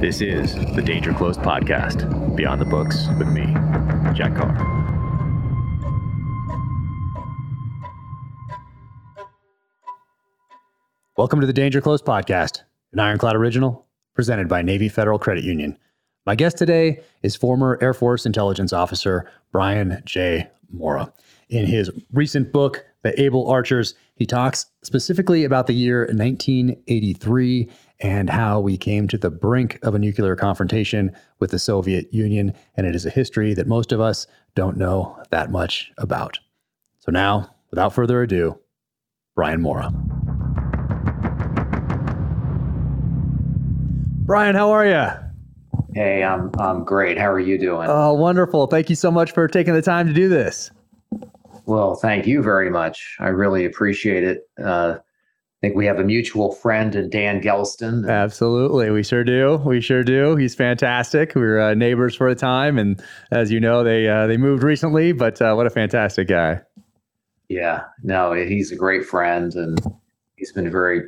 This is the Danger Close podcast, Beyond the Books with me, Jack Carr. Welcome to the Danger Close podcast, an Ironclad original presented by Navy Federal Credit Union. My guest today is former Air Force intelligence officer Brian J. Morra. In his recent book, The Able Archers, he talks specifically about the year 1983 and how we came to the brink of a nuclear confrontation with the Soviet Union. And it is a history that most of us don't know that much about. So now, without further ado, Brian Morra. Brian, how are you? Hey, I'm I'm great. How are you doing? Oh, wonderful. Thank you so much for taking the time to do this. Well, thank you very much. I really appreciate it. Uh, I think we have a mutual friend in Dan Gelston. Absolutely. We sure do. We sure do. He's fantastic. We were uh, neighbors for a time. And as you know, they uh, they moved recently, but uh, what a fantastic guy. Yeah, no, he's a great friend and he's been very,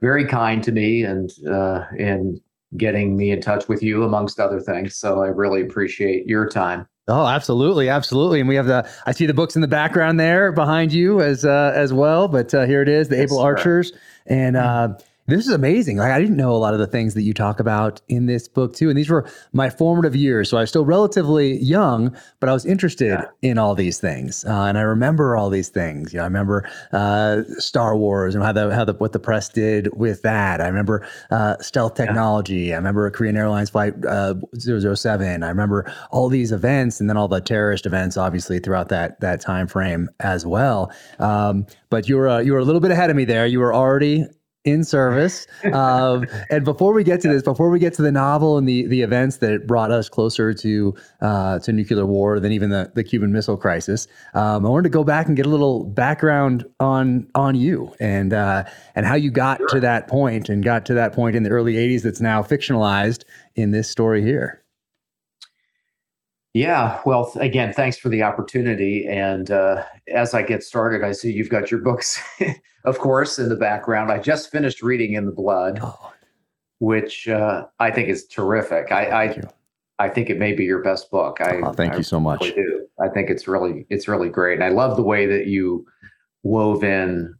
very kind to me and uh, and getting me in touch with you amongst other things. So I really appreciate your time. Oh, absolutely, absolutely. And we have the I see the books in the background there behind you as uh, as well. But uh, here it is, the yes, Able sir. Archers, and uh, this is amazing. Like I didn't know a lot of the things that you talk about in this book too. And these were my formative years. So I was still relatively young, but I was interested yeah. in all these things. Uh, and I remember all these things. You know, I remember uh, Star Wars and how the how the what the press did with that. I remember uh, stealth technology. Yeah. I remember a Korean Airlines flight uh, 007. I remember all these events and then all the terrorist events, obviously throughout that that time frame as well. Um, but you were uh, you were a little bit ahead of me there. You were already in service. Um, and before we get to this, before we get to the novel and the the events that brought us closer to uh, to nuclear war than even the, the Cuban Missile Crisis, um, I wanted to go back and get a little background on on you and uh, and how you got sure. to that point and got to that point in the early '80s that's now fictionalized in this story here. Yeah, well, again, thanks for the opportunity. And uh, as I get started, I see you've got your books, of course, in the background. I just finished reading In the Blood, oh. which uh, I think is terrific. I I, I, think it may be your best book. I oh, thank I you so much. Really do. I think it's really it's really great, and I love the way that you wove in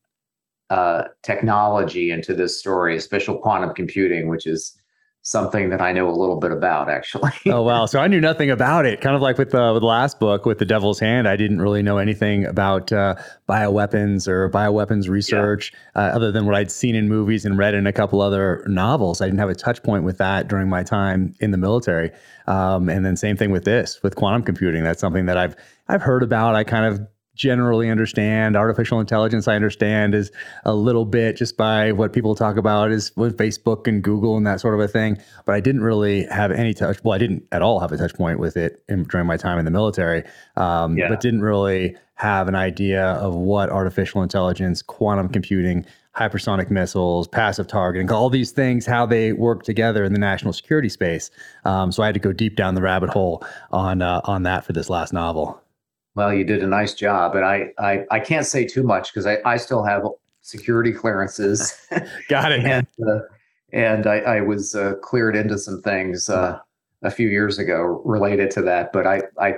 uh, technology into this story, especially quantum computing, which is something that I know a little bit about actually. oh wow! So I knew nothing about it. Kind of like with the, with the last book with the Devil's Hand, I didn't really know anything about uh, bioweapons or bioweapons research yeah. uh, other than what I'd seen in movies and read in a couple other novels. I didn't have a touch point with that during my time in the military. Um, and then same thing with this with quantum computing. That's something that I've I've heard about. I kind of generally understand. Artificial intelligence, I understand, is a little bit just by what people talk about is with Facebook and Google and that sort of a thing. But I didn't really have any touch. Well, I didn't at all have a touch point with it in, during my time in the military. Um, yeah. But didn't really have an idea of what artificial intelligence, quantum computing, hypersonic missiles, passive targeting, all these things, how they work together in the national security space. Um, so I had to go deep down the rabbit hole on uh, on that for this last novel. Well, you did a nice job, and I I, I can't say too much because I, I still have security clearances. Got it. and uh, and I, I was uh, cleared into some things uh, a few years ago related to that, but I I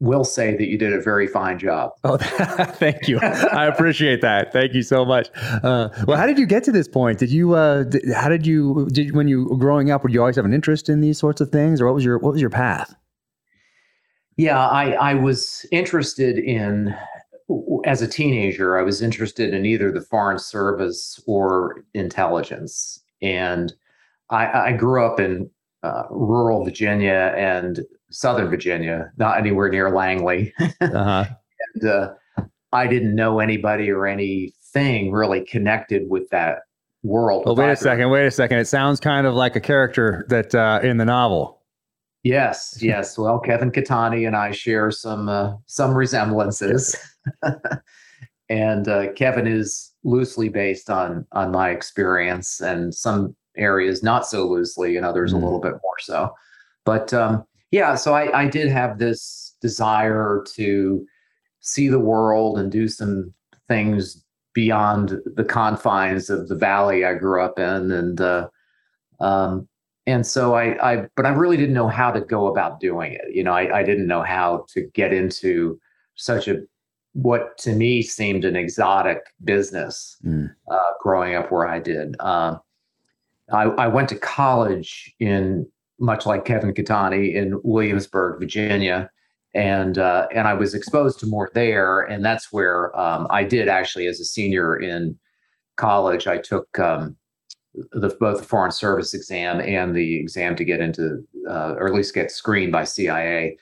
will say that you did a very fine job. Oh, thank you. I appreciate that. Thank you so much. Uh, well, how did you get to this point? Did you, uh, did, how did you, did when you growing up, would you always have an interest in these sorts of things or what was your, what was your path? Yeah, I, I was interested in, as a teenager, I was interested in either the Foreign Service or intelligence. And I, I grew up in uh, rural Virginia and Southern Virginia, not anywhere near Langley. Uh-huh. and uh, I didn't know anybody or anything really connected with that world. Well, wait a second. Wait a second. It sounds kind of like a character that uh, in the novel. Yes, yes. Well, Kevin Catani and I share some uh, some resemblances, and uh, Kevin is loosely based on on my experience, and some areas not so loosely, and others mm. a little bit more so. But um, yeah, so I, I did have this desire to see the world and do some things beyond the confines of the valley I grew up in, and uh, um, and so I, I, but I really didn't know how to go about doing it. You know, I, I didn't know how to get into such a what to me seemed an exotic business mm. uh, growing up where I did. Uh, I, I, went to college in much like Kevin Catani in Williamsburg, Virginia, and uh, and I was exposed to more there, and that's where um, I did actually as a senior in college. I took um, the both the foreign service exam and the exam to get into uh, or at least get screened by CIA,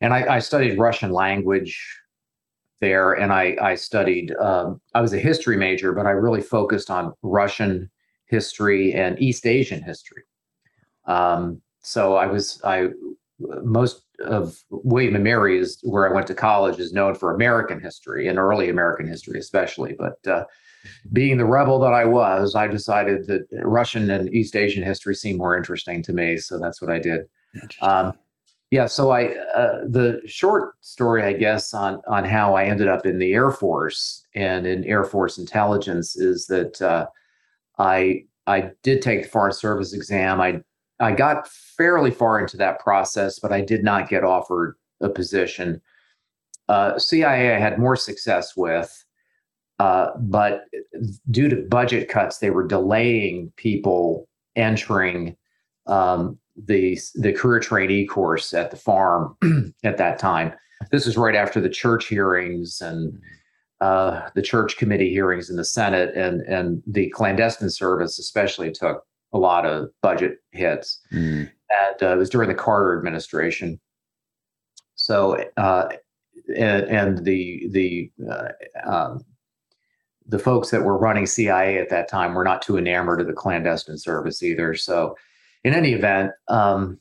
and I, I studied Russian language there, and I I studied. Um, I was a history major, but I really focused on Russian history and East Asian history. Um, so I was I most of William and Mary is where I went to college is known for American history and early American history, especially. But uh, being the rebel that I was, I decided that Russian and East Asian history seemed more interesting to me, so that's what I did. Um, yeah, so I uh, the short story, I guess, on on how I ended up in the Air Force and in Air Force intelligence is that uh, I I did take the Foreign Service exam. I I got fairly far into that process, but I did not get offered a position. Uh, CIA I had more success with, uh, but due to budget cuts, they were delaying people entering um, the the career trainee course at the farm at that time. This was right after the church hearings and uh, the church committee hearings in the Senate, and and the clandestine service especially took a lot of budget hits. Mm. And uh, it was during the Carter administration. So, uh, and, and, the the uh, um, the folks that were running CIA at that time were not too enamored of the clandestine service either. So, in any event, um,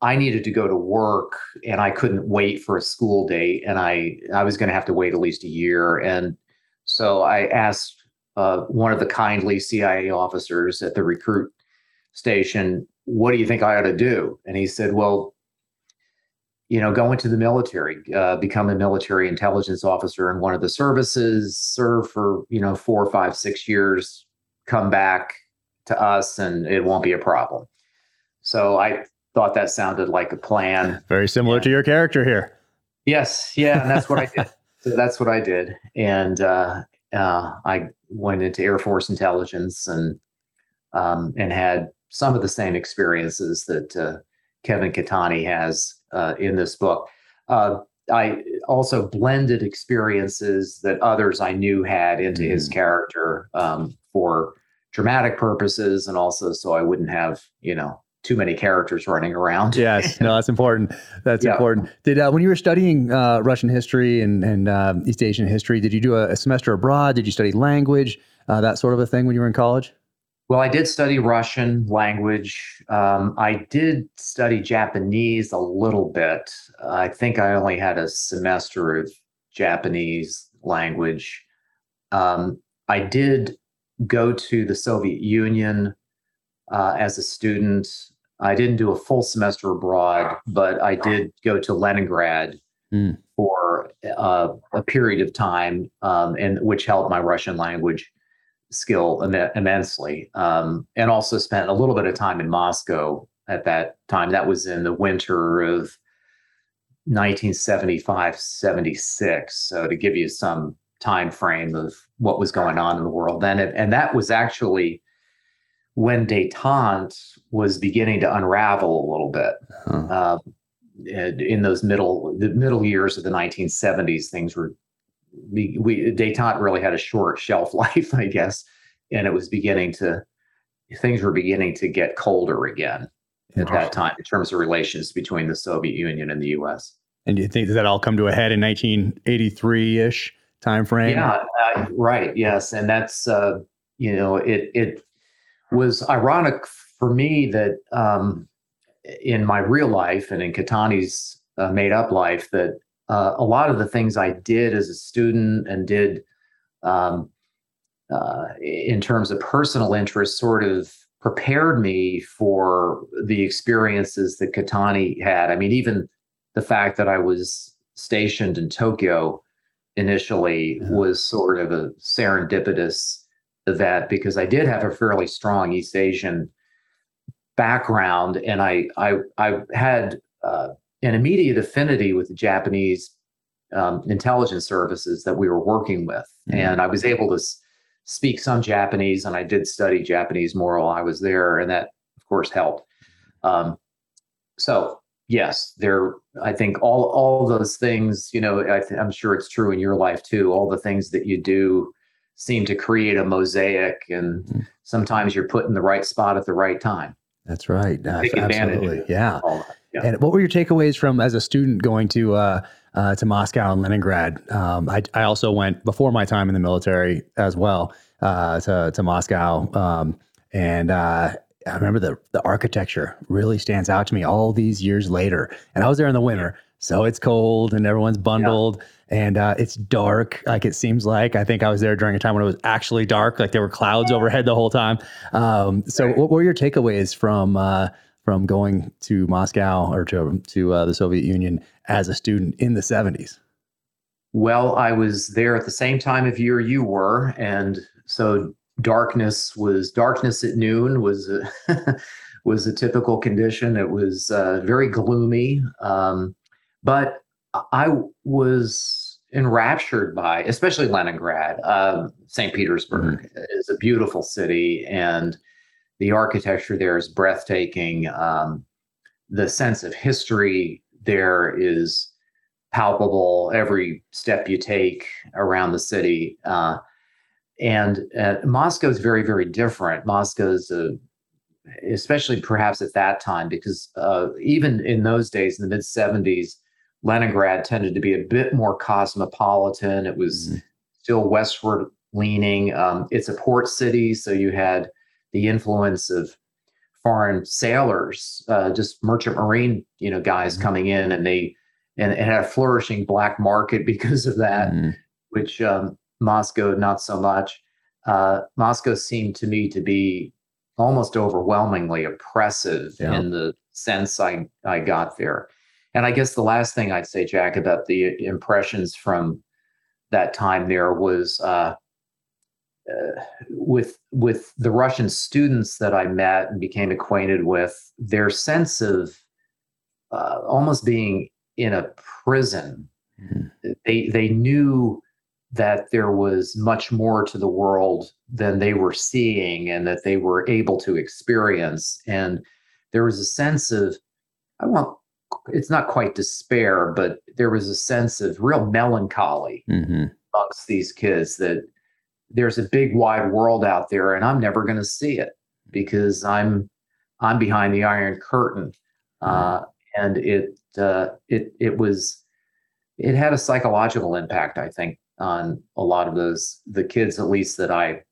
I needed to go to work, and I couldn't wait for a school date, and I I was going to have to wait at least a year, and so I asked uh, one of the kindly CIA officers at the recruit station, what do you think I ought to do? And he said, well, you know, go into the military, uh, become a military intelligence officer in one of the services, serve for, you know, four, five, six years, come back to us, and it won't be a problem. So I thought that sounded like a plan. Very similar and, to your character here. Yes. Yeah. And that's what I did. So that's what I did. And uh, uh, I went into Air Force intelligence and um, and had some of the same experiences that uh, Kevin Catani has uh, in this book. Uh, I also blended experiences that others I knew had into mm. his character um, for dramatic purposes, and also so I wouldn't have you know too many characters running around. yes, no, that's important. That's yeah. important. Did uh, when you were studying uh, Russian history and and uh, East Asian history, did you do a, a semester abroad? Did you study language, uh, that sort of a thing when you were in college? Well, I did study Russian language. Um, I did study Japanese a little bit. I think I only had a semester of Japanese language. Um, I did go to the Soviet Union uh, as a student. I didn't do a full semester abroad, but I did go to Leningrad mm. for uh, a period of time, um, and which helped my Russian language skill Im- immensely. Um, and also spent a little bit of time in Moscow at that time. That was in the winter of 1975 76. So to give you some time frame of what was going on in the world then, and, and that was actually when detente was beginning to unravel a little bit. Huh. Uh, in those middle the middle years of the 1970s, things were we, we detente really had a short shelf life, I guess, and it was beginning to things were beginning to get colder again at that time in terms of relations between the Soviet Union and the U.S. And do you think that all come to a head in 1983 ish time frame? Yeah, uh, right. Yes, and that's uh, you know it it was ironic for me that um, in my real life and in Catani's uh, made up life that uh, a lot of the things I did as a student and did um, uh, in terms of personal interest sort of prepared me for the experiences that Catani had. I mean, even the fact that I was stationed in Tokyo initially yeah. was sort of a serendipitous event because I did have a fairly strong East Asian background, and I I I had uh, an immediate affinity with the Japanese um, intelligence services that we were working with, mm-hmm. and I was able to s- speak some Japanese, and I did study Japanese more while I was there, and that of course helped. Um, so yes, there. I think all all those things. You know, I th- I'm sure it's true in your life too. All the things that you do seem to create a mosaic, and mm-hmm. sometimes you're put in the right spot at the right time. That's right. Uh, absolutely. Yeah. yeah. And what were your takeaways from as a student going to uh, uh, to Moscow and Leningrad? Um, I, I also went before my time in the military as well uh, to to Moscow, um, and uh, I remember the the architecture really stands out to me all these years later. And I was there in the winter, so it's cold and everyone's bundled. Yeah and uh, it's dark. Like it seems like I think I was there during a time when it was actually dark. Like there were clouds overhead the whole time. Um, so, what were your takeaways from uh, from going to Moscow or to to uh, the Soviet Union as a student in the seventies? Well, I was there at the same time of year you were, and so darkness was darkness at noon was a, was a typical condition. It was uh, very gloomy, um, but I was enraptured by, especially Leningrad. Um, St. Petersburg mm-hmm. is a beautiful city, and the architecture there is breathtaking. Um, the sense of history there is palpable every step you take around the city. Uh, and uh, Moscow is very, very different. Moscow is a especially perhaps at that time, because uh, even in those days, in the mid 70s, Leningrad tended to be a bit more cosmopolitan. It was mm-hmm. still westward leaning. Um, it's a port city, so you had the influence of foreign sailors, uh, just merchant marine, you know, guys mm-hmm. coming in, and they and it had a flourishing black market because of that, mm-hmm. which um, Moscow not so much. Uh, Moscow seemed to me to be almost overwhelmingly oppressive yeah. in the sense I I got there. And I guess the last thing I'd say, Jack, about the impressions from that time there was uh, uh, with with the Russian students that I met and became acquainted with, their sense of uh, almost being in a prison. Mm-hmm. They they knew that there was much more to the world than they were seeing and that they were able to experience. And there was a sense of I want it's not quite despair, but there was a sense of real melancholy mm-hmm. amongst these kids that there's a big wide world out there and I'm never going to see it because I'm I'm behind the iron curtain. Mm-hmm. Uh, and it uh, it it was it had a psychological impact, I think, on a lot of those the kids, at least that I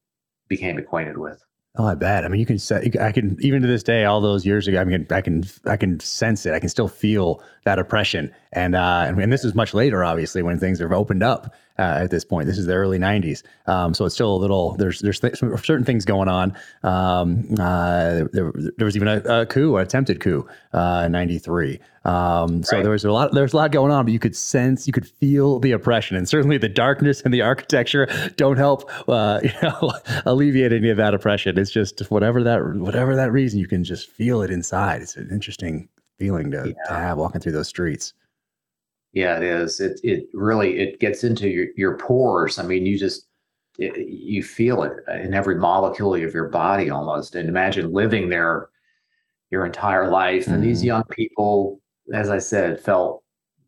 became acquainted with. Oh, I bet. I mean, you can say, I can, even to this day, all those years ago, I mean, I can, I can sense it. I can still feel that oppression. And, uh, and, this is much later, obviously, when things have opened up uh, at this point. This is the early '90s, um, so it's still a little. There's there's th- certain things going on. Um, uh, there, there, was even a, a, coup, an attempted coup, uh, in '93. Um, so right. there was a lot. There's a lot going on, but you could sense, you could feel the oppression, and certainly the darkness and the architecture don't help, uh, you know, alleviate any of that oppression. It's just whatever that whatever that reason, you can just feel it inside. It's an interesting feeling to, yeah. to have walking through those streets. Yeah, it is. It it really it gets into your your pores. I mean, you just it, you feel it in every molecule of your body almost. And imagine living there your entire life. And mm. these mm-hmm. young people, as I said, felt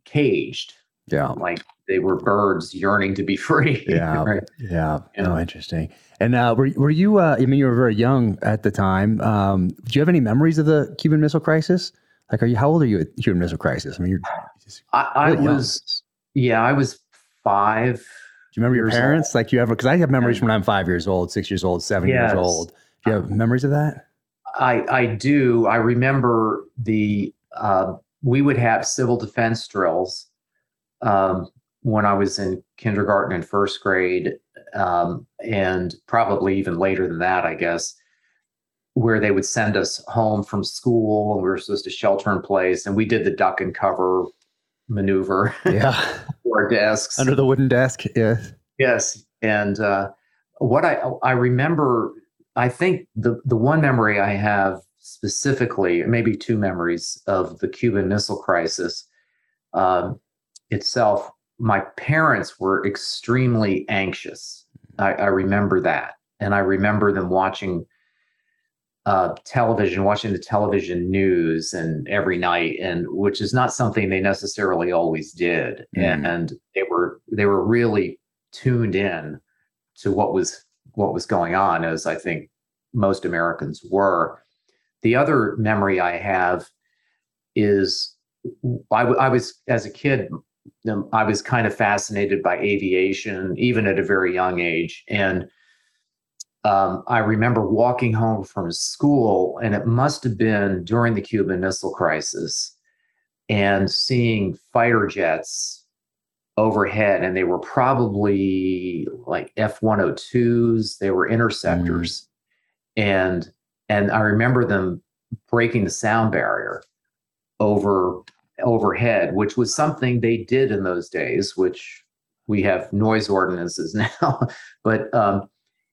caged. Yeah, like they were birds yearning to be free. Yeah, right? yeah. You know? Oh, interesting. And uh, were were you? Uh, I mean, you were very young at the time. Um, do you have any memories of the Cuban Missile Crisis? Like, are you? How old are you at Cuban Missile Crisis? I mean, you're. I, I really was. Yeah, I was five. Do you remember your parents? Old. Like you ever? Because I have memories yeah. when I'm five years old, six years old, seven yes. years old. Do you have memories of that? I I do. I remember the uh, we would have civil defense drills um, when I was in kindergarten and first grade, um, and probably even later than that, I guess where they would send us home from school. And we were supposed to shelter in place, and we did the duck and cover maneuver. Yeah, our desks. Under the wooden desk. Yes. Yes. And uh, what I I remember, I think the the one memory I have specifically, maybe two memories of the Cuban Missile Crisis um, itself. My parents were extremely anxious. I, I remember that, and I remember them watching uh, television, watching the television news and every night, and which is not something they necessarily always did. Mm. And, and they were they were really tuned in to what was what was going on, as I think most Americans were. The other memory I have is I, I was as a kid I was kind of fascinated by aviation, even at a very young age, and um, I remember walking home from school, and it must have been during the Cuban Missile Crisis, and seeing fighter jets overhead, and they were probably like F 102s, they were interceptors. Mm. And and I remember them breaking the sound barrier over overhead, which was something they did in those days, which we have noise ordinances now. but um,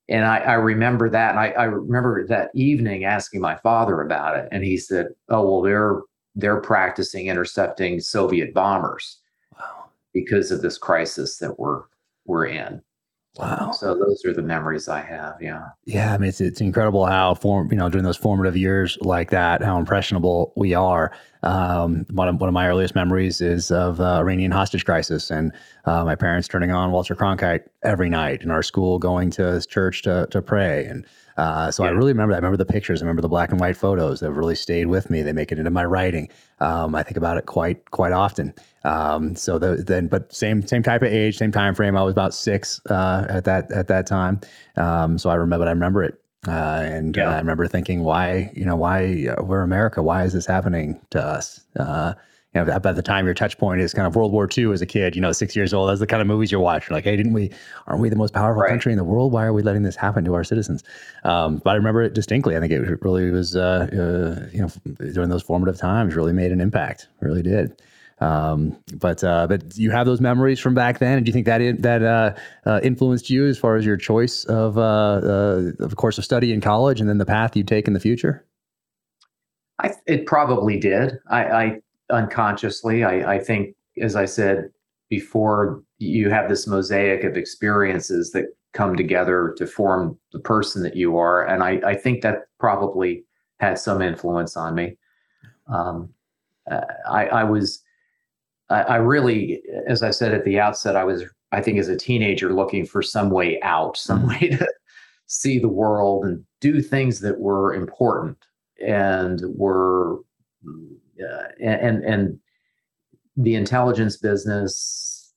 and I, I remember that, and I, I, remember that evening asking my father about it, and he said, "Oh well, they're they're practicing intercepting Soviet bombers wow. because of this crisis that we're we're in." Wow. So those are the memories I have. Yeah. Yeah. I mean, it's, it's incredible how form, you know, during those formative years like that, how impressionable we are. Um, one of, one of my earliest memories is of uh, Iranian hostage crisis and uh, my parents turning on Walter Cronkite every night in our school, going to church to, to pray. And uh, so yeah. I really remember that. I remember the pictures. I remember the black and white photos that really stayed with me. They make it into my writing. Um, I think about it quite quite often. Um, so the, then, but same same type of age, same time frame. I was about six uh, at that at that time. Um, so I remember, I remember it. Uh, and yeah. uh, I remember thinking, why, you know, why uh, we're America? Why is this happening to us? Uh, you know, by the time your touch point is kind of World War II as a kid, you know, six years old, that's the kind of movies you're watching. Like, hey, didn't we, aren't we the most powerful right. country in the world? Why are we letting this happen to our citizens? Um, but I remember it distinctly. I think it really was, uh, uh, you know, during those formative times, really made an impact, really did. Um, but uh, but you have those memories from back then, and do you think that in, that uh, uh, influenced you as far as your choice of uh, uh, of course of study in college, and then the path you take in the future? I, it probably did. I, I unconsciously, I, I think, as I said before, you have this mosaic of experiences that come together to form the person that you are, and I, I think that probably had some influence on me. Um, I, I was I, I really, as I said at the outset, I was, I think, as a teenager, looking for some way out, some mm-hmm. way to see the world and do things that were important and were, uh, and and the intelligence business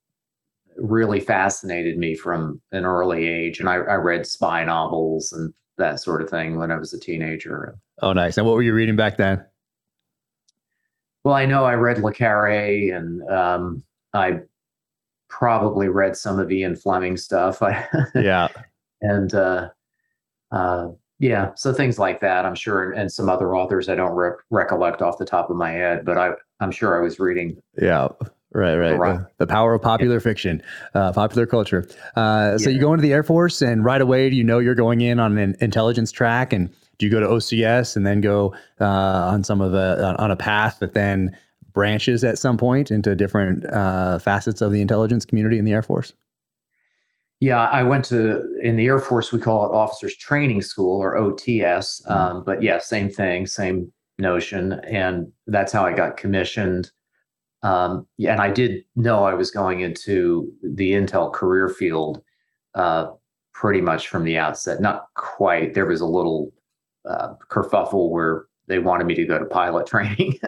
really fascinated me from an early age, and I, I read spy novels and that sort of thing when I was a teenager. Oh, nice! And what were you reading back then? Well, I know I read Le Carre and um, I probably read some of Ian Fleming stuff. yeah. And uh, uh, yeah, so things like that, I'm sure, and, some other authors I don't re- recollect off the top of my head, but I, I'm sure I was reading. Yeah. Right, right. The, the, power of popular yeah. fiction, uh, popular culture. Uh, so you go into the Air Force, and right away, you know you're going in on an intelligence track? And do you go to OCS and then go uh, on some of the on a path that then branches at some point into different uh, facets of the intelligence community in the Air Force? Yeah, I went to in the Air Force. We call it Officers Training School or OTS, mm-hmm. um, but yeah, same thing, same notion, and that's how I got commissioned. Um, and I did know I was going into the Intel career field uh, pretty much from the outset. Not quite. There was a little uh, kerfuffle where they wanted me to go to pilot training,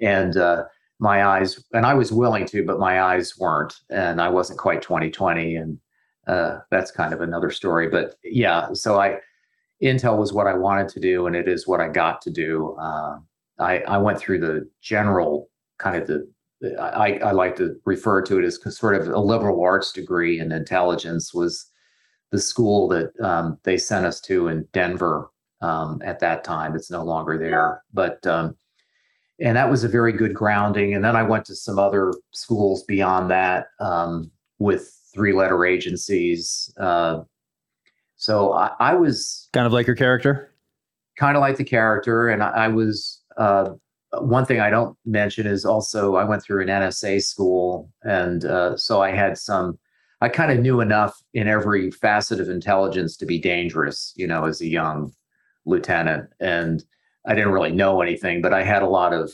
and uh, my eyes and I was willing to, but my eyes weren't, and I wasn't quite 2020, and uh, that's kind of another story. But yeah, so I Intel was what I wanted to do, and it is what I got to do. Uh, I I went through the general kind of the I, I like to refer to it as sort of a liberal arts degree in intelligence was the school that um, they sent us to in Denver um, at that time. It's no longer there, but um, and that was a very good grounding. And then I went to some other schools beyond that um, with three letter agencies. Uh, so I, I, was kind of like your character, kind of like the character. And I, I was, uh, one thing I don't mention is also I went through an NSA school. And uh, so I had some, I kind of knew enough in every facet of intelligence to be dangerous, you know, as a young lieutenant. And I didn't really know anything, but I had a lot of.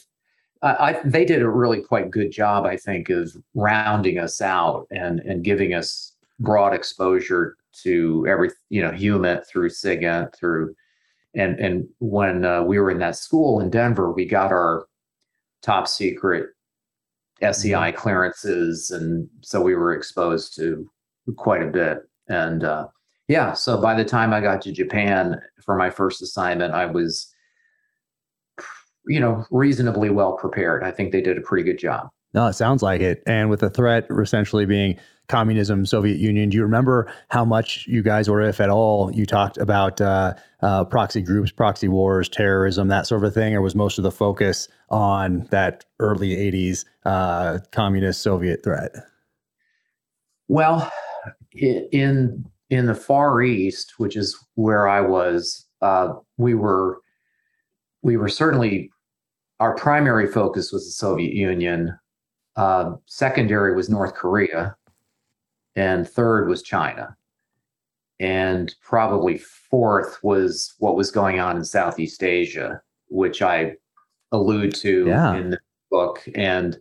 I, they did a really quite good job, I think, of rounding us out and and giving us broad exposure to every you know human through SIGINT through, and and when uh, we were in that school in Denver, we got our top secret SCI mm-hmm. clearances, and so we were exposed to quite a bit. And uh, yeah, so by the time I got to Japan for my first assignment, I was you know, reasonably well prepared. I think they did a pretty good job. No, it sounds like it. And with the threat essentially being communism, Soviet Union, do you remember how much you guys, or if at all, you talked about uh, uh, proxy groups, proxy wars, terrorism, that sort of thing? Or was most of the focus on that early 80s uh, communist Soviet threat? Well, in in the Far East, which is where I was, uh, we were we were certainly our primary focus was the Soviet Union. Uh, secondary was North Korea, and third was China, and probably fourth was what was going on in Southeast Asia, which I allude to yeah. in the book. And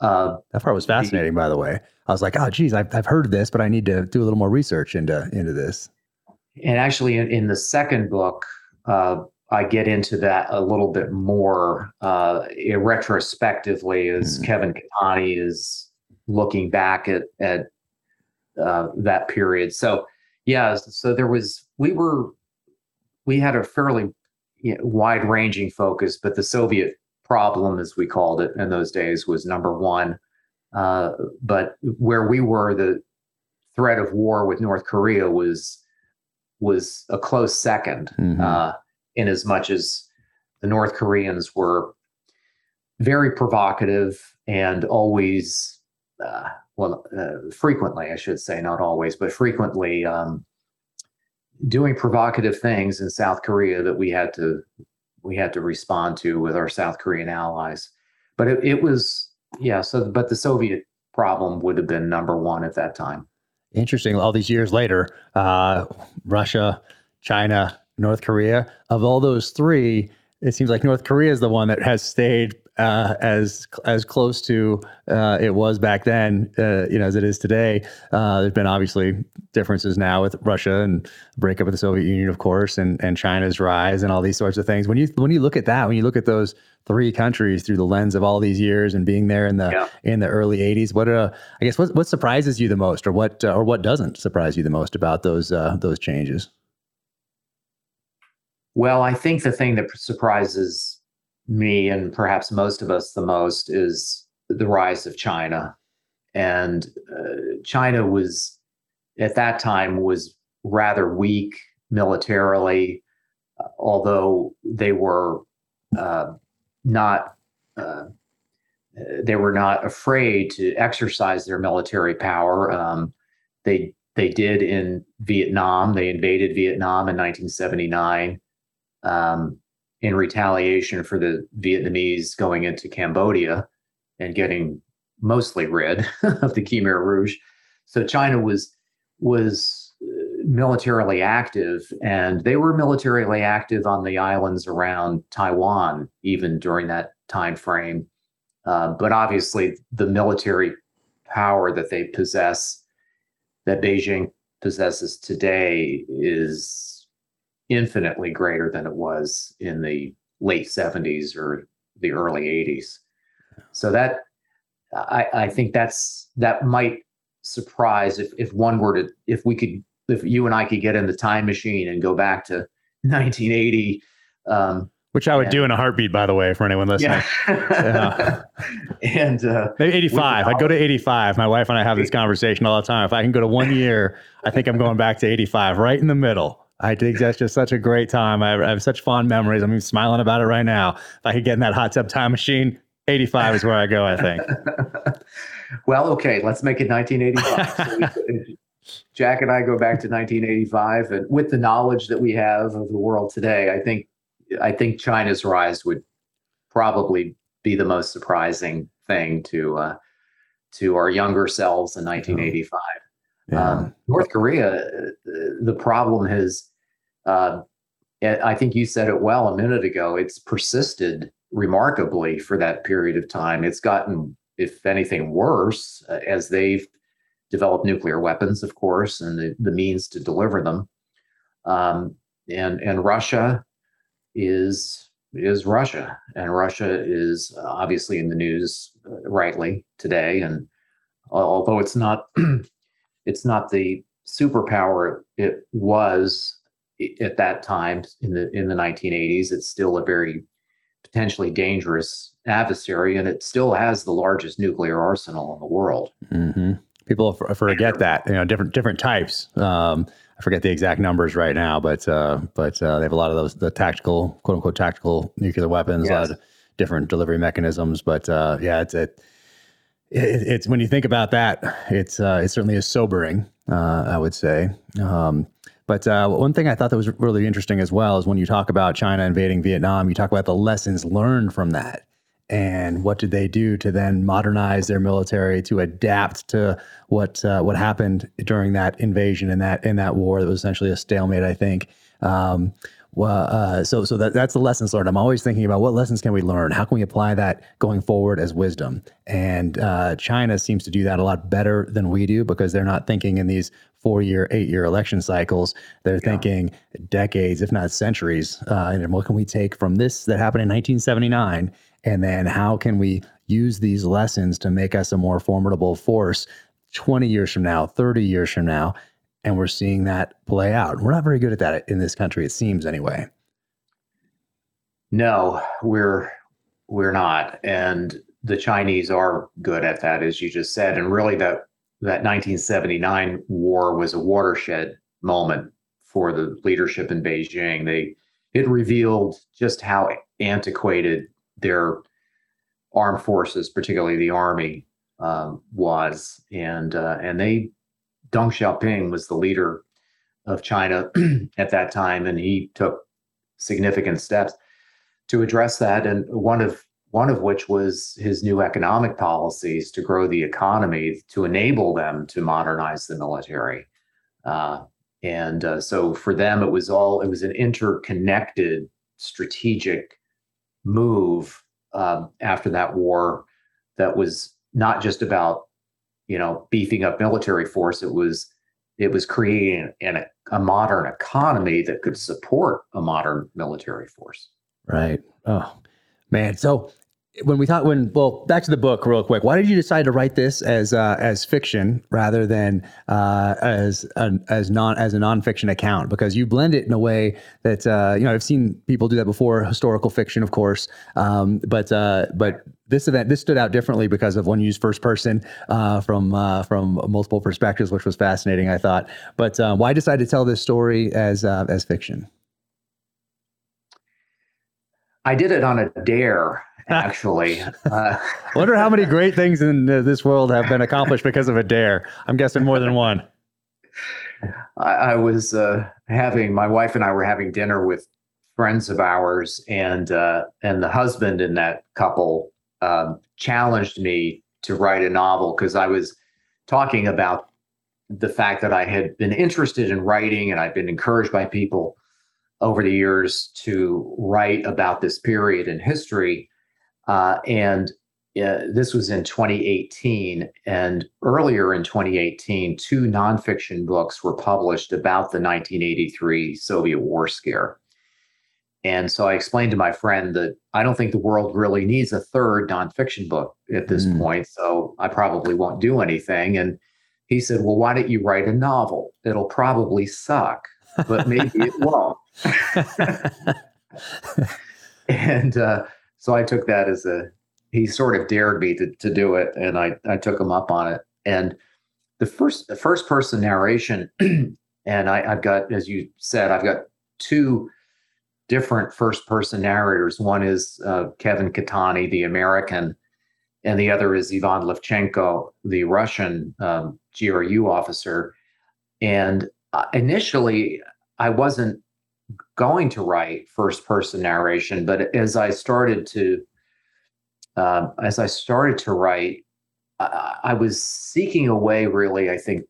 uh, that part was fascinating, the, by the way. I was like, oh, geez, I've, I've heard of this, but I need to do a little more research into into this. And actually, in, in the second book, uh, I get into that a little bit more uh, retrospectively as mm. Kevin Catani is looking back at at uh, that period. So yeah, so there was we were we had a fairly you know, wide ranging focus, but the Soviet problem, as we called it in those days, was number one. Uh, but where we were, the threat of war with North Korea was was a close 2nd mm-hmm. uh, in as much as the North Koreans were very provocative and always, uh, well, uh, frequently, I should say, not always, but frequently um, doing provocative things in South Korea that we had to we had to respond to with our South Korean allies. But it, it was yeah. So, but the Soviet problem would have been number one at that time. Interesting. All these years later, uh, Russia, China, North Korea. Of all those three, it seems like North Korea is the one that has stayed uh, as as close to uh, it was back then, uh, you know, as it is today. Uh, there's been obviously differences now with Russia and breakup of the Soviet Union, of course, and and China's rise and all these sorts of things. When you when you look at that, when you look at those three countries through the lens of all these years and being there in the yeah. in the early 80s, what uh, I guess what what surprises you the most, or what uh, or what doesn't surprise you the most about those those changes? Well, I think the thing that surprises me and perhaps most of us the most is the rise of China. And uh, China was, at that time, was rather weak militarily, uh, although they were uh, not. Uh, they were not afraid to exercise their military power. Um, they they did in Vietnam. They invaded Vietnam in 1979 um, in retaliation for the Vietnamese going into Cambodia and getting mostly rid of the Khmer Rouge. So China was was uh, militarily active, and they were militarily active on the islands around Taiwan even during that time frame. Uh, but obviously, the military power that they possess, that Beijing possesses today, is infinitely greater than it was in the late 70s or the early 80s. So that I, I think that's that might surprise if if one were to if we could if you and I could get in the time machine and go back to 1980. Um, which I would and, do in a heartbeat, by the way, for anyone listening. Yeah. yeah. and uh, maybe 85. I'd go to 85. My wife and I have this conversation all the time. If I can go to one year, I think I'm going back to 85, right in the middle I think that's just such a great time. I, I have such fond memories. I'm even smiling about it right now. If I could get in that hot tub time machine, 85 is where I go, I think. well, okay, let's make it 1985. so Jack and I go back to 1985, and with the knowledge that we have of the world today, I think I think China's rise would probably be the most surprising thing to uh, to our younger selves in 1985. Yeah. Um, North Korea, uh, the problem has, uh, I think you said it well a minute ago. It's persisted remarkably for that period of time. It's gotten, if anything, worse uh, as they've developed nuclear weapons, of course, and the, the means to deliver them. Um, and and Russia is is Russia, and Russia is obviously in the news uh, rightly today. And although it's not it's not the superpower it was at that time in the in the 1980s, it's still a very potentially dangerous adversary, and it still has the largest nuclear arsenal in the world. Mm-hmm. People forget that you know different different types. Um, I forget the exact numbers right now, but uh, but uh, they have a lot of those the tactical quote unquote tactical nuclear weapons, yes. a lot of different delivery mechanisms. But uh, yeah, it's it, it, it's when you think about that, it's uh, it certainly is sobering. Uh, I would say. Um, but uh, one thing I thought that was really interesting as well is when you talk about China invading Vietnam, you talk about the lessons learned from that and what did they do to then modernize their military to adapt to what uh, what happened during that invasion and that in that war that was essentially a stalemate, I think. Um, well, uh, so so that, that's the lessons learned. I'm always thinking about what lessons can we learn? How can we apply that going forward as wisdom? And uh, China seems to do that a lot better than we do because they're not thinking in these four year, eight year election cycles. They're yeah. thinking decades, if not centuries. Uh, and what can we take from this that happened in 1979 and then how can we use these lessons to make us a more formidable force 20 years from now, 30 years from now? And we're seeing that play out. We're not very good at that in this country, it seems anyway. No, we're we're not. And the Chinese are good at that, as you just said. And really that that 1979 war was a watershed moment for the leadership in Beijing. They it revealed just how antiquated their armed forces, particularly the army, um, was, and uh, and they Deng Xiaoping was the leader of China at that time, and he took significant steps to address that. And one of one of which was his new economic policies to grow the economy to enable them to modernize the military. Uh, and uh, so for them, it was all it was an interconnected strategic move um, after that war that was not just about you know beefing up military force it was it was creating an, a modern economy that could support a modern military force. Right. Oh man. So when we thought when well back to the book real quick. Why did you decide to write this as uh, as fiction rather than uh, as an, as non as a nonfiction account? Because you blend it in a way that uh, you know I've seen people do that before historical fiction of course. Um, but uh, but this event this stood out differently because of one used first person uh, from uh, from multiple perspectives which was fascinating I thought. But why decide to tell this story as as fiction? I did it on a dare actually. Uh, Wonder how many great things in uh, this world have been accomplished because of a dare. I'm guessing more than one. I, I was uh, having my wife and I were having dinner with friends of ours, and uh, and the husband in that couple um, challenged me to write a novel because I was talking about the fact that I had been interested in writing and I've been encouraged by people over the years to write about this period in history. Uh, and uh, this was in 2018. And earlier in 2018, two nonfiction books were published about the 1983 Soviet war scare. And so I explained to my friend that I don't think the world really needs a third nonfiction book at this mm. point. So I probably won't do anything. And he said, Well, why don't you write a novel? It'll probably suck, but maybe it won't. and uh, so I took that as a he sort of dared me to to do it, and I I took him up on it. And the first the first person narration and I, I've got, as you said, I've got two different first person narrators. One is uh, Kevin Catani, the American, and the other is Ivan Levchenko, the Russian um, GRU officer. And uh, initially, I wasn't going to write first person narration, but as I started to uh, as I started to write, I, I was seeking a way, really, I think,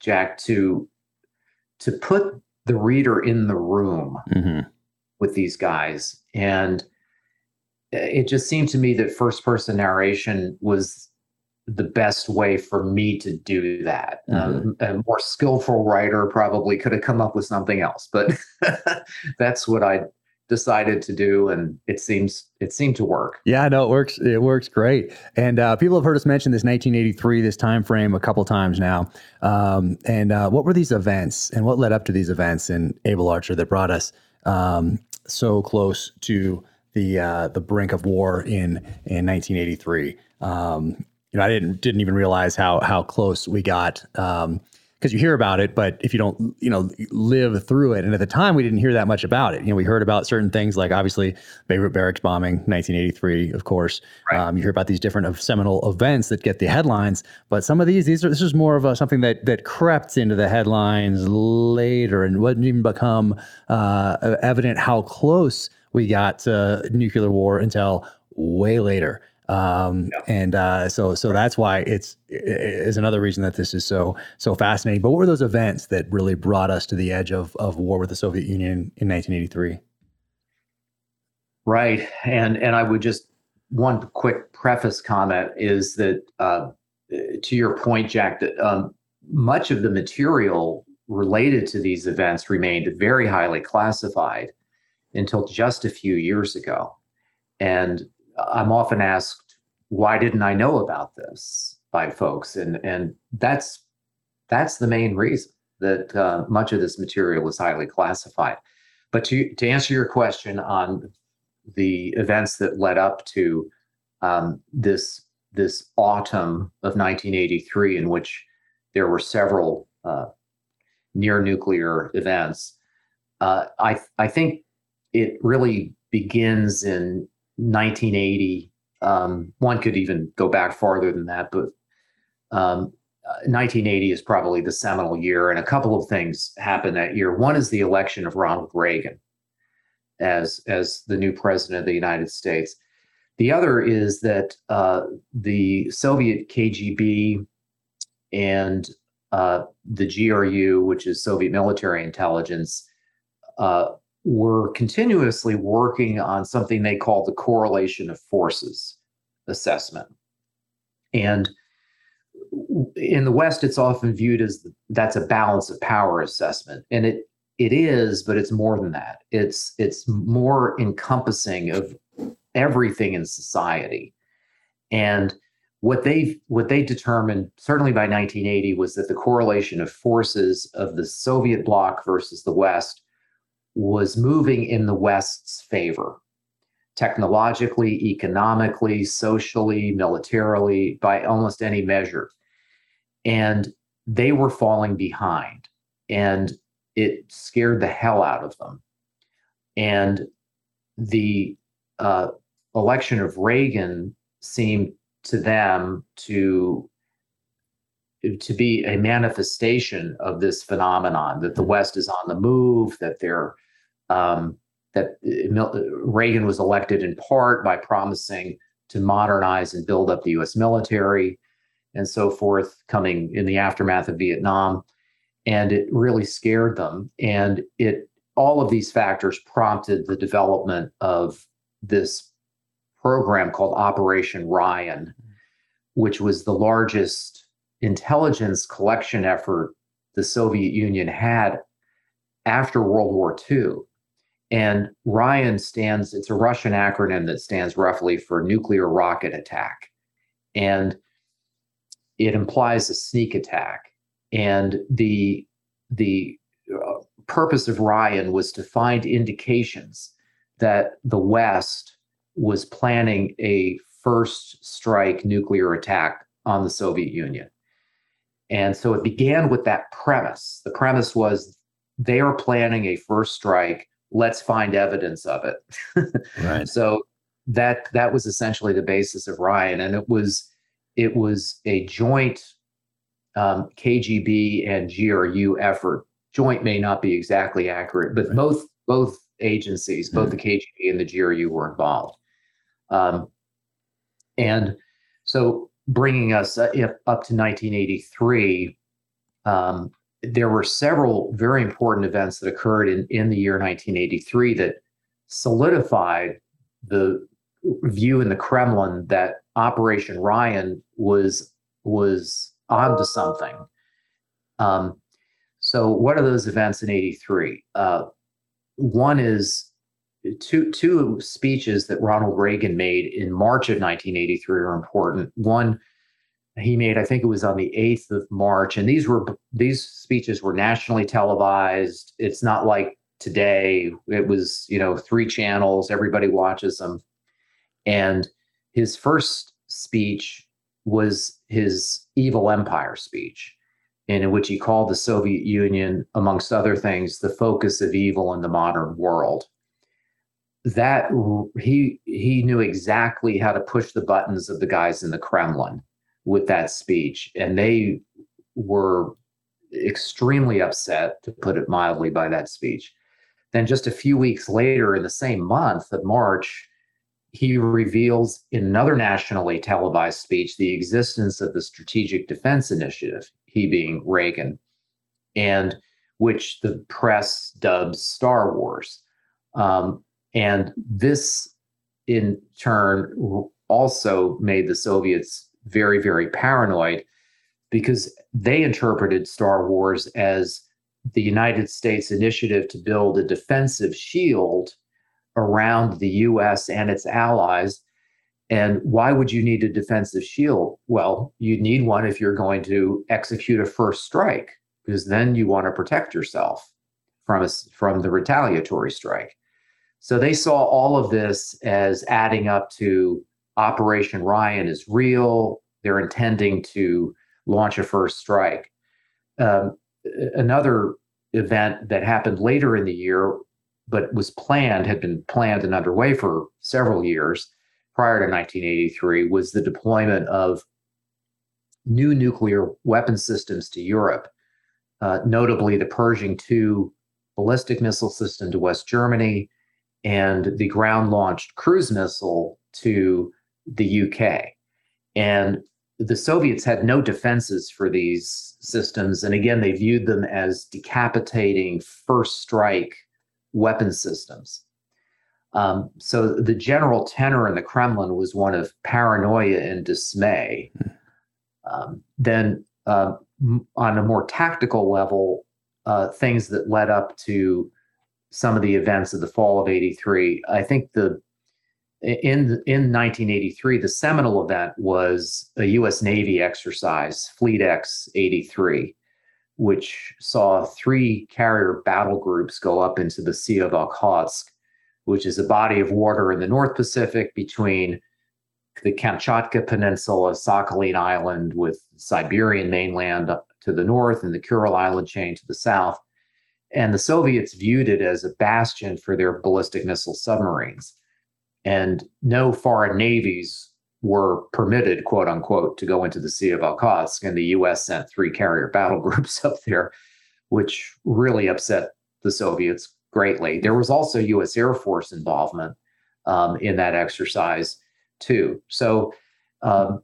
Jack, to to put the reader in the room mm-hmm. with these guys, and it just seemed to me that first person narration was the best way for me to do that. Mm-hmm. Um, a more skillful writer probably could have come up with something else, but that's what I decided to do, and it seems it seemed to work. Yeah, no, it works. It works great. And uh, people have heard us mention this 1983, this time frame, a couple times now. Um, and uh, what were these events, and what led up to these events in Able Archer that brought us um, so close to the uh, the brink of war in in 1983? Um, you know, I didn't didn't even realize how how close we got because um, you hear about it, but if you don't, you know, live through it, and at the time we didn't hear that much about it. You know, we heard about certain things like obviously Beirut barracks bombing, 1983, of course. Right. Um, you hear about these different seminal events that get the headlines, but some of these these are this is more of a, something that that crept into the headlines later and wouldn't even become uh, evident how close we got to nuclear war until way later. Um, yeah. And uh, so, so that's why it's is another reason that this is so so fascinating. But what were those events that really brought us to the edge of of war with the Soviet Union in 1983? Right, and and I would just one quick preface comment is that uh, to your point, Jack, that um, much of the material related to these events remained very highly classified until just a few years ago, and I'm often asked, why didn't I know about this by folks? And and that's that's the main reason that uh, much of this material is highly classified. But to to answer your question on the events that led up to um, this this autumn of 1983, in which there were several uh, near nuclear events, uh, I I think it really begins in 1980. Um, one could even go back farther than that, but um, 1980 is probably the seminal year, and a couple of things happened that year. One is the election of Ronald Reagan as as the new president of the United States. The other is that uh, the Soviet KGB and uh, the GRU, which is Soviet military intelligence, uh, were continuously working on something they call the correlation of forces assessment. And in the West, it's often viewed as that's a balance of power assessment, and it it is, but it's more than that. It's it's more encompassing of everything in society, and what they what they determined certainly by 1980 was that the correlation of forces of the Soviet bloc versus the West was moving in the West's favor technologically, economically, socially, militarily, by almost any measure. And they were falling behind, and it scared the hell out of them. And the uh, election of Reagan seemed to them to to be a manifestation of this phenomenon that the West is on the move, that they're um, that uh, Reagan was elected in part by promising to modernize and build up the U.S. military and so forth, coming in the aftermath of Vietnam, and it really scared them. And it all of these factors prompted the development of this program called Operation Ryan, which was the largest intelligence collection effort the Soviet Union had after World War II. And Ryan stands, it's a Russian acronym that stands roughly for nuclear rocket attack. And it implies a sneak attack. And the, the uh, purpose of Ryan was to find indications that the West was planning a first strike nuclear attack on the Soviet Union. And so it began with that premise. The premise was they are planning a first strike. Let's find evidence of it. right. So that that was essentially the basis of Ryan, and it was it was a joint um, KGB and GRU effort. Joint may not be exactly accurate, but right. both both agencies, both mm-hmm. the KGB and the GRU, were involved. Um, and so, bringing us uh, up to 1983, um, there were several very important events that occurred in, in the year 1983 that solidified the view in the Kremlin that Operation Ryan was was onto something. Um, so, what are those events in '83? Uh, one is two two speeches that Ronald Reagan made in March of 1983 are important. One he made, I think it was on the 8th of March, and these were these speeches were nationally televised. It's not like today; it was you know three channels, everybody watches them. And his first speech was his evil empire speech, in which he called the Soviet Union, amongst other things, the focus of evil in the modern world. That he he knew exactly how to push the buttons of the guys in the Kremlin with that speech, and they were extremely upset, to put it mildly, by that speech. Then, just a few weeks later, in the same month of March, he reveals in another nationally televised speech the existence of the Strategic Defense Initiative, he being Reagan, and which the press dubs Star Wars. Um, and this, in turn, also made the Soviets very, very paranoid because they interpreted Star Wars as the United States initiative to build a defensive shield around the US and its allies. And why would you need a defensive shield? Well, you need one if you're going to execute a first strike, because then you want to protect yourself from, a, from the retaliatory strike. So they saw all of this as adding up to Operation Ryan is real. They're intending to launch a first strike. Um, another event that happened later in the year but was planned, had been planned and underway for several years prior to 1983, was the deployment of new nuclear weapon systems to Europe, uh, notably the Pershing II ballistic missile system to West Germany and the ground launched cruise missile to the UK. And the Soviets had no defenses for these systems. And again, they viewed them as decapitating first strike weapon systems. Um, so the general tenor in the Kremlin was one of paranoia and dismay. Um, then, uh, on a more tactical level, uh, things that led up to some of the events of the fall of '83. I think the in in 1983, the seminal event was a U.S. Navy exercise, FleetEx 83, which saw three carrier battle groups go up into the Sea of Okhotsk, which is a body of water in the North Pacific between the Kamchatka Peninsula, Sakhalin Island, with Siberian mainland up to the north and the Kuril Island chain to the south. And the Soviets viewed it as a bastion for their ballistic missile submarines. And no foreign navies were permitted, quote unquote, to go into the Sea of Okhotsk. And the US sent three carrier battle groups up there, which really upset the Soviets greatly. There was also US Air Force involvement um, in that exercise, too. So um,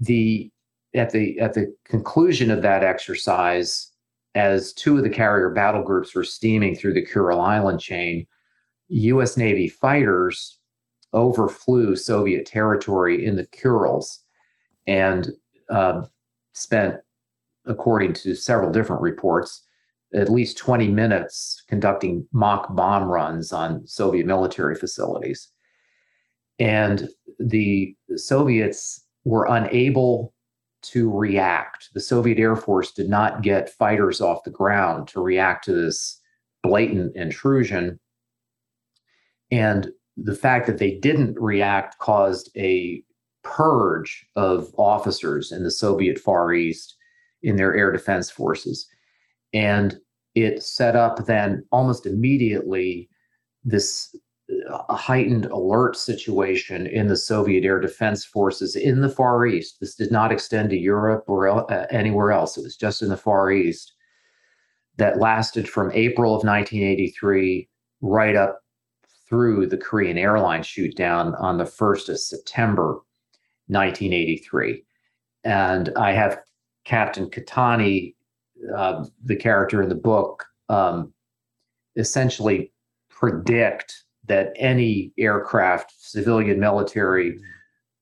the at the at the conclusion of that exercise, as two of the carrier battle groups were steaming through the Kuril Island chain, U.S. Navy fighters overflew Soviet territory in the Kurils and uh, spent, according to several different reports, at least 20 minutes conducting mock bomb runs on Soviet military facilities. And the Soviets were unable to react. The Soviet Air Force did not get fighters off the ground to react to this blatant intrusion. And the fact that they didn't react caused a purge of officers in the Soviet Far East in their air defense forces. And it set up then almost immediately this uh, heightened alert situation in the Soviet air defense forces in the Far East. This did not extend to Europe or uh, anywhere else, it was just in the Far East that lasted from April of 1983 right up through the Korean airline shoot down on the 1st of September 1983. And I have Captain Catani, uh, the character in the book, um, essentially predict that any aircraft, civilian, military, mm-hmm.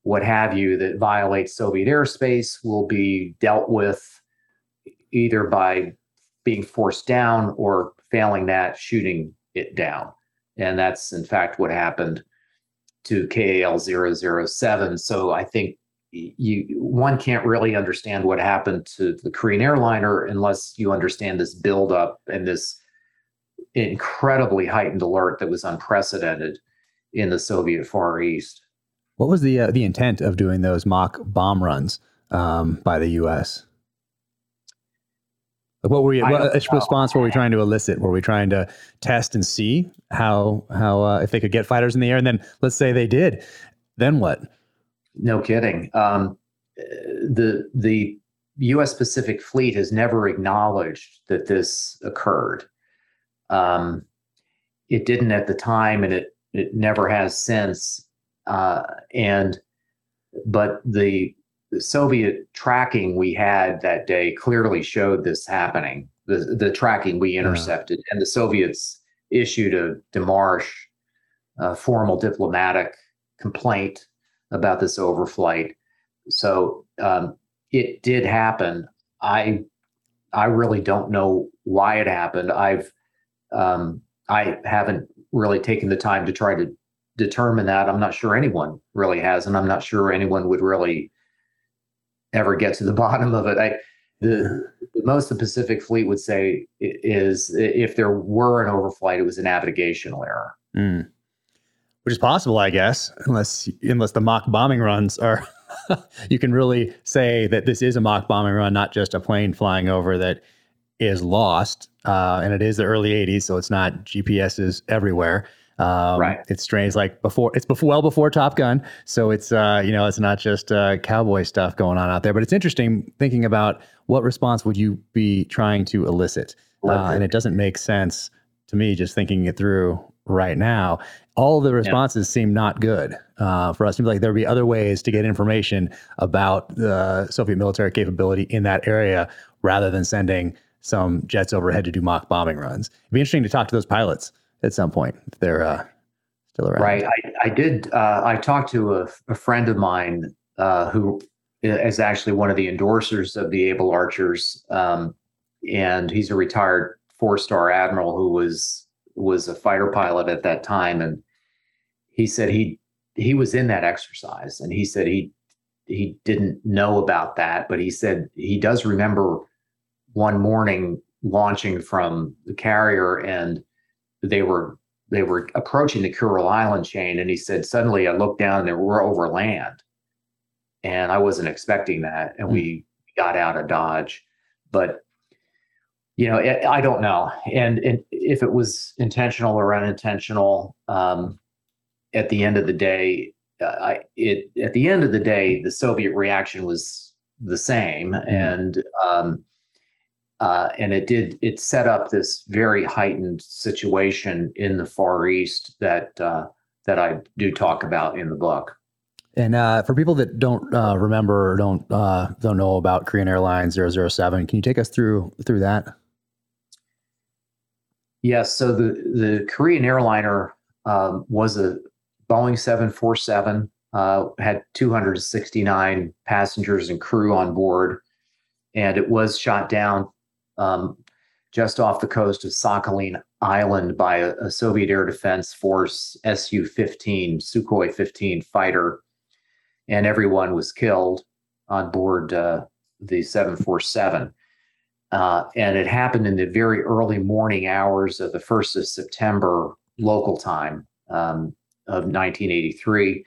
what have you, that violates Soviet airspace will be dealt with either by being forced down or failing that, shooting it down. And that's in fact what happened to KAL 007. So I think you one can't really understand what happened to the Korean airliner unless you understand this buildup and this incredibly heightened alert that was unprecedented in the Soviet Far East. What was the uh, the intent of doing those mock bomb runs um, by the U.S.? What were we? What response were we trying to elicit? Were we trying to test and see how how uh, if they could get fighters in the air? And then let's say they did, then what? No kidding. Um, the the U.S. Pacific Fleet has never acknowledged that this occurred. Um, it didn't at the time, and it it never has since. Uh, and but the the Soviet tracking we had that day clearly showed this happening. The the tracking we intercepted, yeah. and the Soviets issued a demarche, a formal diplomatic complaint about this overflight. So um, it did happen. I I really don't know why it happened. I've um, I haven't really taken the time to try to determine that. I'm not sure anyone really has, and I'm not sure anyone would really ever get to the bottom of it. I, the, the most the Pacific Fleet would say is if there were an overflight, it was a navigational error. Mm. Which is possible, I guess, unless unless the mock bombing runs are. you can really say that this is a mock bombing run, not just a plane flying over that is lost. Uh, and it is the early 80s, so it's not GPSs everywhere. Um, right. It's strange, like before. It's before, well before Top Gun, so it's uh, you know it's not just uh, cowboy stuff going on out there. But it's interesting thinking about what response would you be trying to elicit, uh, and it doesn't make sense to me just thinking it through right now. All the responses yeah. seem not good uh, for us. Seems like there would be other ways to get information about the Soviet military capability in that area rather than sending some jets overhead to do mock bombing runs. It'd be interesting to talk to those pilots at some point if they're uh, still around. Right. I, I did. Uh, I talked to a, a friend of mine uh, who is actually one of the endorsers of the Able Archers, um, and he's a retired four-star admiral who was was a fighter pilot at that time, and he said he he was in that exercise, and he said he he didn't know about that, but he said he does remember one morning launching from the carrier and they were they were approaching the Kuril Island chain, and he said, suddenly I looked down and there were over land, and I wasn't expecting that, and mm. we got out of Dodge, but you know, it, I don't know, and, and if it was intentional or unintentional, um, at the end of the day, uh, I it at the end of the day, the Soviet reaction was the same, mm. and um, uh, and it did it set up this very heightened situation in the Far East that uh, that I do talk about in the book. And uh, for people that don't uh, remember or don't uh, don't know about Korean Airlines 007, can you take us through through that? Yes. So the the Korean airliner um, was a Boeing 747, uh, had 269 passengers and crew on board, and it was shot down um, just off the coast of Sakhalin Island by a, a Soviet Air Defense Force Su 15, Sukhoi 15 fighter. And everyone was killed on board uh, the 747. Uh, and it happened in the very early morning hours of the 1st of September local time um, of 1983.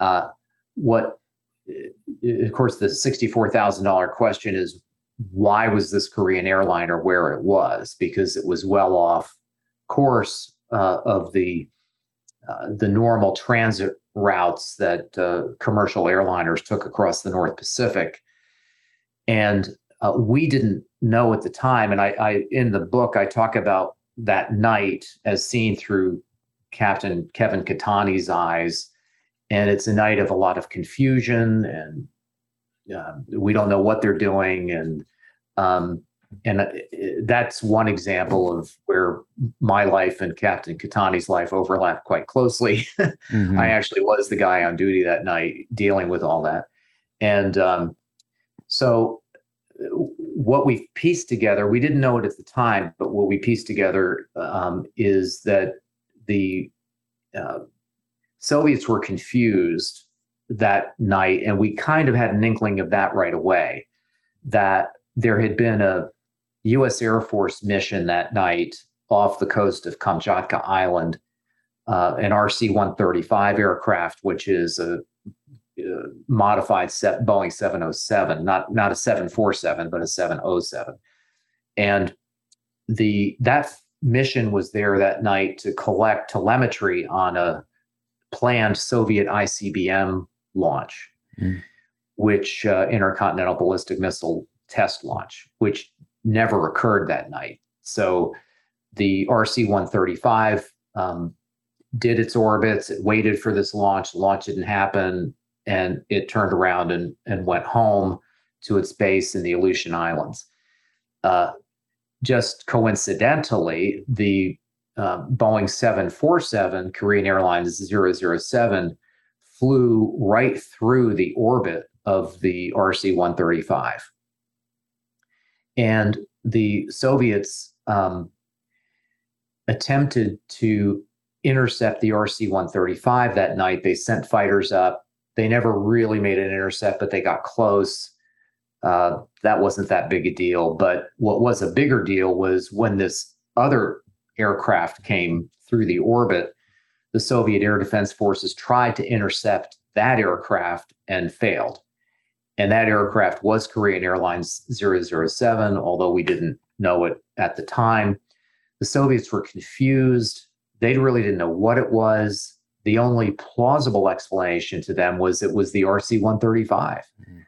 Uh, what, of course, the $64,000 question is why was this Korean airliner where it was? Because it was well off course uh, of the uh, the normal transit routes that uh, commercial airliners took across the North Pacific, and uh, we didn't know at the time. And I, I, in the book, I talk about that night as seen through Captain Kevin Catani's eyes, and it's a night of a lot of confusion and uh, we don't know what they're doing and um, and uh, that's one example of where my life and Captain Catani's life overlap quite closely. mm-hmm. I actually was the guy on duty that night dealing with all that. And um, so, what we pieced together, we didn't know it at the time, but what we pieced together um, is that the uh, Soviets were confused that night. And we kind of had an inkling of that right away that there had been a U.S. Air Force mission that night off the coast of Kamchatka Island, uh, an RC 135 aircraft, which is a, a modified set, Boeing 707, not, not a 747, but a 707. And the that mission was there that night to collect telemetry on a planned Soviet ICBM launch, mm. which uh, intercontinental ballistic missile test launch, which never occurred that night. So the RC 135 um, did its orbits, it waited for this launch, launch didn't happen, and it turned around and, and went home to its base in the Aleutian Islands. Uh, just coincidentally, the uh, Boeing 747 Korean Airlines 007 flew right through the orbit of the RC 135. And the Soviets um, attempted to intercept the RC 135 that night. They sent fighters up. They never really made an intercept, but they got close. Uh, that wasn't that big a deal. But what was a bigger deal was when this other aircraft came through the orbit the Soviet air defense forces tried to intercept that aircraft and failed. And that aircraft was Korean Airlines 007, although we didn't know it at the time. The Soviets were confused. They really didn't know what it was. The only plausible explanation to them was it was the RC 135, mm-hmm.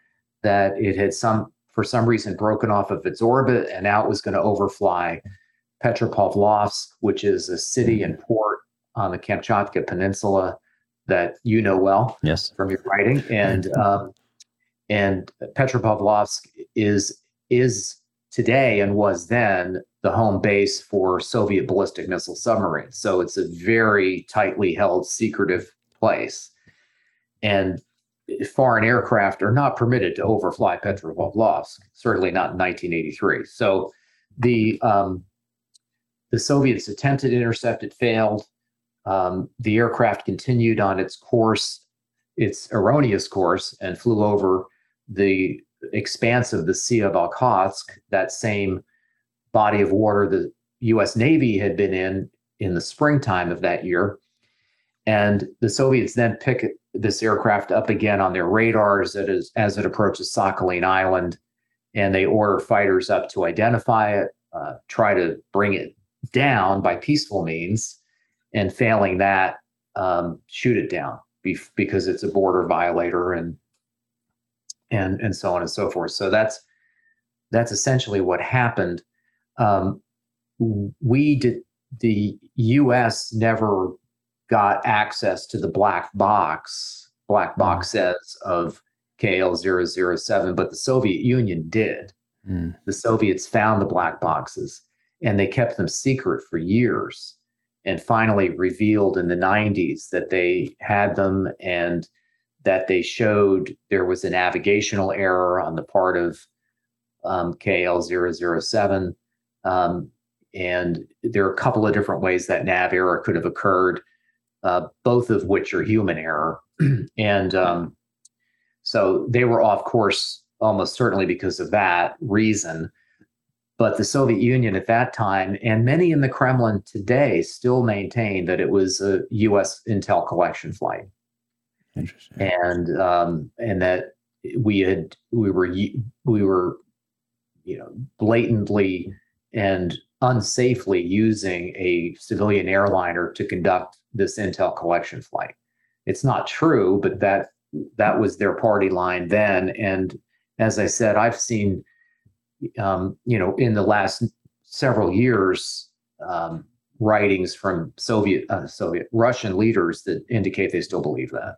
that it had some, for some reason, broken off of its orbit and now it was going to overfly Petropavlovsk, which is a city and port on the Kamchatka Peninsula that you know well yes. from your writing. And um, and Petropavlovsk is is today and was then the home base for Soviet ballistic missile submarines. So it's a very tightly held, secretive place. And foreign aircraft are not permitted to overfly Petropavlovsk, certainly not in 1983. So the um, the Soviets attempted to intercept it, failed. Um, the aircraft continued on its course, its erroneous course, and flew over the expanse of the Sea of Okhotsk, that same body of water the U.S. Navy had been in in the springtime of that year. And the Soviets then pick this aircraft up again on their radars as, as it approaches Sakhalin Island, and they order fighters up to identify it, uh, try to bring it down by peaceful means and failing that, um, shoot it down because it's a border violator and and and so on and so forth. So that's that's essentially what happened. Um, we did the U.S. never got access to the black box. Black box mm. says of KL 007, but the Soviet Union did. Mm. The Soviets found the black boxes and they kept them secret for years and finally revealed in the 90s that they had them and that they showed there was a navigational error on the part of um, KL007. Um, and there are a couple of different ways that nav error could have occurred, uh, both of which are human error. and um, so they were off course almost certainly because of that reason. But the Soviet Union at that time, and many in the Kremlin today, still maintain that it was a U.S. intel collection flight. Interesting. And um, and that we had we were we were you know, blatantly and unsafely using a civilian airliner to conduct this intel collection flight. It's not true, but that that was their party line then. And as I said, I've seen, um, you know, in the last several years, um, writings from Soviet, uh, Soviet Russian leaders that indicate they still believe that.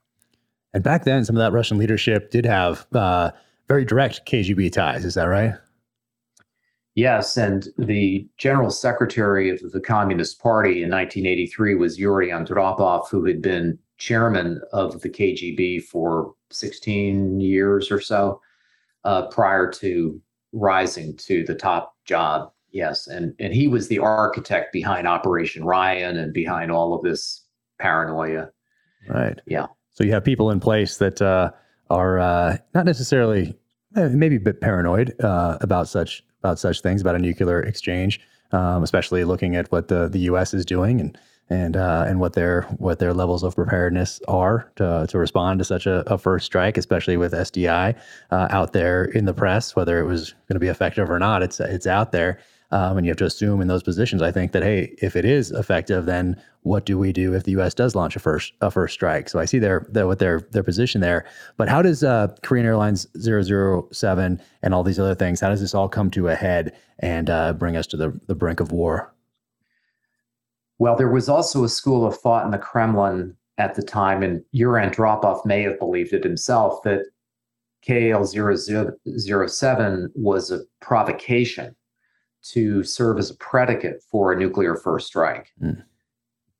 And back then, some of that Russian leadership did have uh, very direct KGB ties. Is that right? Yes, and the general secretary of the Communist Party in 1983 was Yuri Andropov, who had been chairman of the KGB for 16 years or so uh, prior to rising to the top job. Yes, and and he was the architect behind Operation Ryan and behind all of this paranoia. Right. Yeah. So you have people in place that uh, are uh, not necessarily maybe a bit paranoid uh, about such about such things about a nuclear exchange, um, especially looking at what the the U.S. is doing and and uh, and what their what their levels of preparedness are to, to respond to such a, a first strike, especially with SDI uh, out there in the press, whether it was going to be effective or not. It's it's out there, um, and you have to assume in those positions. I think that hey, if it is effective, then what do we do if the U.S. does launch a first a first strike? So I see their, their what their their position there. But how does uh, Korean Airlines 007 and all these other things? How does this all come to a head and uh, bring us to the the brink of war? Well, there was also a school of thought in the Kremlin at the time, and Yuri Andropov may have believed it himself, that KL 007 was a provocation to serve as a predicate for a nuclear first strike. Mm.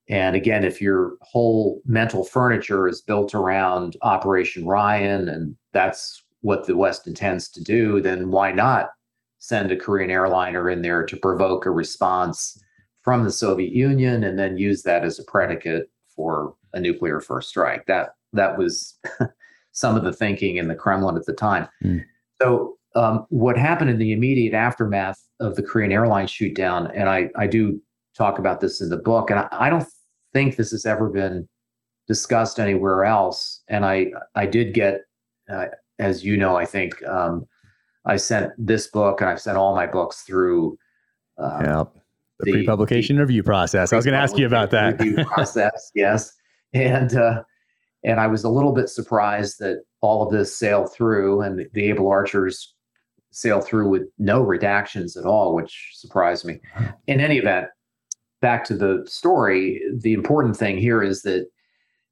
And again, if your whole mental furniture is built around Operation Ryan and that's what the West intends to do, then why not send a Korean airliner in there to provoke a response from the Soviet Union and then use that as a predicate for a nuclear first strike? That that was some of the thinking in the Kremlin at the time. Mm. So um, what happened in the immediate aftermath of the Korean airline shoot down, and I, I do talk about this in the book, and I, I don't think this has ever been discussed anywhere else. And I I did get, uh, as you know, I think um, I sent this book, and I've sent all my books through. Um, yeah, the, the pre-publication the review process. I was going to ask you about that. Review process, yes, and uh, and I was a little bit surprised that all of this sailed through, and the Able Archers sailed through with no redactions at all, which surprised me. In any event, back to the story, the important thing here is that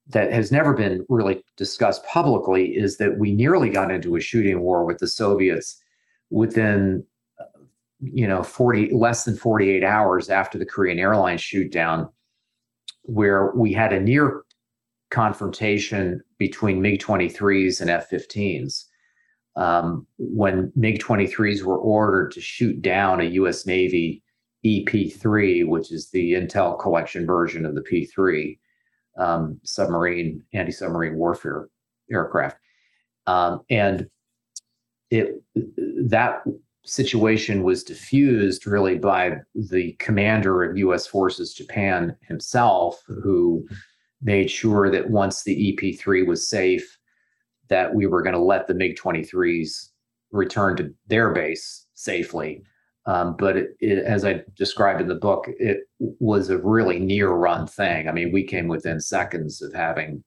that has never been really discussed publicly is that we nearly got into a shooting war with the Soviets within you know 40 less than 48 hours after the Korean Airlines shoot down where we had a near confrontation between MiG-23s and F-15s um, when MiG-23s were ordered to shoot down a U.S. Navy EP3, which is the Intel collection version of the P3 um, submarine anti-submarine warfare aircraft, um, and it that situation was diffused really by the commander of U.S. Forces Japan himself, who made sure that once the EP3 was safe, that we were going to let the MiG-23s return to their base safely. Um, but it, it, as I described in the book, it was a really near run thing. I mean, we came within seconds of having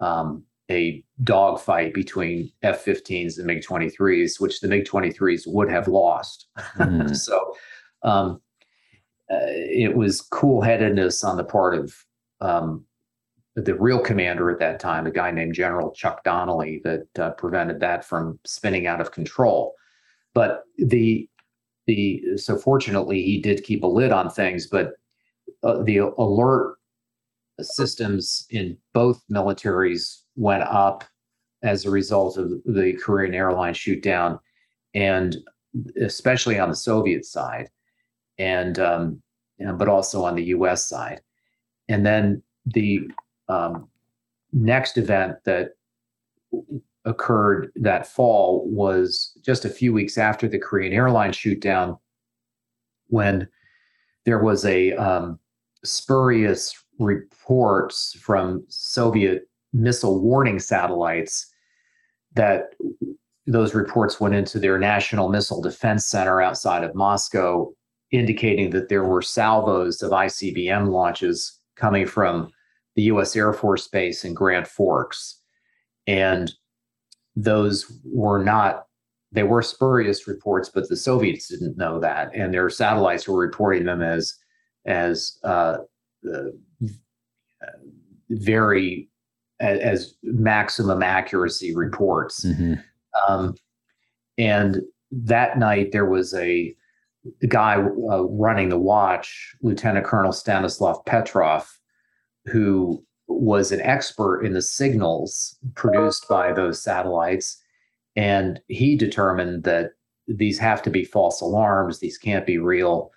um, a dogfight between F 15s and MiG 23s, which the MiG 23s would have lost. Mm. so um, uh, it was cool headedness on the part of um, the real commander at that time, a guy named General Chuck Donnelly, that uh, prevented that from spinning out of control. But the the so fortunately he did keep a lid on things, but uh, the alert systems in both militaries went up as a result of the Korean airline shoot down, and especially on the Soviet side, and um, but also on the U.S. side, and then the um, next event that occurred that fall was just a few weeks after the Korean airline shoot down, when there was a um, spurious reports from Soviet missile warning satellites that those reports went into their National Missile Defense Center outside of Moscow, indicating that there were salvos of ICBM launches coming from the U.S. Air Force Base in Grand Forks. And those were not, they were spurious reports, but the Soviets didn't know that. And their satellites were reporting them as, as uh, uh, very, as, as, maximum accuracy reports. Mm-hmm. Um, and that night there was a guy uh, running the watch, Lieutenant Colonel Stanislav Petrov, who was an expert in the signals produced by those satellites. And he determined that these have to be false alarms, these can't be real.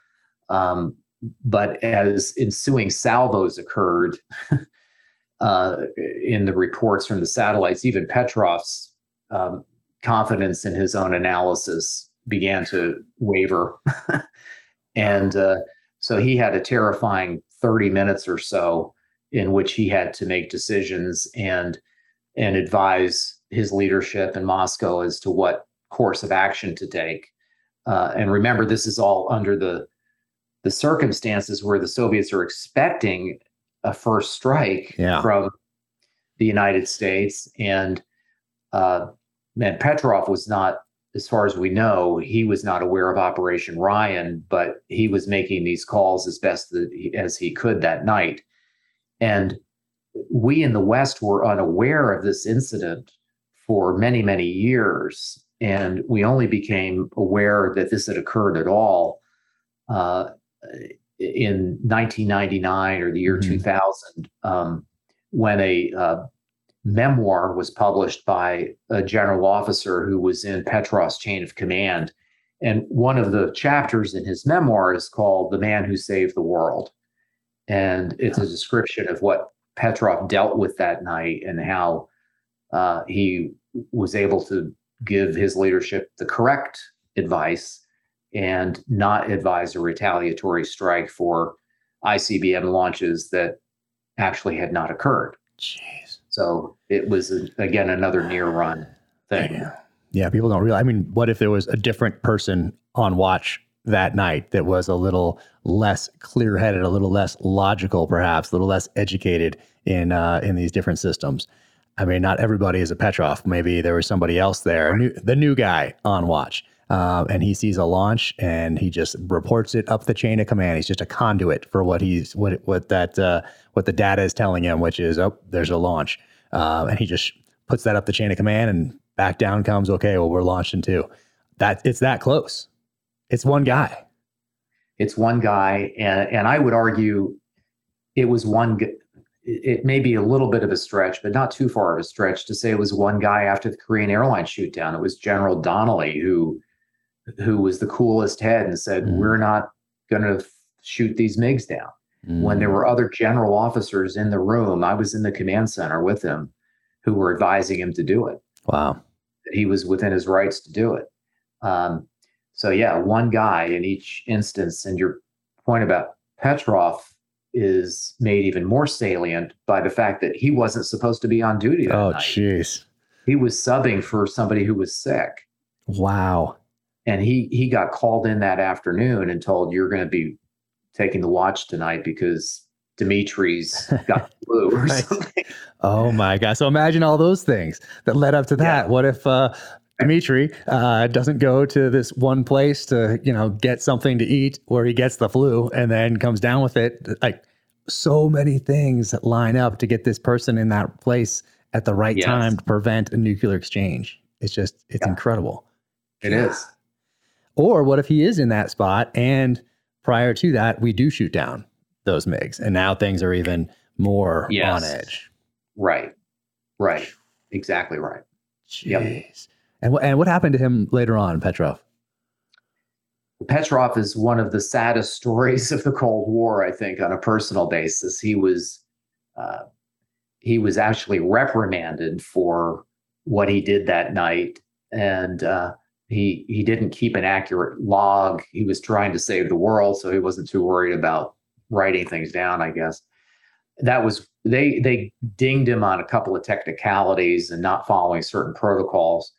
Um, but as ensuing salvos occurred uh, in the reports from the satellites, even Petrov's um, confidence in his own analysis began to waver. and uh, so he had a terrifying 30 minutes or so in which he had to make decisions and and advise his leadership in Moscow as to what course of action to take. Uh, and remember, this is all under the the circumstances where the Soviets are expecting a first strike yeah. from the United States, and uh, man, Petrov was not, as far as we know, he was not aware of Operation Ryan, but he was making these calls as best as he could that night. And we in the West were unaware of this incident for many, many years. And we only became aware that this had occurred at all uh, in 1999 or the year mm-hmm. 2000 um, when a uh, memoir was published by a general officer who was in Petrov's chain of command. And one of the chapters in his memoir is called The Man Who Saved the World. And it's a description of what Petrov dealt with that night and how uh, he was able to give his leadership the correct advice and not advise a retaliatory strike for ICBM launches that actually had not occurred. Jeez. So it was, again, another near run thing. Yeah. yeah, people don't realize. I mean, what if there was a different person on watch that night that was a little less clear headed, a little less logical, perhaps, a little less educated in uh, in these different systems. I mean, not everybody is a Petrov. Maybe there was somebody else there, new, the new guy on watch, uh, and he sees a launch and he just reports it up the chain of command. He's just a conduit for what he's what what that uh, what the data is telling him, which is oh, there's a launch, uh, and he just puts that up the chain of command, and back down comes okay. Well, we're launching too. That it's that close. It's one guy. It's one guy, and and I would argue it was one. It may be a little bit of a stretch, but not too far of a stretch to say it was one guy after the Korean airline shoot down. It was General Donnelly who who was the coolest head and said, mm. "We're not going to shoot these MiGs down." Mm. When there mm. were other general officers in the room, I was in the command center with him, who were advising him to do it. Wow, he was within his rights to do it. Um, so yeah, one guy in each instance. And your point about Petrov is made even more salient by the fact that he wasn't supposed to be on duty. Oh, jeez. He was subbing for somebody who was sick. Wow. And he he got called in that afternoon and told you're going to be taking the watch tonight because Dimitri's got the flu or something. Oh my god! So imagine all those things that led up to that. Yeah. What if uh, Dimitri uh, doesn't go to this one place to you know get something to eat where he gets the flu and then comes down with it like so many things line up to get this person in that place at the right yes. time to prevent a nuclear exchange it's just it's yeah. incredible It yeah. is. Or what if he is in that spot and prior to that we do shoot down those migs and now things are even more yes. on edge right right exactly right Jeez. Yep. And what and what happened to him later on, Petrov? Petrov is one of the saddest stories of the Cold War. I think, on a personal basis, he was uh, he was actually reprimanded for what he did that night, and uh, he he didn't keep an accurate log. He was trying to save the world, so he wasn't too worried about writing things down. I guess that was they they dinged him on a couple of technicalities and not following certain protocols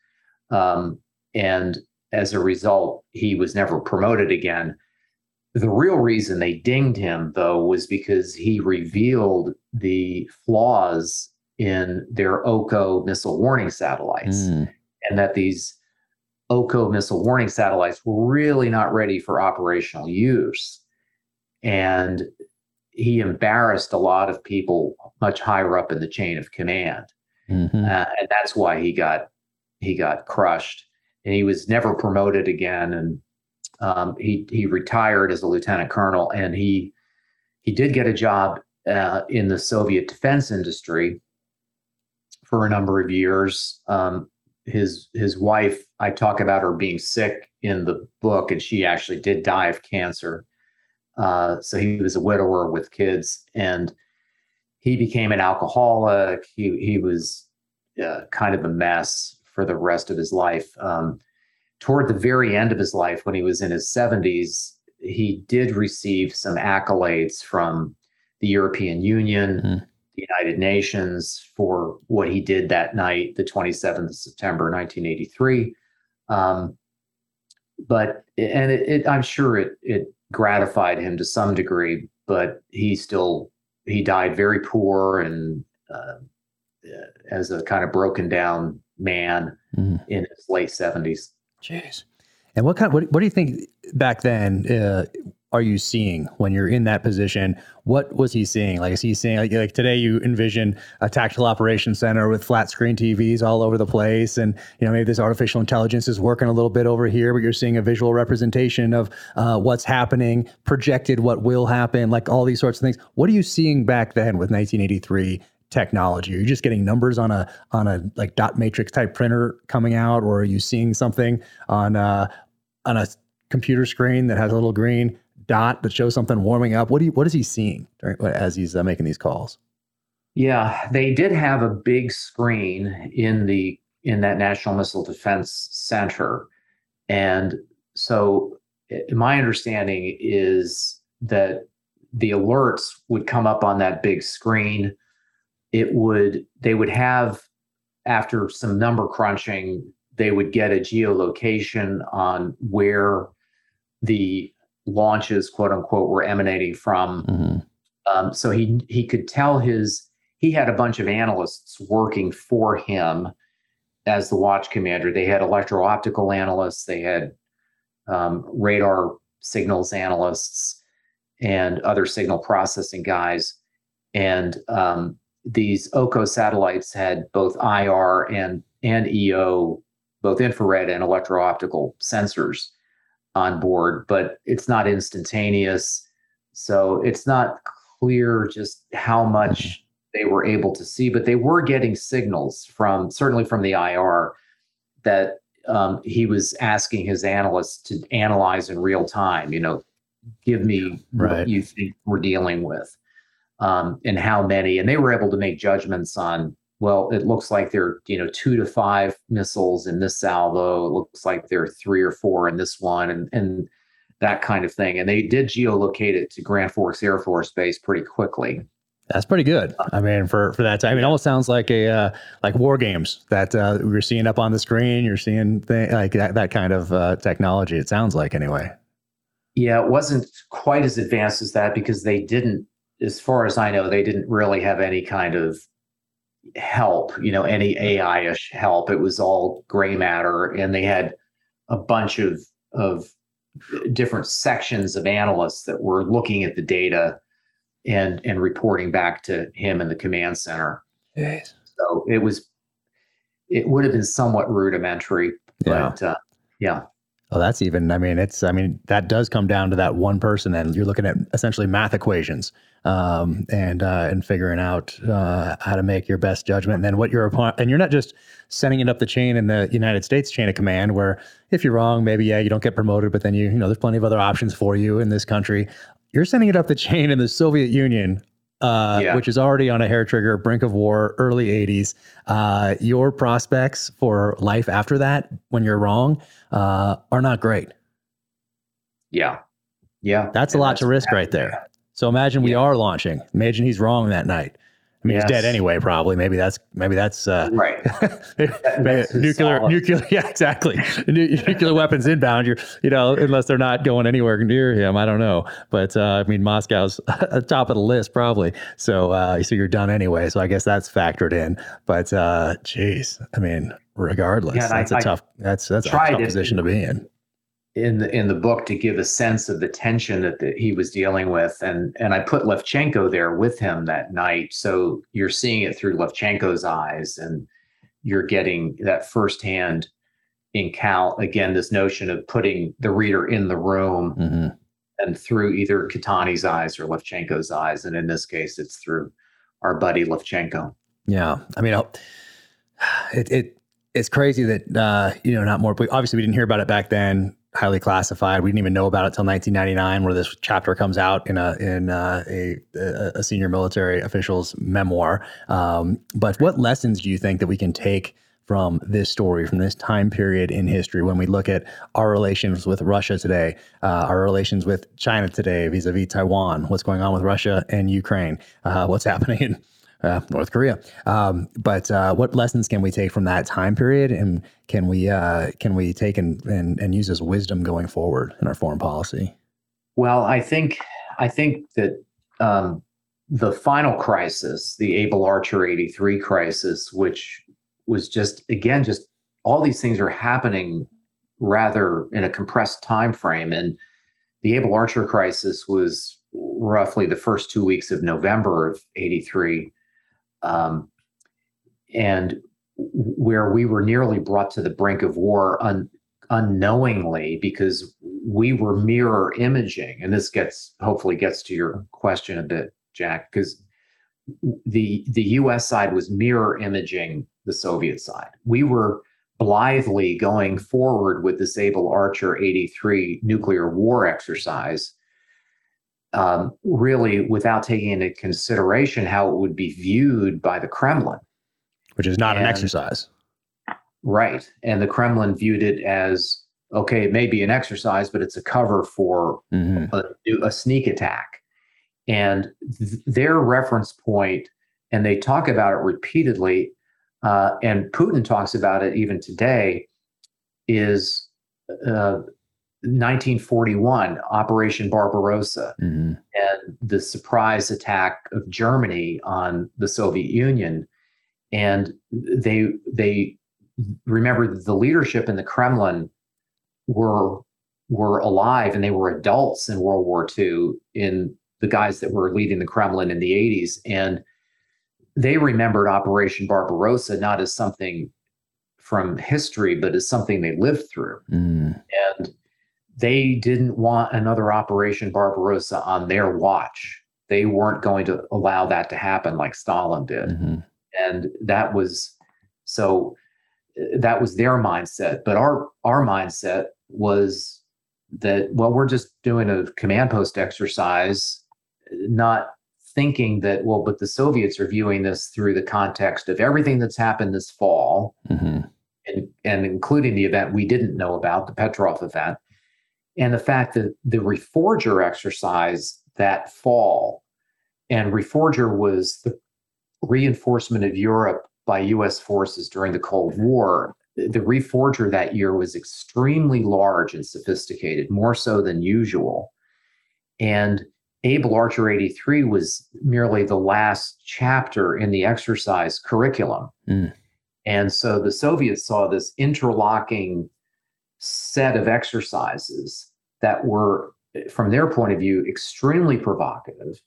Um, and as a result, he was never promoted again. The real reason they dinged him, though, was because he revealed the flaws in their Oko missile warning satellites, mm. and that these Oko missile warning satellites were really not ready for operational use. And he embarrassed a lot of people much higher up in the chain of command, mm-hmm. uh, and that's why he got he got crushed. And he was never promoted again, and um, he he retired as a lieutenant colonel, and he he did get a job uh, in the Soviet defense industry for a number of years. Um, his his wife, I talk about her being sick in the book, and she actually did die of cancer. Uh, so he was a widower with kids, and he became an alcoholic. He he was uh, kind of a mess for the rest of his life. Um, toward the very end of his life, when he was in his seventies, he did receive some accolades from the European Union, mm-hmm. the United Nations for what he did that night, the 27th of September, 1983. Um, but and it, it, I'm sure it it gratified him to some degree, but he still he died very poor and uh, as a kind of broken down man mm-hmm. in his late 70s. Jeez. And what kind? What, what do you think back then? Uh, are you seeing when you're in that position? What was he seeing? Like, is he seeing like, like today you envision a tactical operations center with flat screen TVs all over the place, and you know maybe this artificial intelligence is working a little bit over here, but you're seeing a visual representation of uh, what's happening, projected what will happen, like all these sorts of things. What are you seeing back then with 1983 technology? Are you just getting numbers on a on a like dot matrix type printer coming out, or are you seeing something on uh, on a computer screen that has a little green dot that shows something warming up? What do you, what is he seeing during, as he's uh, making these calls? Yeah, they did have a big screen in the in that National Missile Defense Center, and so my understanding is that the alerts would come up on that big screen. It would they would have after some number crunching, they would get a geolocation on where the launches, quote unquote, were emanating from. Mm-hmm. Um, so he he could tell his he had a bunch of analysts working for him as the watch commander. They had electro optical analysts, they had um, radar signals analysts, and other signal processing guys. And um, these Oko satellites had both IR and and EO, both infrared and electro optical sensors on board, but it's not instantaneous. So it's not clear just how much they were able to see, but they were getting signals from certainly from the IR that um, he was asking his analysts to analyze in real time. You know, give me right. what you think we're dealing with um, and how many, and they were able to make judgments on well, it looks like there are, you know, two to five missiles in this salvo. It looks like there are three or four in this one, and and that kind of thing. And they did geolocate it to Grand Forks Air Force Base pretty quickly. That's pretty good. I mean, for for that time, I mean, it almost sounds like a uh, like war games that uh, we're seeing up on the screen. You're seeing th- like that that kind of uh, technology. It sounds like anyway. Yeah, it wasn't quite as advanced as that because they didn't, as far as I know, they didn't really have any kind of help, you know, any AI-ish help. It was all gray matter, and they had a bunch of of different sections of analysts that were looking at the data and and reporting back to him in the command center. Yes. So it was it would have been somewhat rudimentary, but yeah. Uh, yeah. Oh, that's even. I mean, it's. I mean, that does come down to that one person, and you're looking at essentially math equations, um, and uh, and figuring out uh, how to make your best judgment. And then what your opponent, and you're not just sending it up the chain in the United States chain of command, where if you're wrong, maybe yeah, you don't get promoted, but then you, you know, there's plenty of other options for you in this country. You're sending it up the chain in the Soviet Union, uh, yeah. which is already on a hair trigger, brink of war, early 80s. Uh, your prospects for life after that, when you're wrong, uh, are not great. Yeah. Yeah. That's and a lot to risk right there. So imagine we yeah. are launching. Imagine he's wrong that night. I mean, yes. he's dead anyway. Probably. Maybe that's maybe that's uh, right. maybe, that's nuclear, nuclear. Yeah, exactly. nuclear weapons inbound. You're, you know, unless they're not going anywhere near him. I don't know. But uh, I mean, Moscow's at top of the list probably. So, uh, so you're done anyway. So I guess that's factored in. But, uh, geez, I mean, regardless, yeah, that's I, a tough. That's that's a tough position to be in in the in the book to give a sense of the tension that the, he was dealing with. And and I put Levchenko there with him that night. So you're seeing it through Levchenko's eyes and you're getting that firsthand encounter again this notion of putting the reader in the room mm-hmm. and through either Catani's eyes or Levchenko's eyes. And in this case it's through our buddy Levchenko. Yeah. I mean it it it's crazy that uh, you know not more obviously we didn't hear about it back then highly classified. We didn't even know about it till 1999, where this chapter comes out in a in uh, a, a senior military official's memoir. Um, but what lessons do you think that we can take? From this story, from this time period in history, when we look at our relations with Russia today, uh, our relations with China today, vis-a-vis Taiwan, what's going on with Russia and Ukraine, uh, what's happening in uh, North Korea. Um, but uh, what lessons can we take from that time period, and can we uh, can we take and, and and use as wisdom going forward in our foreign policy? Well, I think I think that um, the final crisis, the Able Archer eighty three crisis, which was just again just all these things are happening rather in a compressed time frame, and the Able Archer crisis was roughly the first two weeks of November of 83 um, and where we were nearly brought to the brink of war un, unknowingly because we were mirror imaging. And this gets hopefully gets to your question a bit jack because the the us side was mirror imaging the soviet side. We were blithely going forward with the able archer 83 nuclear war exercise um, really without taking into consideration how it would be viewed by the Kremlin. Which is not and, an exercise. Right. And the Kremlin viewed it as okay, it may be an exercise, but it's a cover for mm-hmm. a, a, sneak attack. And th- their reference point, and they talk about it repeatedly, uh, and Putin talks about it even today, is uh, 1941 Operation Barbarossa mm-hmm. and the surprise attack of Germany on the Soviet Union and they they remember the leadership in the Kremlin were were alive and they were adults in World War II in the guys that were leading the Kremlin in the 80s and they remembered Operation Barbarossa not as something from history but as something they lived through mm. They didn't want another Operation Barbarossa on their watch. They weren't going to allow that to happen like Stalin did. Mm-hmm. And that was so that was their mindset. But our our mindset was that well, we're just doing a command post exercise, not thinking that well, but the Soviets are viewing this through the context of everything that's happened this fall, mm-hmm. and and including the event we didn't know about, the Petrov event and the fact that the reforger exercise that fall and reforger was the reinforcement of europe by us forces during the cold war the reforger that year was extremely large and sophisticated more so than usual and able archer 83 was merely the last chapter in the exercise curriculum mm. and so the soviets saw this interlocking set of exercises that were, from their point of view, extremely provocative.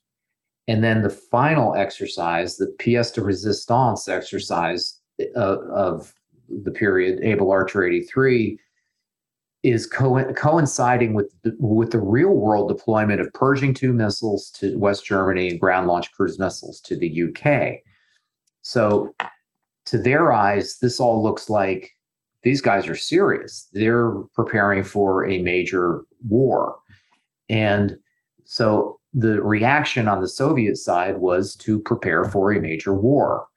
And then the final exercise, the pièce de résistance exercise of, uh, of the period, Able Archer 83, is co- coinciding with the, with the real world deployment of Pershing 2 missiles to West Germany and ground launched cruise missiles to the UK. So, to their eyes, this all looks like these guys are serious. They're preparing for a major war. And so the reaction on the Soviet side was to prepare for a major war.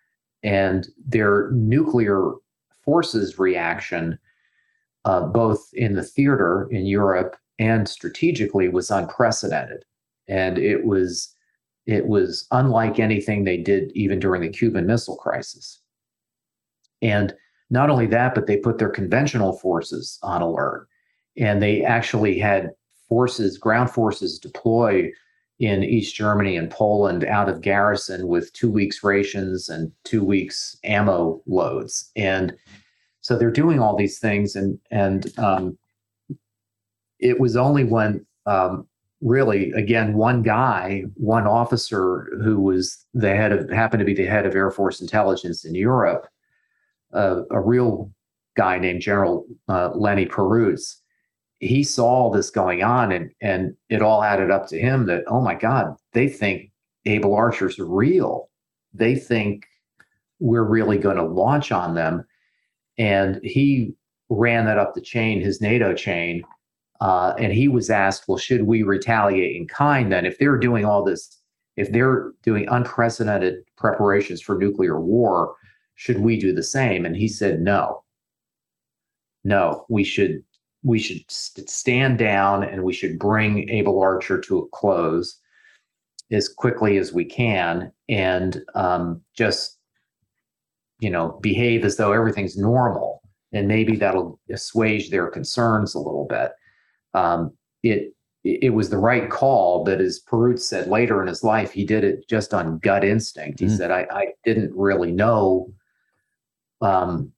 And their nuclear forces reaction, uh, both in the theater in Europe and strategically, was unprecedented. And it was it was unlike anything they did even during the Cuban Missile Crisis. And not only that, but they put their conventional forces on alert. And they actually had forces, ground forces deploy in East Germany and Poland out of garrison with two weeks rations and two weeks ammo loads. And so they're doing all these things. And, and um, it was only when um, really, again, one guy, one officer who was the head of, happened to be the head of Air Force intelligence in Europe, uh, a real guy named General uh, Lenny Perroots, he saw all this going on and and it all added up to him that oh my god they think able archers real. They think we're really going to launch on them. And he ran that up the chain his nato chain uh, and he was asked well should we retaliate in kind then? If they're doing all this if they're doing unprecedented preparations for nuclear war should we do the same? And he said no. No we should we should stand down and we should bring Able Archer to a close as quickly as we can and um, just you know behave as though everything's normal. And maybe that'll assuage their concerns a little bit. Um, it it was the right call but as Perroots said later in his life he did it just on gut instinct. He mm-hmm. said I, I didn't really know um,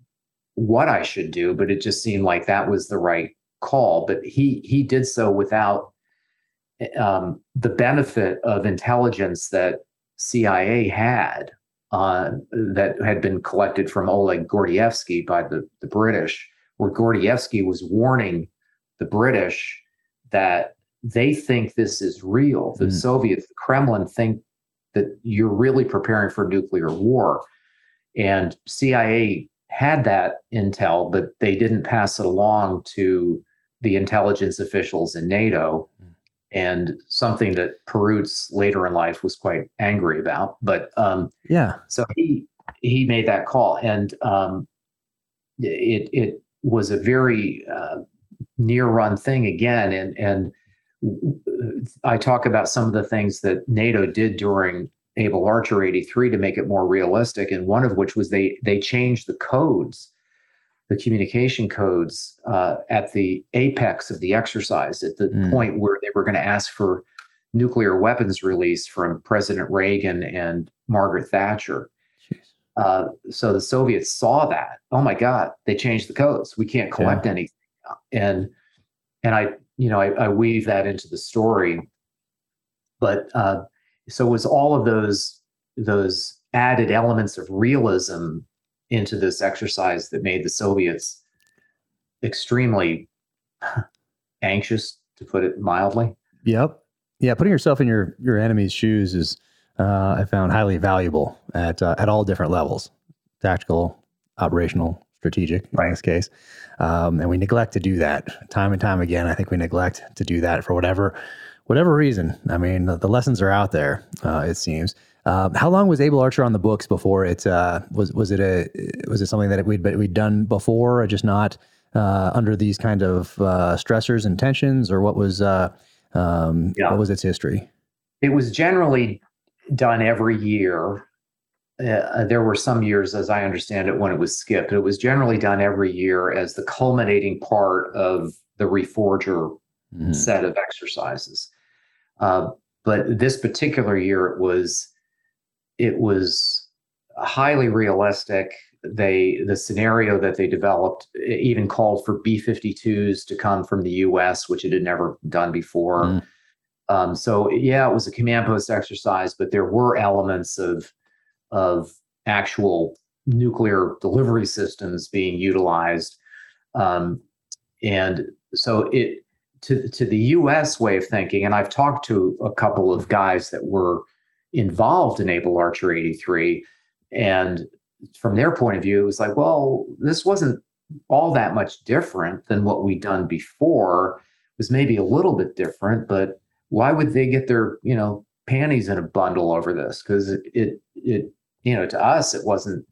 what I should do, but it just seemed like that was the right call, but he he did so without um, the benefit of intelligence that CIA had uh, that had been collected from Oleg Gordievsky by the, the British, where Gordievsky was warning the British that they think this is real. The mm. Soviets, the Kremlin think that you're really preparing for nuclear war. And CIA had that intel, but they didn't pass it along to the intelligence officials in NATO, hmm. and something that Perroots later in life was quite angry about. But um, yeah, so he he made that call, and um, it it was a very uh, near run thing again, and and I talk about some of the things that NATO did during Able Archer 83 to make it more realistic, and one of which was they they changed the codes the communication codes uh, at the apex of the exercise, at the mm. point where they were going to ask for nuclear weapons release from President Reagan and Margaret Thatcher. Uh, so the Soviets saw that. Oh my God, they changed the codes. We can't collect yeah. anything. And and I, you know, I, I, weave that into the story. But uh, so it was all of those those added elements of realism into this exercise that made the Soviets extremely anxious, to put it mildly. Yep. Yeah, putting yourself in your your enemy's shoes is uh, I found highly valuable at uh, at all different levels, tactical, operational, strategic in this case, um, and we neglect to do that time and time again. I think we neglect to do that for whatever whatever reason. I mean, the, the lessons are out there. Uh, it seems. Um, how long was Able Archer on the books before it uh, was was it a was it something that we'd we'd done before, or just not uh, under these kind of uh, stressors and tensions, or what was uh, um, yeah. what was its history? It was generally done every year. Uh, there were some years, as I understand it, when it was skipped. It was generally done every year as the culminating part of the Reforger mm-hmm. set of exercises. Uh, but this particular year, it was it was highly realistic. They the scenario that they developed even called for B-52s to come from the U.S., which it had never done before. Mm. Um, so yeah, it was a command post exercise, but there were elements of of actual nuclear delivery systems being utilized, um, and so it to to the U.S. way of thinking. And I've talked to a couple of guys that were involved in Able Archer 83. And from their point of view, it was like, well, this wasn't all that much different than what we'd done before. It was maybe a little bit different, but why would they get their, you know, panties in a bundle over this? Because it, it, it, you know, to us, it wasn't,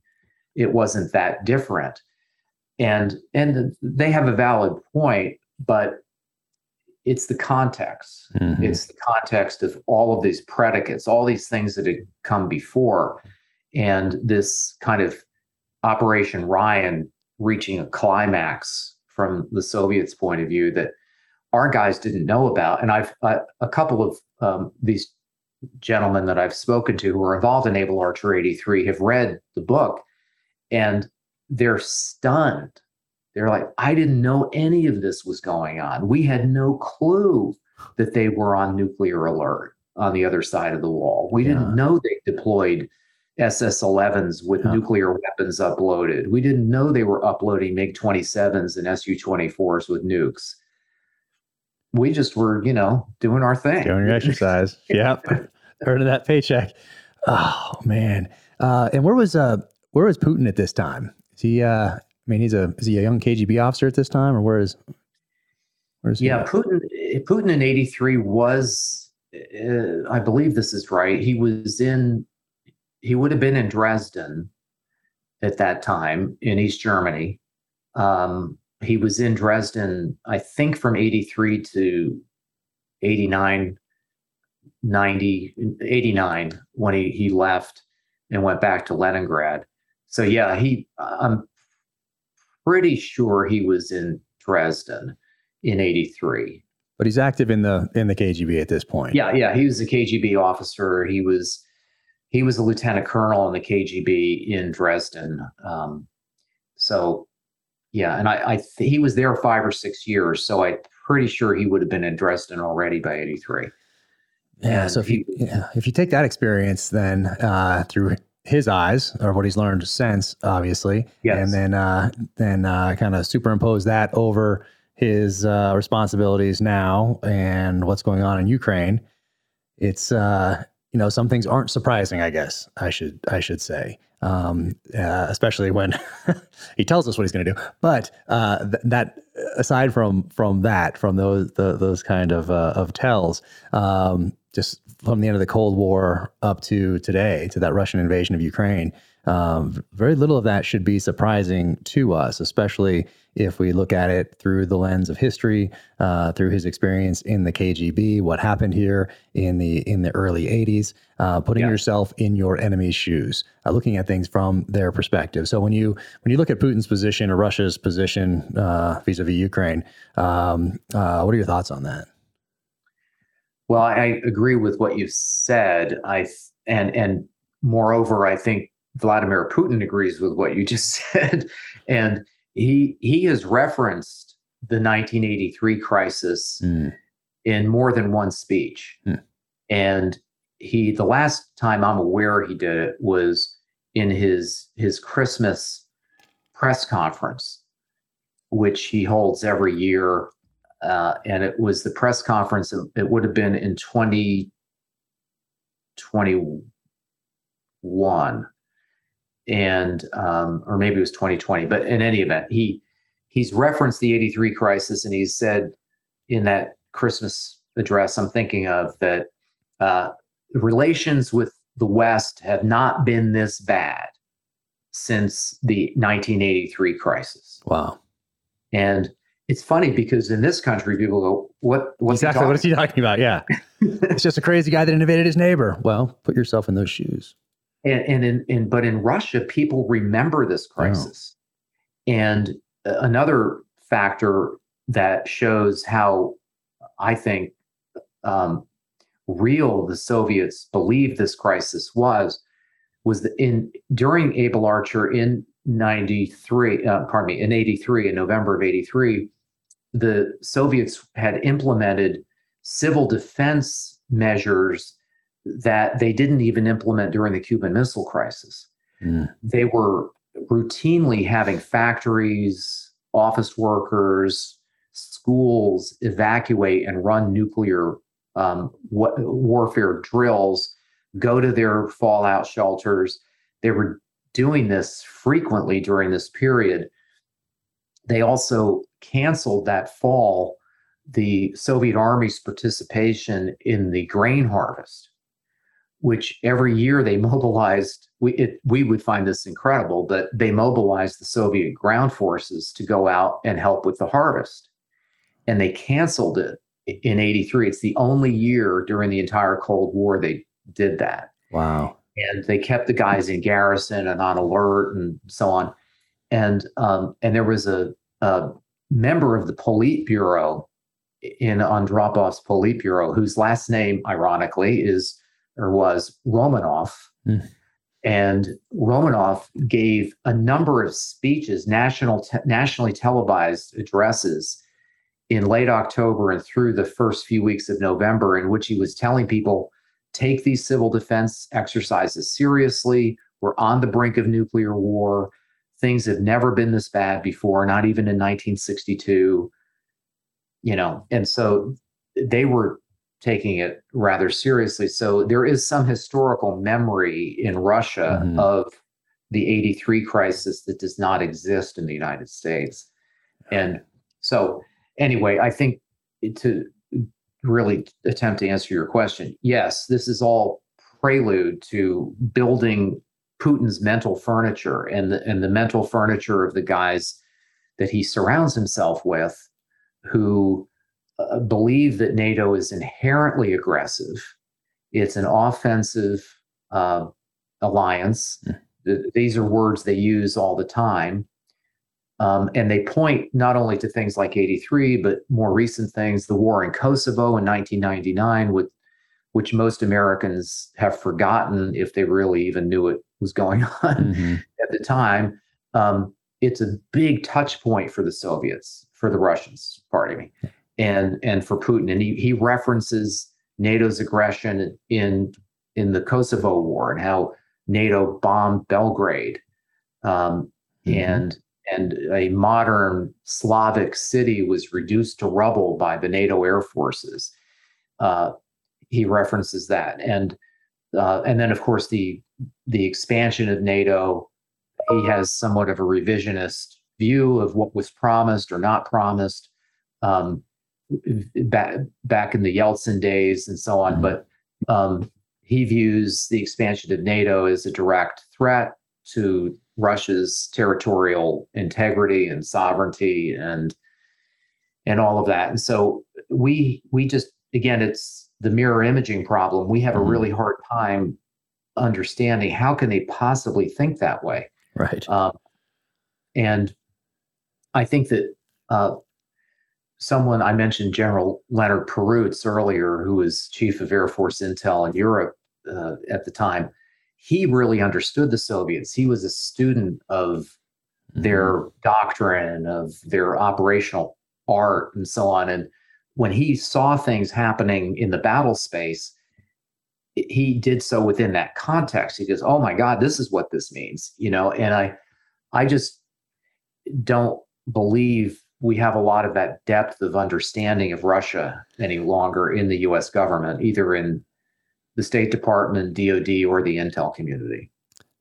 it wasn't that different. And and they have a valid point, but it's the context. Mm-hmm. It's the context of all of these predicates, all these things that had come before, and this kind of Operation Ryan reaching a climax from the Soviets' point of view that our guys didn't know about. And I've uh, a couple of um, these gentlemen that I've spoken to who are involved in Able Archer 83 have read the book and they're stunned. They're like, I didn't know any of this was going on. We had no clue that they were on nuclear alert on the other side of the wall. We yeah. didn't know they deployed SS 11s with yeah. nuclear weapons uploaded. We didn't know they were uploading MiG 27s and Su 24s with nukes. We just were, you know, doing our thing. Doing your exercise. yep. Earning that paycheck. Oh, man. Uh, and where was uh, where was Putin at this time? Is he, uh, I mean, he's a, is he a young KGB officer at this time or where is, where is yeah, Putin, Putin in 83 was, uh, I believe this is right. He was in he would have been in Dresden at that time in East Germany. Um, he was in Dresden, I think, from 83 to 89, 90, 89 when he, he left and went back to Leningrad. So, yeah, he, I'm pretty sure he was in Dresden in 83. But he's active in the in the KGB at this point. Yeah, yeah, he was a KGB officer. He was he was a lieutenant colonel in the KGB in Dresden. Um, so, yeah, and I, I th- he was there five or six years. So I'm pretty sure he would have been in Dresden already by '83. Yeah. And so if you yeah, if you take that experience then uh, through his eyes or what he's learned since, obviously, yes. and then uh, then uh, kind of superimpose that over his uh, responsibilities now and what's going on in Ukraine, it's uh, you know some things aren't surprising i guess i should i should say. Um, uh, especially when he tells us what he's going to do. But uh, th- that aside from from that from those the, those kind of uh, of tells um, just from the end of the cold war up to today to that russian invasion of ukraine um, very little of that should be surprising to us especially if we look at it through the lens of history, uh, through his experience in the KGB, what happened here in the in the early '80s, uh, putting yeah. yourself in your enemy's shoes, uh, looking at things from their perspective. So when you when you look at Putin's position or Russia's position uh, vis-a-vis Ukraine, um, uh, what are your thoughts on that? Well, I agree with what you said. I and and moreover, I think Vladimir Putin agrees with what you just said, and he he has referenced the 1983 crisis mm. in more than one speech mm. and he the last time i'm aware he did it was in his his christmas press conference which he holds every year uh, and it was the press conference it would have been in 2021 and um, or maybe it was 2020 but in any event he he's referenced the 83 crisis and he said in that christmas address i'm thinking of that uh, relations with the west have not been this bad since the 1983 crisis. Wow. And it's funny because in this country people go what what's exactly what is he talking about? Yeah. It's just a crazy guy that invaded his neighbor. Well put yourself in those shoes. And, and in, in but in Russia, people remember this crisis. And another factor that shows how I think um, real the Soviets believed this crisis was was that in during Able Archer in 93, uh, pardon me, in 83, in November of 83, the Soviets had implemented civil defense measures that they didn't even implement during the Cuban Missile Crisis. Mm. They were routinely having factories, office workers, schools evacuate and run nuclear um, warfare drills, go to their fallout shelters. They were doing this frequently during this period. They also canceled that fall the Soviet Army's participation in the grain harvest which every year they mobilized. We it, we would find this incredible, but they mobilized the Soviet ground forces to go out and help with the harvest, and they canceled it in 83. It's the only year during the entire Cold War they did that. Wow. And they kept the guys in garrison and on alert and so on. And um, and there was a, a member of the Politburo in Andropov's Politburo, whose last name, ironically, is or was Romanov. Mm. And Romanov gave a number of speeches, national te- nationally televised addresses in late October and through the first few weeks of November, in which he was telling people take these civil defense exercises seriously. We're on the brink of nuclear war. Things have never been this bad before, not even in 1962. You know, and so they were taking it rather seriously. So there is some historical memory in Russia mm-hmm. of the 83 crisis that does not exist in the United States. And so, anyway, I think to really attempt to answer your question, yes, this is all prelude to building Putin's mental furniture and the, and the mental furniture of the guys that he surrounds himself with who uh, believe that NATO is inherently aggressive. It's an offensive uh, alliance. Mm. These are words they use all the time. Um, and they point not only to things like 83, but more recent things, the war in Kosovo in 1999, with, which most Americans have forgotten if they really even knew it was going on mm-hmm. at the time. Um, it's a big touch point for the Soviets, for the Russians, pardon me, and and for Putin. And he, he references NATO's aggression in in the Kosovo War and how NATO bombed Belgrade. Um, mm-hmm. And and a modern Slavic city was reduced to rubble by the NATO air forces. Uh, he references that, and uh, and then of course the the expansion of NATO. He has somewhat of a revisionist view of what was promised or not promised um, back back in the Yeltsin days and so on. Mm-hmm. But um, he views the expansion of NATO as a direct threat to Russia's territorial integrity and sovereignty and and all of that. And so we we just again it's the mirror imaging problem. We have a mm-hmm. really hard time understanding how can they possibly think that way. Right. Um, and I think that uh, someone I mentioned, General Leonard Perroots earlier, who was chief of Air Force Intel in Europe uh, at the time he really understood the Soviets. He was a student of their mm-hmm. doctrine, of their operational art, and so on. And when he saw things happening in the battle space, he did so within that context. He goes, "Oh my God, this is what this means," you know. And I, I just don't believe we have a lot of that depth of understanding of Russia any longer in the U.S. government, either in the State Department, DoD, or the intel community.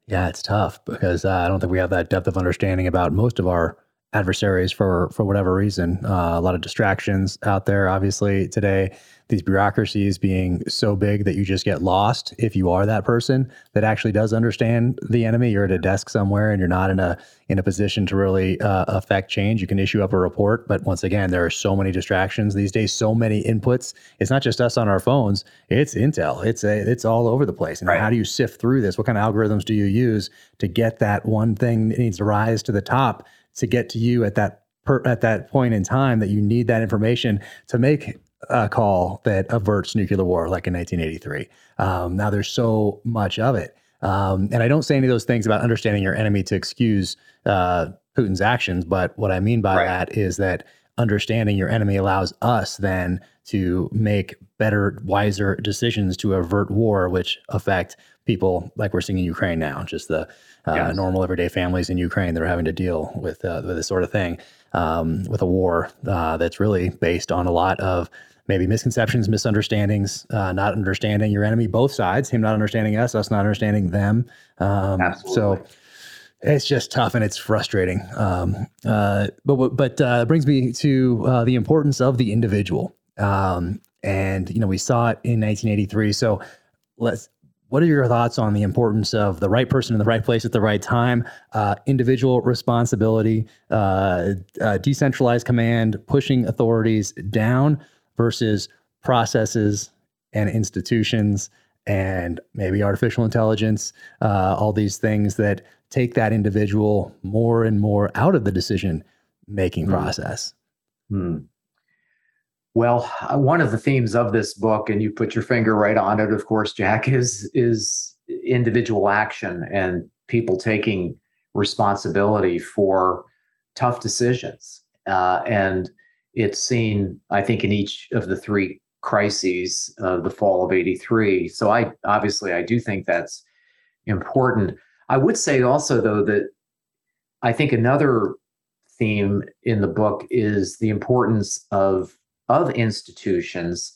Yeah, it's tough because uh, I don't think we have that depth of understanding about most of our adversaries for for whatever reason. Uh, a lot of distractions out there, obviously today these bureaucracies being so big that you just get lost if you are that person that actually does understand the enemy. You're at a desk somewhere and you're not in a in a position to really uh, affect change. You can issue up a report, but once again, there are so many distractions these days, so many inputs. It's not just us on our phones; it's Intel. It's a it's all over the place. And right. how do you sift through this? What kind of algorithms do you use to get that one thing that needs to rise to the top to get to you at that per, at that point in time that you need that information to make a call that averts nuclear war, like in 1983. Um, now there's so much of it. Um, and I don't say any of those things about understanding your enemy to excuse uh, Putin's actions, but what I mean by right. that is that understanding your enemy allows us then to make better, wiser decisions to avert war, which affect people like we're seeing in Ukraine now, just the uh, normal everyday families in Ukraine that are having to deal with, uh, with this sort of thing, um, with a war uh, that's really based on a lot of maybe misconceptions, misunderstandings, uh, not understanding your enemy, both sides, him not understanding us, us not understanding them. Um, Absolutely. So it's just tough and it's frustrating. Um, uh, but but uh, it brings me to uh, the importance of the individual. Um, and you know we saw it in 1983. So let's. What are your thoughts on the importance of the right person in the right place at the right time, uh, individual responsibility, uh, uh, decentralized command, pushing authorities down, versus processes and institutions and maybe artificial intelligence, uh, all these things that take that individual more and more out of the decision making mm. process. Mm. Well, uh, one of the themes of this book, and you put your finger right on it, of course, Jack, is is individual action and people taking responsibility for tough decisions. Uh, and it's seen, I think, in each of the three crises of the fall of 83. So I obviously I do think that's important. I would say also though that I think another theme in the book is the importance of of institutions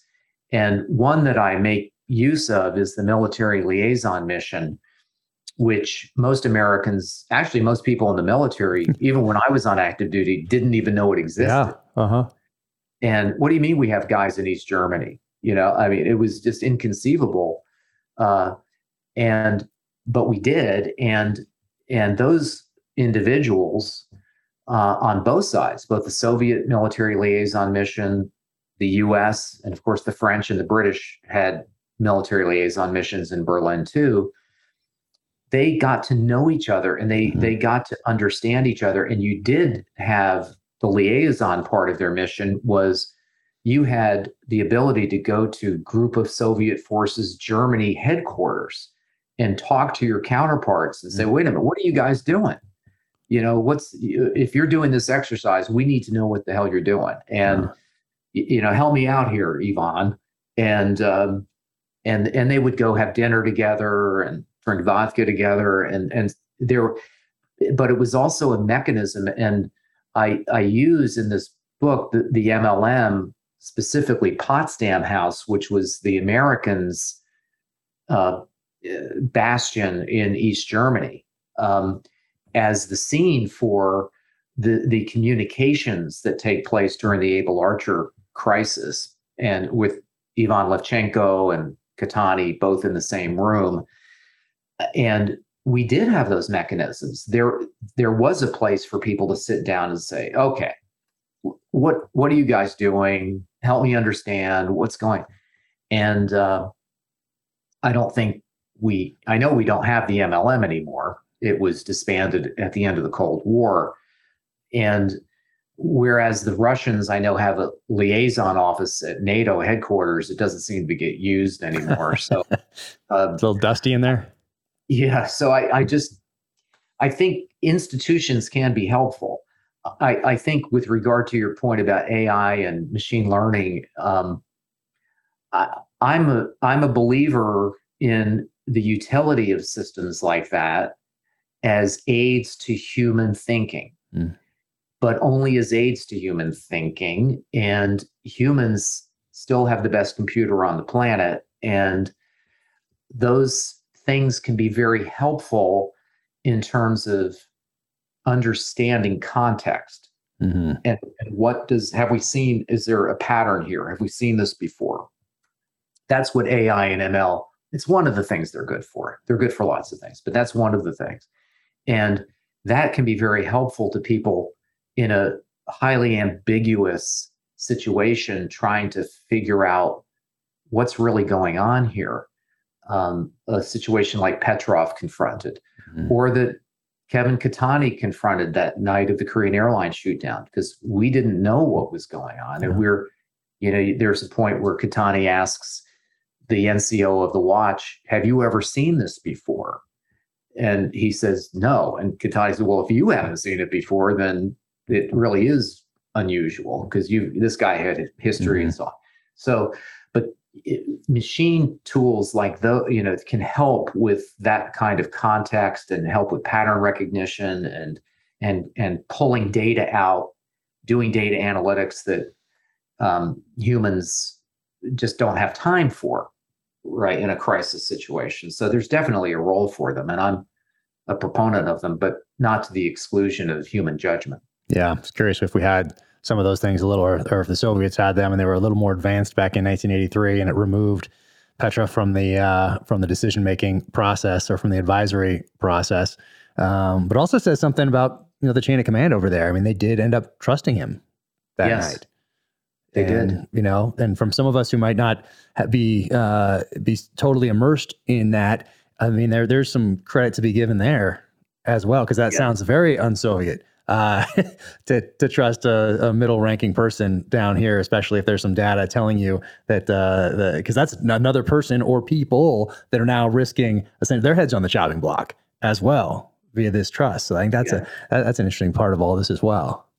and one that I make use of is the military liaison mission which most Americans, actually most people in the military, even when I was on active duty, didn't even know it existed. Yeah. Uh-huh. And what do you mean we have guys in East Germany? You know, I mean, it was just inconceivable. Uh, and but we did, and and those individuals uh, on both sides, both the Soviet military liaison mission, the U.S., and of course the French and the British had military liaison missions in Berlin too they got to know each other and they mm-hmm. they got to understand each other and you did have the liaison part of their mission was you had the ability to go to group of soviet forces germany headquarters and talk to your counterparts and say mm-hmm. wait a minute what are you guys doing you know what's if you're doing this exercise we need to know what the hell you're doing and mm-hmm. You know help me out here Yvonne. and um, and and they would go have dinner together and drink vodka together and and there but it was also a mechanism and i i use in this book the, the mlm specifically potsdam house which was the americans uh, bastion in east germany um, as the scene for the the communications that take place during the able archer crisis. And with ivan levchenko and Catani both in the same room and we did have those mechanisms. There there was a place for people to sit down and say okay what what are you guys doing? Help me understand what's going and uh, i don't think we i know we don't have the mlm anymore. It was disbanded at the end of the cold war. And whereas the russians i know have a liaison office at nato headquarters it doesn't seem to get used anymore so uh, it's a little dusty in there yeah. So I, I just, I think institutions can be helpful. I, I think with regard to your point about AI and machine learning, um, I, I'm a I'm a believer in the utility of systems like that as aids to human thinking, mm. But only as aids to human thinking. And humans still have the best computer on the planet, and those things can be very helpful in terms of understanding context. Mm-hmm. And, and what does have we seen? Is there a pattern here? Have we seen this before? That's what AI and ML. It's one of the things they're good for. They're good for lots of things, but that's one of the things. And that can be very helpful to people in a highly ambiguous situation trying to figure out what's really going on here um, a situation like Petrov confronted, mm-hmm. or that Kevin Catani confronted that night of the Korean Airlines shootdown because we didn't know what was going on. And we're, you know, there's a point where Catani asks the NCO of the watch, Have you ever seen this before? And he says, No. And Catani says, Well, if you haven't seen it before, then it really is unusual because you this guy had history mm-hmm. and so on. So, but machine tools like the you know can help with that kind of context and help with pattern recognition and and and pulling data out doing data analytics that um, humans just don't have time for right in a crisis situation so there's definitely a role for them and i'm a proponent of them but not to the exclusion of human judgment yeah i was curious if we had some of those things a little, or, or if the Soviets had them and they were a little more advanced back in 1983, and it removed Petrov from the uh, from the decision making process or from the advisory process. Um, but also says something about you know the chain of command over there. I mean, they did end up trusting him that yes. night. They and, did. You know, and from some of us who might not be uh, be totally immersed in that, I mean, there there's some credit to be given there as well because that yeah. sounds very un-Soviet. Uh, to to trust a, a, middle ranking person down here, especially if there's some data telling you that because uh, that's another person or people that are now risking their heads on the chopping block as well via this trust. So I think that's yeah. a that's an interesting part of all this as well.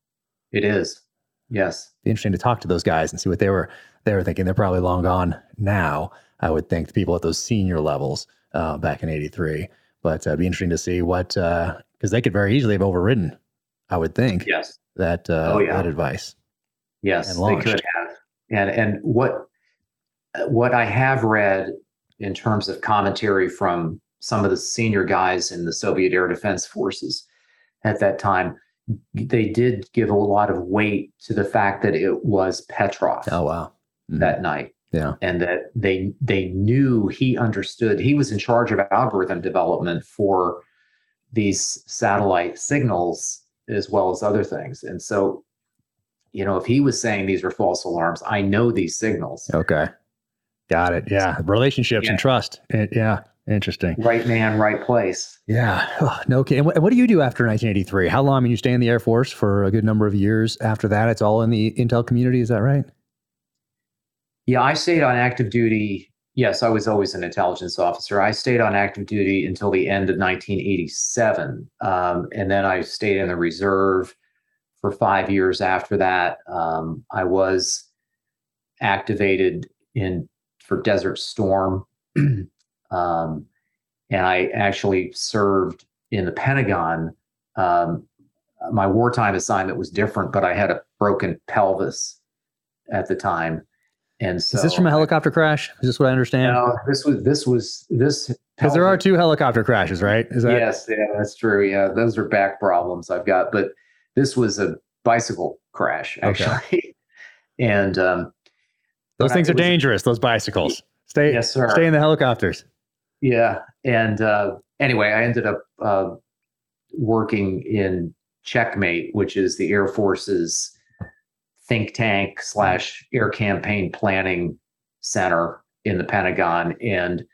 It is. Yes. Be interesting to talk to those guys and see what they were they were thinking. They're probably long gone now. I would think the people at those senior levels uh, back in '83. But uh, it'd be interesting to see what because uh, they could very easily have overridden. I would think. Yes. That uh, oh, yeah. that advice. Yes, they could have. And and what what I have read in terms of commentary from some of the senior guys in the Soviet air defense forces at that time, they did give a lot of weight to the fact that it was Petrov. Oh wow. Mm-hmm. That night. Yeah. And that they they knew he understood he was in charge of algorithm development for these satellite signals as well as other things. And so, you know, if he was saying these were false alarms, I know these signals. Okay. Got it. Yeah. Relationships yeah. and trust. It, yeah. Interesting. Right man, right place. Yeah. Oh, no kidding. And what, what, do you do after 1983? How long? I mean, you stay in the Air Force for a good number of years. After that, it's all in the intel community. Is that right? Yeah, I stayed on active duty. Yes, I was always an intelligence officer. I stayed on active duty until the end of 1987. Um, and then I stayed in the reserve for five years after that. Um, I was activated in for Desert Storm um, and I actually served in the Pentagon. Um, my wartime assignment was different, but I had a broken pelvis at the time. And so, is this from a helicopter crash? Is this what I understand? No, this was this was this because there are two helicopter crashes, right? Is that yes? Yeah, that's true. Yeah, those are back problems I've got, but this was a bicycle crash actually, okay. and um, those things I, are dangerous. Those bicycles. Stay, yes, sir. Stay in the helicopters. Yeah, and uh, anyway, I ended up uh, working in Checkmate, which is the Air Force's think tank slash air campaign planning center in the Pentagon, and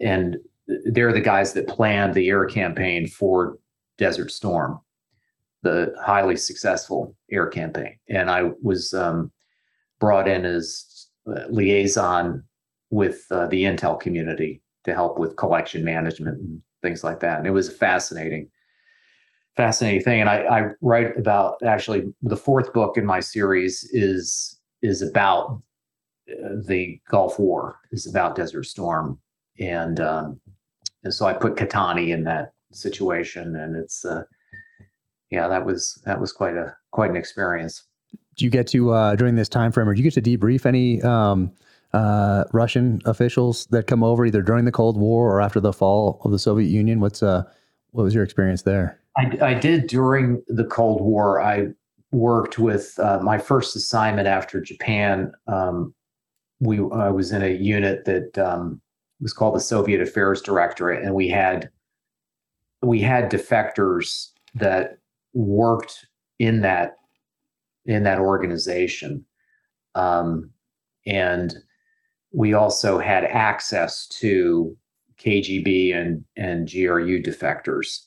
and they're the guys that planned the air campaign for Desert Storm, the highly successful air campaign. And I was um, brought in as liaison with uh, the intel community to help with collection management and things like that. And it was fascinating, fascinating thing. And I, I write about actually the fourth book in my series is is about uh, the Gulf War, is about Desert Storm, and um, and so I put Catani in that situation, and it's uh, yeah, that was that was quite a quite an experience. Do you get to uh, during this time frame, or do you get to debrief any? Um, uh, Russian officials that come over either during the Cold War or after the fall of the Soviet Union? What's uh, what was your experience there? I, I did during the Cold War. I worked with uh, my first assignment after Japan. Um, we I was in a unit that um, was called the Soviet Affairs Directorate, and we had we had defectors that worked in that in that organization, um, and we also had access to KGB and, and GRU defectors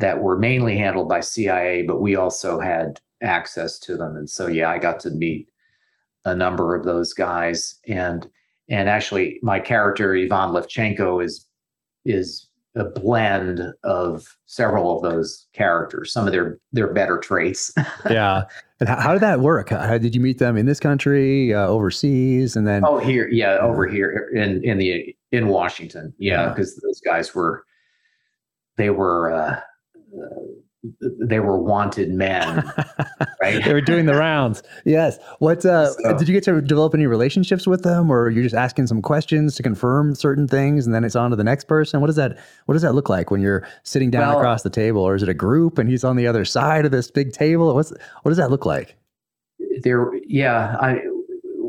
that were mainly handled by CIA, but we also had access to them. And so, yeah, I got to meet a number of those guys. And and actually, my character Ivan Levchenko is is a blend of several of those characters. Some of their their better traits. yeah, and how, how, did that work? How, did you meet them in this country, uh, overseas, and then? Oh, here, yeah, over here in in the in Washington, yeah, because yeah. those guys were they were. Uh, uh, they were wanted men, right? they were doing the rounds. Yes. What uh, so, did you get to develop any relationships with them, or you're just asking some questions to confirm certain things, and then it's on to the next person? What does that What does that look like when you're sitting down well, across the table, or is it a group and he's on the other side of this big table? What's What does that look like? There, yeah, I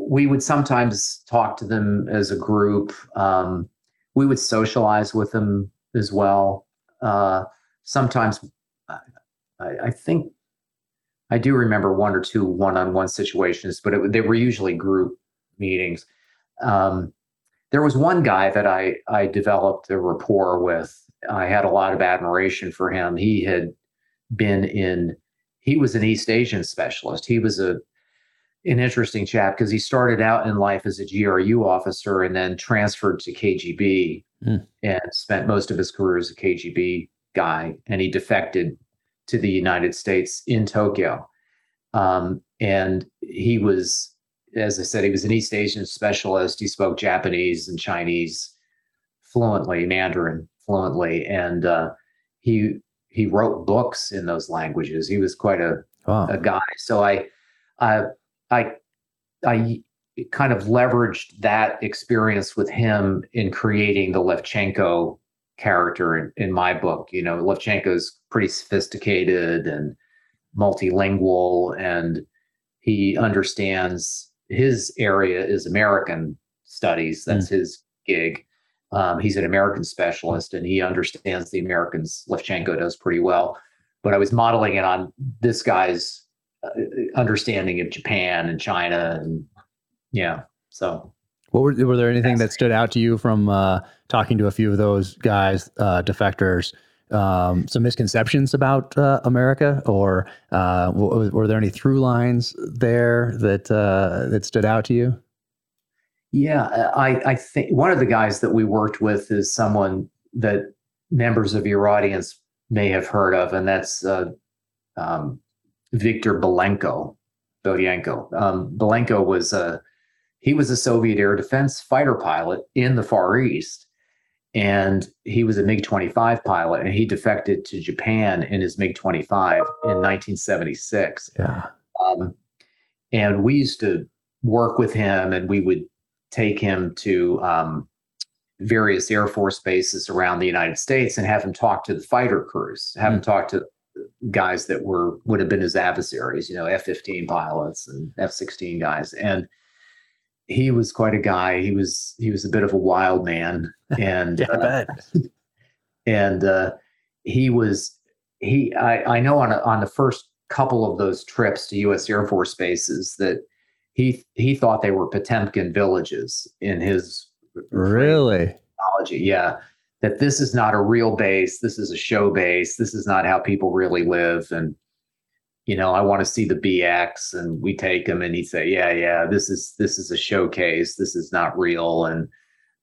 we would sometimes talk to them as a group. Um, we would socialize with them as well. Uh, sometimes I, I think I do remember one or two one-on-one situations, but it, they were usually group meetings. Um, there was one guy that I I developed a rapport with. I had a lot of admiration for him. He had been in. He was an East Asian specialist. He was a an interesting chap because he started out in life as a GRU officer and then transferred to KGB mm. and spent most of his career as a KGB guy. And he defected to the United States in Tokyo. Um, and he was, as I said, he was an East Asian specialist. He spoke Japanese and Chinese fluently, Mandarin fluently, and uh, he he wrote books in those languages. He was quite a wow. a guy. So I, I I I kind of leveraged that experience with him in creating the Levchenko character in, in my book. You know, Levchenko's pretty sophisticated and multilingual, and he understands his area is American studies. That's mm. his gig. Um, he's an American specialist, and he understands the Americans. Levchenko does pretty well. But I was modeling it on this guy's uh, understanding of Japan and China, and yeah. So, what were were there anything that stood out to you from uh, talking to a few of those guys, uh, defectors? Um, some misconceptions about uh, America, or uh, were, were, there any through lines there that uh, that stood out to you? Yeah, I, I think one of the guys that we worked with is someone that members of your audience may have heard of, and that's uh, um, Victor Belenko. Bodienko. Um, Belenko was a he was a Soviet air defense fighter pilot in the Far East, and he was a MiG 25 pilot, and he defected to Japan in his MiG 25 in 1976. Yeah. Um, and we used to work with him, and we would take him to um, various Air Force bases around the United States and have him talk to the fighter crews, have mm. him talk to guys that were would have been his adversaries, you know, F-15 pilots and F-16 guys. And he was quite a guy. He was he was a bit of a wild man, and yeah, uh, and uh, he was he. I, I know on a, on the first couple of those trips to U.S. Air Force bases that he he thought they were Potemkin villages in his really technology. Yeah, that this is not a real base. This is a show base. This is not how people really live. And, you know, I want to see the BX and we take him and he'd say, yeah, yeah, this is, this is a showcase. This is not real. And,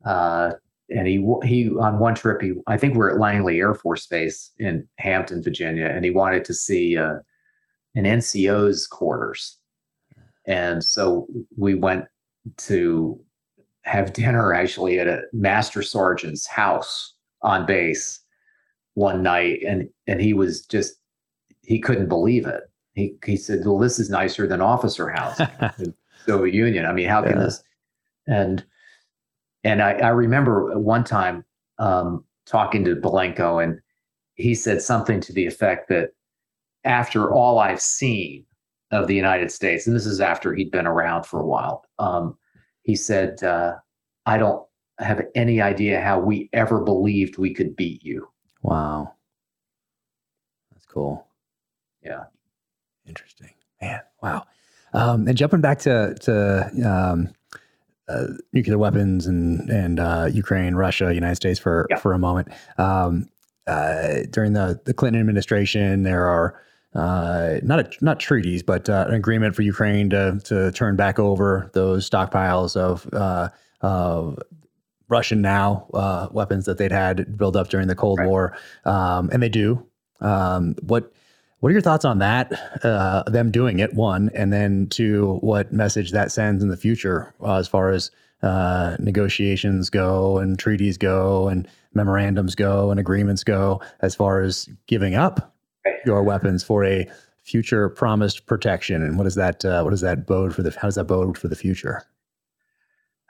uh, and he, he, on one trip, he, I think we're at Langley Air Force Base in Hampton, Virginia, and he wanted to see, uh, an NCO's quarters. And so we went to have dinner actually at a master sergeant's house on base one night and and he was just he couldn't believe it he he said well this is nicer than officer house soviet union i mean how can yeah. this and and I, I remember one time um, talking to Belenko, and he said something to the effect that after all I've seen of the United States, and this is after he'd been around for a while, um, he said, uh, I don't have any idea how we ever believed we could beat you. Wow. That's cool. Yeah. Interesting. Man, wow. Um, and jumping back to, to um, uh, nuclear weapons and, and uh, Ukraine, Russia, United States for, yeah. for a moment. Um, uh, during the, the Clinton administration, there are uh, not a, not treaties, but uh, an agreement for Ukraine to to turn back over those stockpiles of uh, Russian now uh, weapons that they'd had built up during the Cold right. War, um, and they do. Um, what what are your thoughts on that? Uh, them doing it, one, and then two, what message that sends in the future uh, as far as negotiations go and treaties go and memorandums go and agreements go, as far as giving up your weapons for a future promised protection. And what does that uh, what does that bode for the how does that bode for the future?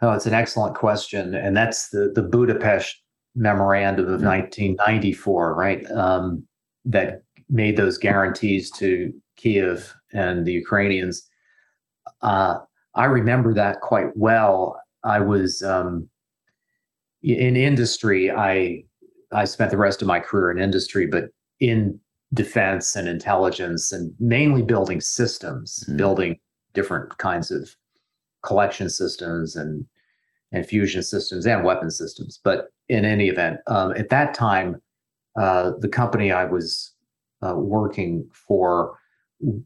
Oh, it's an excellent question, and that's the the Budapest memorandum of 1994, mm-hmm. right? Um, that made those guarantees to Kiev and the Ukrainians. Uh, I remember that quite well. I was um, in industry. I I spent the rest of my career in industry, but in defense and intelligence and mainly building systems, mm-hmm. building different kinds of collection systems and and fusion systems and weapon systems. But in any event, um, at that time, uh, the company I was uh, working for,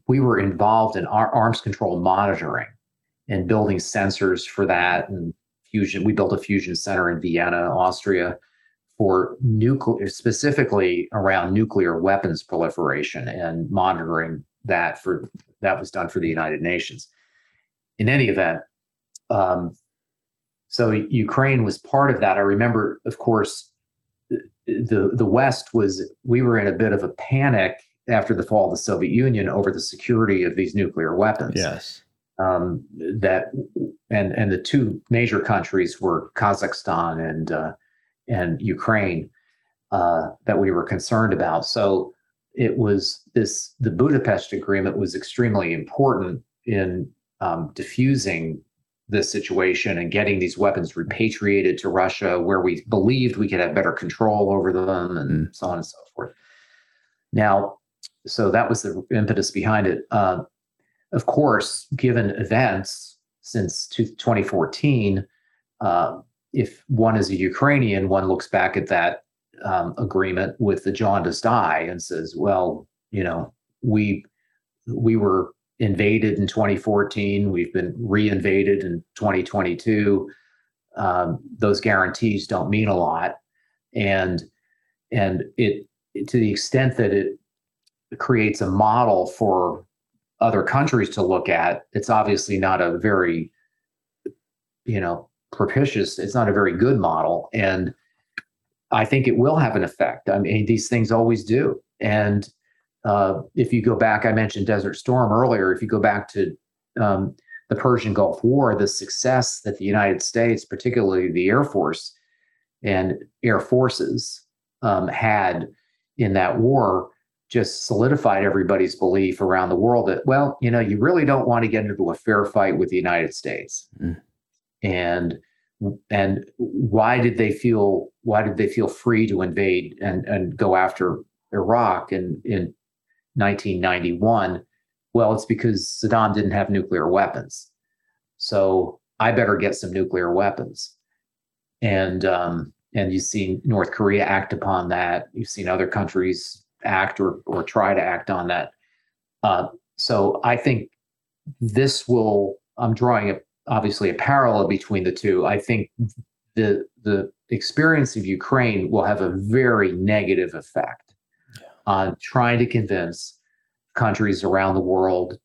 we were involved in our arms control monitoring and building sensors for that and fusion. We built a fusion center in Vienna, Austria, for nuclear, specifically around nuclear weapons proliferation and monitoring that for that was done for the United Nations. In any event, um, so Ukraine was part of that. I remember, of course, the the West was we were in a bit of a panic after the fall of the Soviet Union over the security of these nuclear weapons. Yes. Um, that and and the two major countries were Kazakhstan and uh, and Ukraine uh, that we were concerned about. So it was this the Budapest Agreement was extremely important in um, diffusing this situation and getting these weapons repatriated to Russia, where we believed we could have better control over them, and mm. so on and so forth. Now, so that was the impetus behind it. Uh, of course, given events since 2014, uh, if one is a Ukrainian, one looks back at that um, agreement with the jaundiced eye and says, "Well, you know, we we were invaded in 2014. We've been reinvaded in 2022. Um, those guarantees don't mean a lot, and and it to the extent that it creates a model for other countries to look at, it's obviously not a very you know propitious. It's not a very good model, and I think it will have an effect. I mean, these things always do. And uh, if you go back, I mentioned Desert Storm earlier. If you go back to um, the Persian Gulf War, the success that the United States, particularly the Air Force and Air Forces, um, had in that war just solidified everybody's belief around the world that, well, you know, you really don't want to get into a fair fight with the United States. Mm and and why did they feel why did they feel free to invade and and go after Iraq and, in 1991 well it's because Saddam didn't have nuclear weapons so I better get some nuclear weapons and um, and you've seen North Korea act upon that you've seen other countries act or or try to act on that uh, so I think this will I'm drawing a obviously a parallel between the two. I think the the experience of Ukraine will have a very negative effect. On trying to convince countries around the world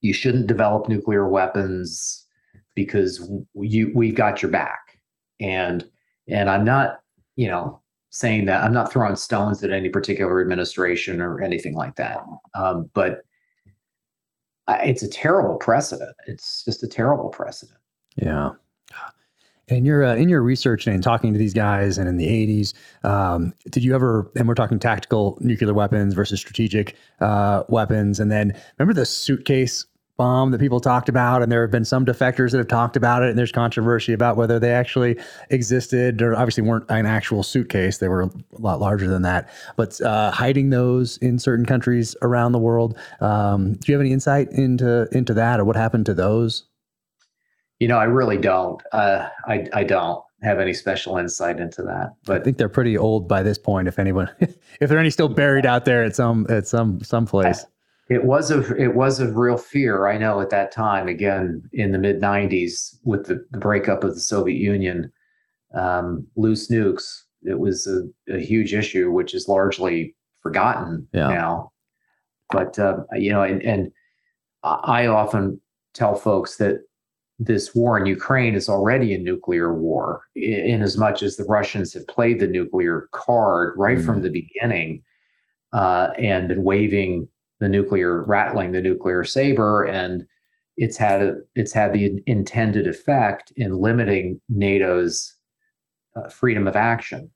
you shouldn't develop nuclear weapons because you we've got your back. And and I'm not, you know, saying that I'm not throwing stones at any particular administration or anything like that. Um, but it's a terrible precedent. It's just a terrible precedent. Yeah. And you're uh, in your research and talking to these guys, and in the '80s, um, did you ever? And we're talking tactical nuclear weapons versus strategic uh, weapons. And then remember the suitcase bomb that people talked about, and there have been some defectors that have talked about it, and there's controversy about whether they actually existed or obviously weren't an actual suitcase. They were a lot larger than that, but uh, hiding those in certain countries around the world. Um, do you have any insight into into that, or what happened to those? You know, I really don't. Uh, I I don't have any special insight into that. But I think they're pretty old by this point. If anyone, if there are any still buried out there at some at some some place. It was a it was a real fear. I know at that time, again in the mid '90s, with the, the breakup of the Soviet Union, um, loose nukes. It was a, a, huge issue, which is largely forgotten yeah. now. But uh, you know, and, and I often tell folks that this war in Ukraine is already a nuclear war, in, as much as the Russians have played the nuclear card right mm. from the beginning uh, and been waving the nuclear rattling the nuclear saber and it's had a, it's had the intended effect in limiting NATO's uh, freedom of action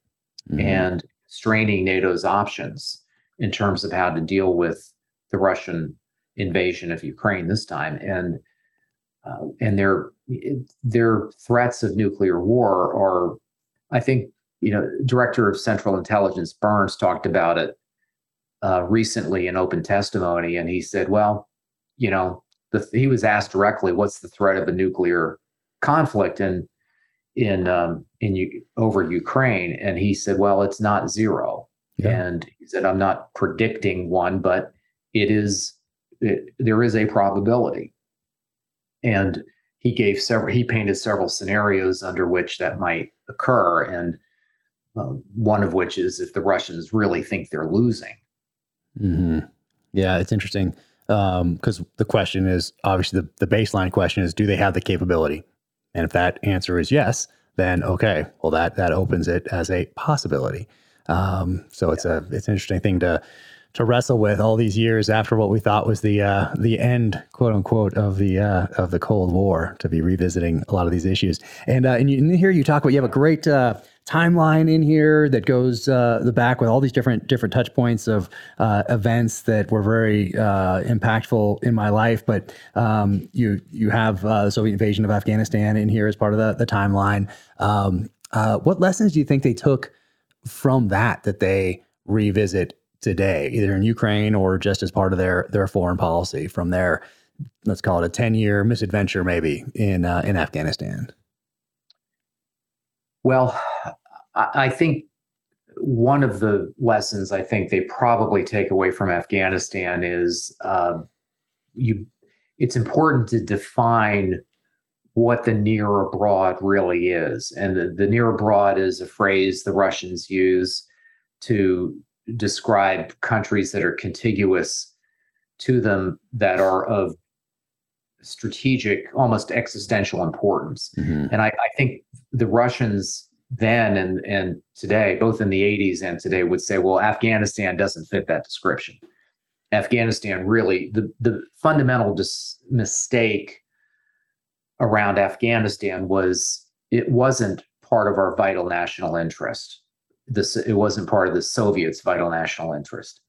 mm-hmm. and straining NATO's options in terms of how to deal with the Russian invasion of Ukraine this time and uh, and their their threats of nuclear war are I think you know director of central intelligence Burns talked about it uh, recently in open testimony, and he said, "Well, you know, the, he was asked directly, what's the threat of a nuclear conflict in in um, in over Ukraine?" And he said, "Well, it's not zero." Yeah. And he said, "I'm not predicting one, but it is. It, there is a probability." And he gave several. He painted several scenarios under which that might occur, and uh, one of which is if the Russians really think they're losing. Mm-hmm. Yeah, it's interesting because um, the question is obviously the, the baseline question is do they have the capability? And if that answer is yes, then okay, well that that opens it as a possibility. Um, so it's a it's an interesting thing to to wrestle with all these years after what we thought was the uh, the end, quote unquote, of the uh, of the Cold War, to be revisiting a lot of these issues. And uh, and you, in here you talk about you have a great uh, timeline in here that goes uh, the back with all these different different touch points of uh, events that were very impactful in my life. But um, you you have the Soviet invasion of Afghanistan in here as part of the the timeline. Um, what lessons do you think they took from that that they revisit today, either in Ukraine or just as part of their their foreign policy from their let's call it a ten year misadventure maybe in uh, in Afghanistan? Well, I think one of the lessons I think they probably take away from Afghanistan is uh, you. It's important to define what the near abroad really is, and the, the near abroad is a phrase the Russians use to describe countries that are contiguous to them that are of strategic, almost existential importance. Mm-hmm. And I, I, think the Russians then and, and today, both in the 80s and today, would say, well, Afghanistan doesn't fit that description. Afghanistan really, the, the fundamental dis- mistake around Afghanistan was it wasn't part of our vital national interest. This it wasn't part of the Soviets' vital national interest,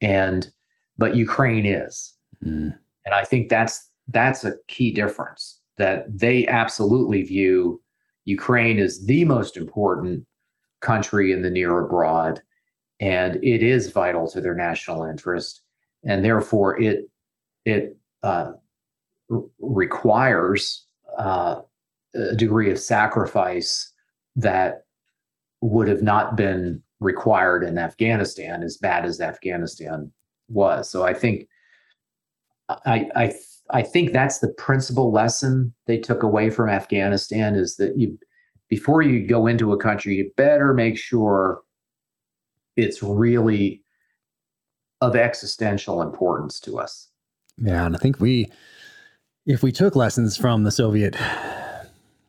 and but Ukraine is, mm. and I think that's that's a key difference that they absolutely view Ukraine as the most important country in the near abroad, and it is vital to their national interest, and therefore it it uh, r- requires uh, a degree of sacrifice that would have not been required in Afghanistan, as bad as Afghanistan was. So I think I I I think that's the principal lesson they took away from Afghanistan is that you before you go into a country, you better make sure it's really of existential importance to us. Yeah, and I think we if we took lessons from the Soviet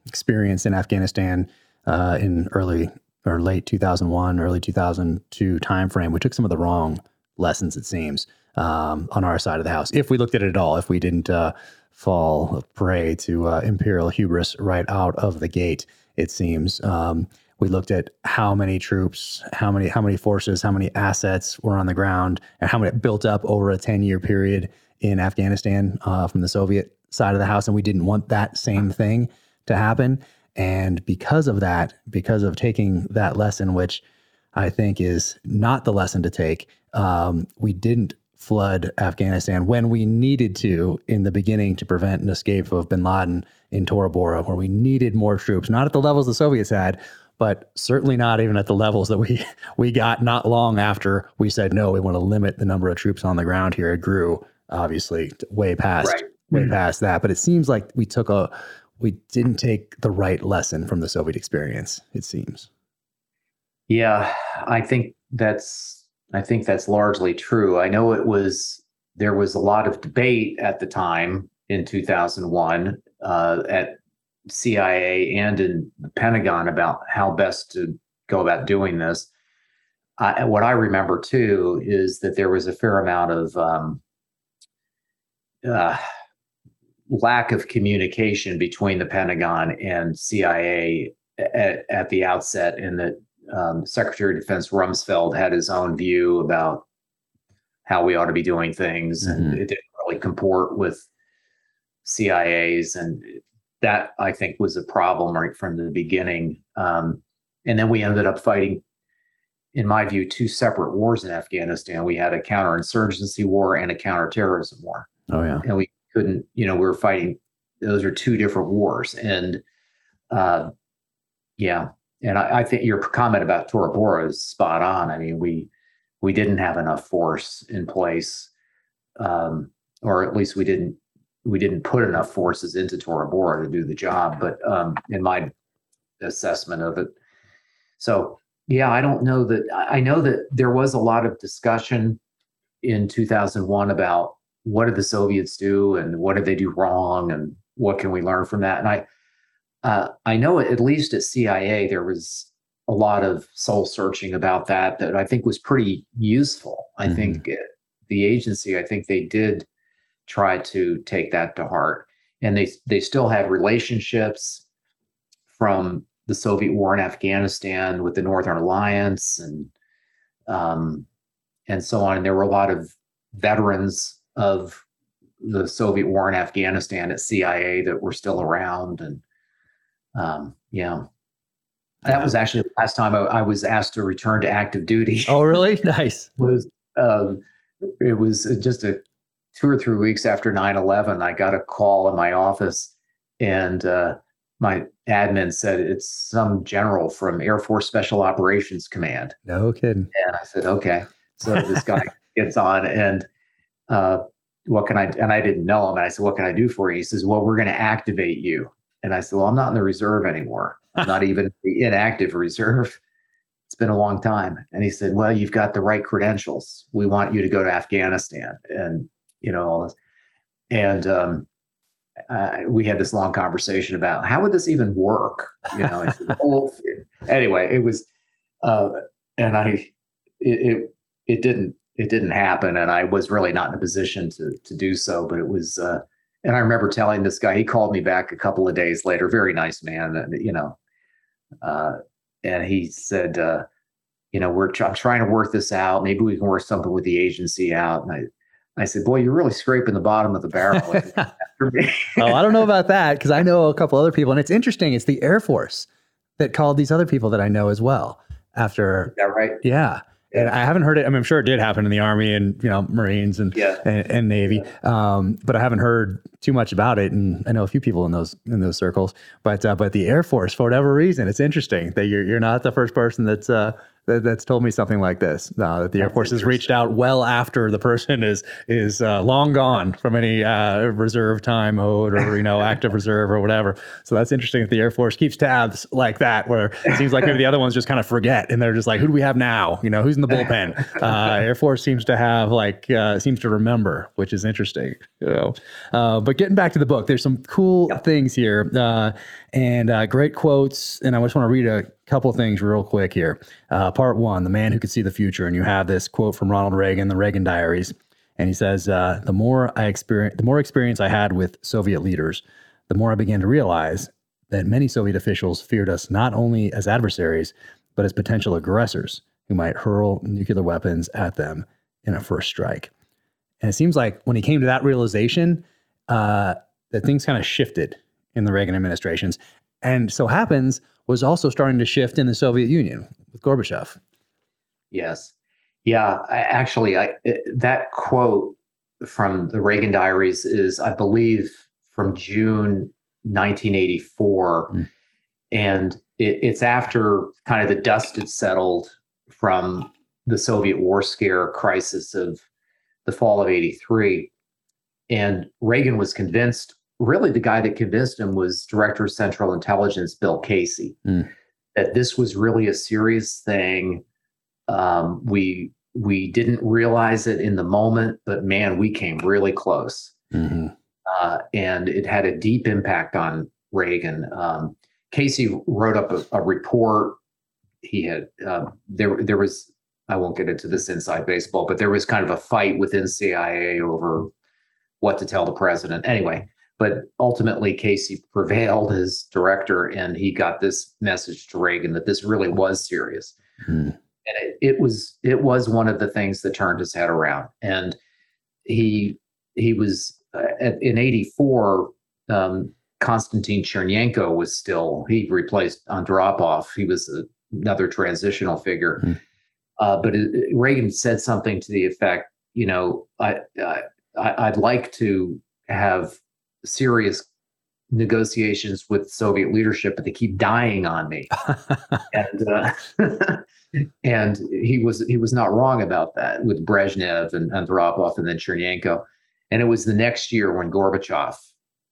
experience in Afghanistan uh, in early or late 2001, early 2002 timeframe, we took some of the wrong lessons, it seems um, on our side of the house. If we looked at it at all, if we didn't uh, fall prey to uh, imperial hubris right out of the gate, it seems. Um, we looked at how many troops, how many how many forces, how many assets were on the ground, and how many built up over a ten year period in Afghanistan uh, from the Soviet side of the house, and we didn't want that same thing to happen. And because of that, because of taking that lesson, which I think is not the lesson to take, um, we didn't flood Afghanistan when we needed to in the beginning to prevent an escape of bin Laden in Tora Bora, where we needed more troops, not at the levels the Soviets had, but certainly not even at the levels that we we got not long after we said no, we want to limit the number of troops on the ground here. It grew obviously way past right. way mm-hmm. past that, but it seems like we took a we didn't take the right lesson from the Soviet experience. It seems. Yeah, I think that's I think that's largely true. I know it was there was a lot of debate at the time in 2001 uh, at CIA and in the Pentagon about how best to go about doing this. I, what I remember too is that there was a fair amount of um, uh, lack of communication between the Pentagon and CIA at, at the outset, and that um, Secretary of Defense Rumsfeld had his own view about how we ought to be doing things, mm-hmm. and it didn't really comport with CIA's, and that I think was a problem right from the beginning. Um, and then we ended up fighting in my view, two separate wars in Afghanistan. We had a counterinsurgency war and a counterterrorism war. Oh yeah, and we couldn't. You know, we were fighting. Those are two different wars, and uh, yeah, and I, I think your comment about Tora Bora is spot on. I mean, we we didn't have enough force in place, um, or at least we didn't we didn't put enough forces into Tora Bora to do the job. But um, in my assessment of it, so yeah, I don't know that. I know that there was a lot of discussion in 2001 about what did the Soviets do and what did they do wrong and what can we learn from that. And I uh, I know at least at CIA there was a lot of soul searching about that that I think was pretty useful. I mm-hmm. think the agency, I think they did try to take that to heart, and they they still had relationships from the Soviet war in Afghanistan with the Northern Alliance and um, and so on. And there were a lot of veterans of the Soviet war in Afghanistan at CIA that were still around, and um, yeah. That was actually the last time I, I, was asked to return to active duty. Oh, really? Nice. was um, it was just a two or three weeks after 9-11 i got a call in my office and uh, my admin said it's some general from air force special operations command no kidding and i said okay so this guy gets on and uh, what can i and i didn't know him and i said what can i do for you he says well we're going to activate you and I said, Well, I'm not in the reserve anymore. I'm not even the inactive reserve. It's been a long time. And he said, Well, you've got the right credentials. We want you to go to Afghanistan and, you know, all this. And um, uh, we had this long conversation about how would this even work? You know, anyway, it was, uh, and I, it, it, it didn't, it didn't happen. And I was really not in a position to, to do so, but it was, uh, and I remember telling this guy, he called me back a couple of days later, very nice man, and you know, uh, and he said, uh, you know, we're I'm trying to work this out. Maybe we can work something with the agency out. And I, I said, boy, you're really scraping the bottom of the barrel. oh, I don't know about that because I know a couple other people, and it's interesting. It's the Air Force that called these other people that I know as well. After Is that right? Yeah and I haven't heard it. I mean, I'm sure it did happen in the Army and you know Marines and yeah. and, and, Navy, yeah. um, but I haven't heard too much about it. And I know a few people in those in those circles. But uh, but the Air Force, for whatever reason, it's interesting that you're you're not the first person that's uh, that, that's told me something like this. Uh, that the Air Force has reached out well after the person is is uh, long gone from any uh, reserve time mode or you know active reserve or whatever. So that's interesting that the Air Force keeps tabs like that, where it seems like maybe the other ones just kind of forget and they're just like, who do we have now? You know, who's in the bullpen? Uh, Air Force seems to have like uh, seems to remember, which is interesting. You know, uh, but getting back to the book, there's some cool yep. things here and great quotes, and I just want to read a couple things real quick here. Uh, part one, the man who could see the future, and you have this quote from Ronald Reagan, the Reagan Diaries, and he says, uh, "The more I experience, the more experience I had with Soviet leaders, the more I began to realize that many Soviet officials feared us not only as adversaries, but as potential aggressors who might hurl nuclear weapons at them in a first strike." And it seems like when he came to that realization, uh, that things kind of shifted in the Reagan administrations, and so happens was also starting to shift in the Soviet Union with Gorbachev. Yes. Yeah, I, actually, I, that quote from the Reagan Diaries is, I believe, from June 1984. Mm. And it, it's after kind of the dust had settled from the Soviet war scare crisis of the fall of 83. And Reagan was convinced really the guy that convinced him was Director of Central Intelligence Bill Casey. Mm. That this was really a serious thing. Um, we we didn't realize it in the moment, but man, we came really close, mm-hmm. uh, and it had a deep impact on Reagan. Um, Casey wrote up a, a report. He had uh, there there was I won't get into this inside baseball, but there was kind of a fight within CIA over what to tell the president. Anyway, but ultimately, Casey prevailed as director, and he got this message to Reagan that this really was serious. Mm. And it, it was it was one of the things that turned his head around. And he he was uh, in '84. Um, Konstantin Chernenko was still he replaced Andropov. He was a, another transitional figure. Mm. Uh, but it, Reagan said something to the effect, you know, I, I I'd like to have serious negotiations with Soviet leadership, but they keep dying on me. and uh, and he was he was not wrong about that with Brezhnev and Andropov and then Chernenko. And it was the next year when Gorbachev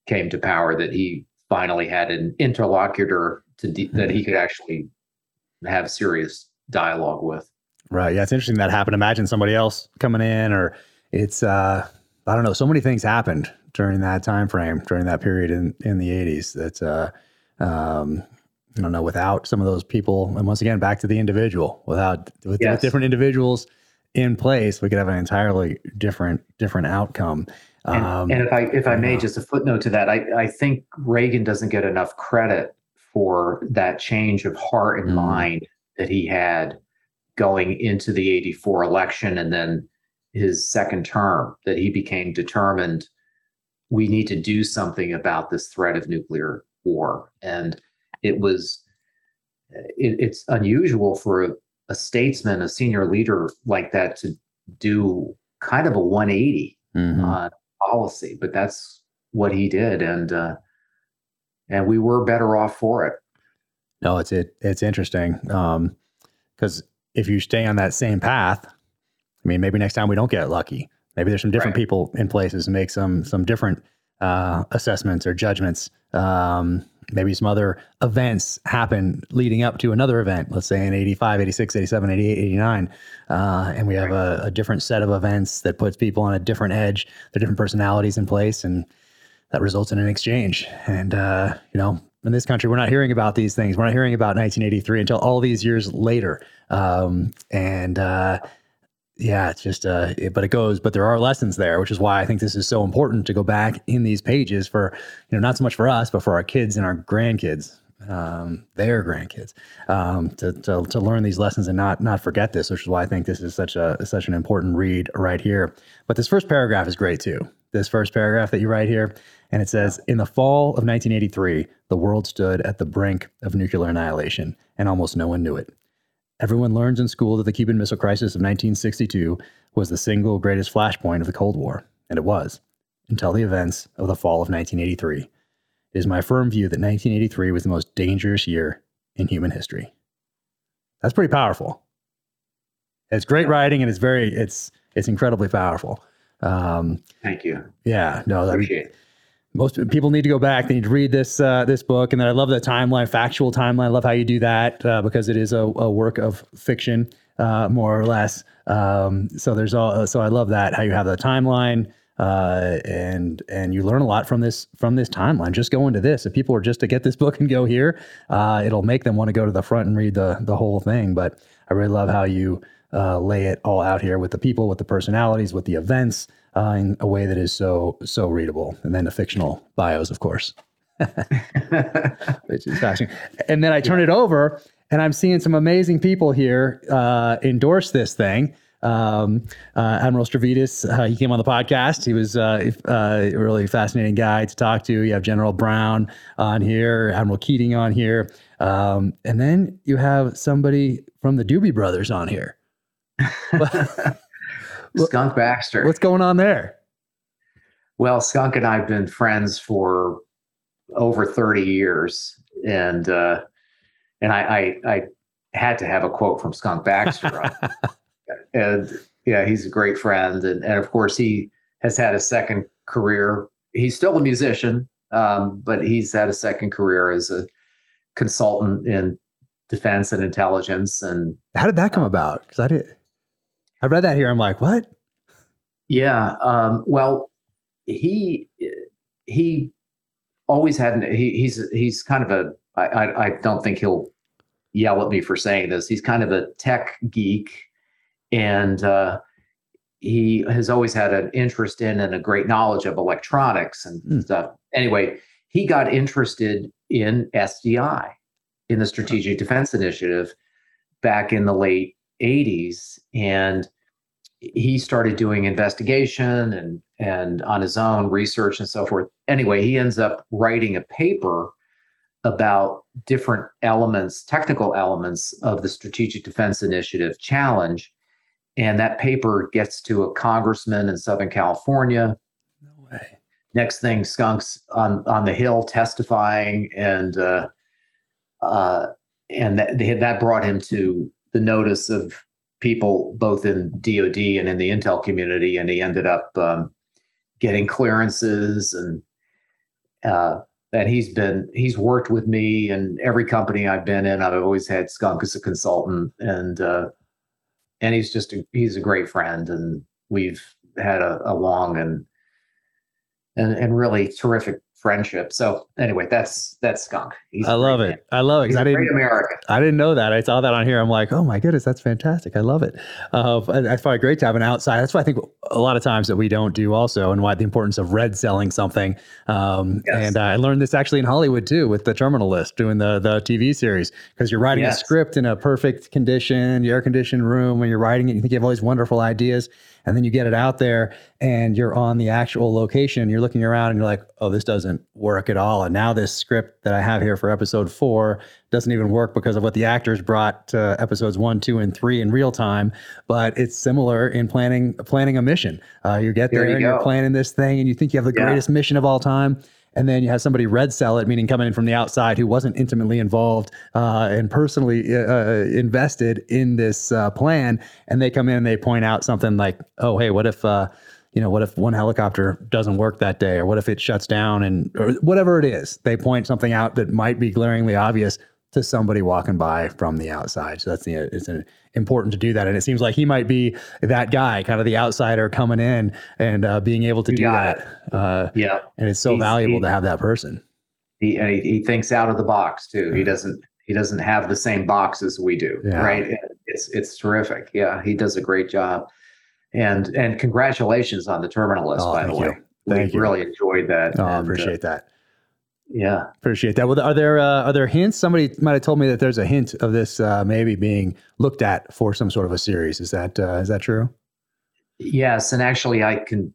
came to power that he finally had an interlocutor to de- that he could actually have serious dialogue with. Right. Yeah, it's interesting that happened. Imagine somebody else coming in, or it's uh, I don't know. So many things happened during that time frame, during that period in in the '80s. That uh, um, I don't know. Without some of those people, and once again, back to the individual. Without with, yes. with different individuals in place, we could have an entirely different different outcome. And, um, and if I if I may, just a footnote to that, I, I think Reagan doesn't get enough credit for that change of heart and mm. mind that he had going into the 84 election and then his second term that he became determined we need to do something about this threat of nuclear war and it was it, it's unusual for a, a, statesman a senior leader like that to do kind of a 180 mm-hmm. on policy but that's what he did and uh, and we were better off for it no it's it it's interesting um because if you stay on that same path, I mean, maybe next time we don't get lucky. Maybe there's some different right. people in places make some some different uh, assessments or judgments. Um, maybe some other events happen leading up to another event, let's say in 85, 86, 87, 88, 89. Uh, and we have a, a, different set of events that puts people on a different edge, the different personalities in place, and that results in an exchange. And, uh, you know, in this country, we're not hearing about these things. We're not hearing about 1983 until all these years later. Um, and uh, yeah, it's just, uh, it, but it goes, but there are lessons there, which is why I think this is so important to go back in these pages for, you know, not so much for us, but for our kids and our grandkids, um, their grandkids, um, to, to, to learn these lessons and not, not forget this, which is why I think this is such a, such an important read right here. But this first paragraph is great too. This first paragraph that you write here, and it says, In the fall of 1983, the world stood at the brink of nuclear annihilation, and almost no one knew it. Everyone learns in school that the Cuban Missile Crisis of 1962 was the single greatest flashpoint of the Cold War, and it was, until the events of the fall of 1983. It is my firm view that 1983 was the most dangerous year in human history. That's pretty powerful. It's great writing, and it's very, it's, it's incredibly powerful. Um, Thank you. Yeah, no, that, appreciate. It most people need to go back. They need to read this uh, this book, and then I love the timeline, factual timeline. I love how you do that uh, because it is a, a work of fiction, uh, more or less. Um, so there's all. So I love that how you have the timeline, uh, and and you learn a lot from this from this timeline. Just go into this. If people are just to get this book and go here, uh, it'll make them want to go to the front and read the the whole thing. But I really love how you uh, lay it all out here with the people, with the personalities, with the events uh, in a way that is so so readable, and then the fictional bios, of course, which is fascinating. And then I turn it over, and I'm seeing some amazing people here uh, endorse this thing. Um, uh, Admiral Stavridis, uh, he came on the podcast. He was uh, uh, a really fascinating guy to talk to. You have General Brown on here, Admiral Keating on here, um, and then you have somebody from the Doobie Brothers on here. Skunk Baxter. What's going on there? Well, Skunk and I have been friends for over 30 years. And uh, and I, I, I had to have a quote from Skunk Baxter. and yeah, he's a great friend. And, and of course, he has had a second career. He's still a musician, um, but he's had a second career as a consultant in defense and intelligence. And how did that come about? Because I did. I read that here. I'm like, what? Yeah. Um, well, he he always had. He, he's he's kind of a. I, I don't think he'll yell at me for saying this. He's kind of a tech geek, and uh, he has always had an interest in and a great knowledge of electronics and mm. stuff. Anyway, he got interested in SDI, in the Strategic Defense Initiative, back in the late 80s and he started doing investigation and and on his own research and so forth anyway he ends up writing a paper about different elements, technical elements of the Strategic Defense Initiative challenge. And that paper gets to a congressman in Southern California. No way. Next thing, Skunk's on, on the Hill testifying, and uh, uh, and that that brought him to the notice of people both in DoD and in the intel community, and he ended up um, getting clearances and uh, that he's been he's worked with me and every company I've been in. I've always had Skunk as a consultant, and uh, and he's just a, he's a great friend, and we've had a, a long and and and really terrific friendship. So anyway, that's that's Skunk. He's I love it. Man. I love it. He's I didn't, American. I didn't know that. I saw that on here. I'm like, oh my goodness, that's fantastic. I love it. Uh, find it great to have an outside. That's why I think a lot of times that we don't do also, and why the importance of red selling something. Um, yes. And uh, I learned this actually in Hollywood too, with the Terminal List, doing the the TV series, because you're writing yes. a script in a perfect condition, your air conditioned room. When you're writing it, you think you have all these wonderful ideas and then you get it out there and you're on the actual location you're looking around and you're like oh this doesn't work at all and now this script that i have here for episode four doesn't even work because of what the actors brought to episodes one two and three in real time but it's similar in planning planning a mission uh, you get there, there you and go. you're planning this thing and you think you have the yeah. greatest mission of all time and then you have somebody red cell it, meaning coming in from the outside who wasn't intimately involved uh, and personally uh, uh, invested in this uh, plan, and they come in and they point out something like, "Oh, hey, what if?" Uh, you know, what if one helicopter doesn't work that day, or what if it shuts down, and or whatever it is, they point something out that might be glaringly obvious to somebody walking by from the outside. So that's the it's an, important to do that, and it seems like he might be that guy, kind of the outsider coming in and uh, being able to you do that. Uh, yeah, and it's so he's, valuable he, to have that person. He, he, he thinks out of the box too. Yeah. He doesn't he doesn't have the same box as we do, yeah. right? It's it's terrific. Yeah, he does a great job. And and congratulations on the Terminal List oh, by the way. You. Thank we you. really enjoyed that. Oh, I appreciate uh, that. Yeah, appreciate that. Well, are there uh, are there hints? Somebody might have told me that there's a hint of this uh, maybe being looked at for some sort of a series. Is that uh, is that true? Yes, and actually, I can.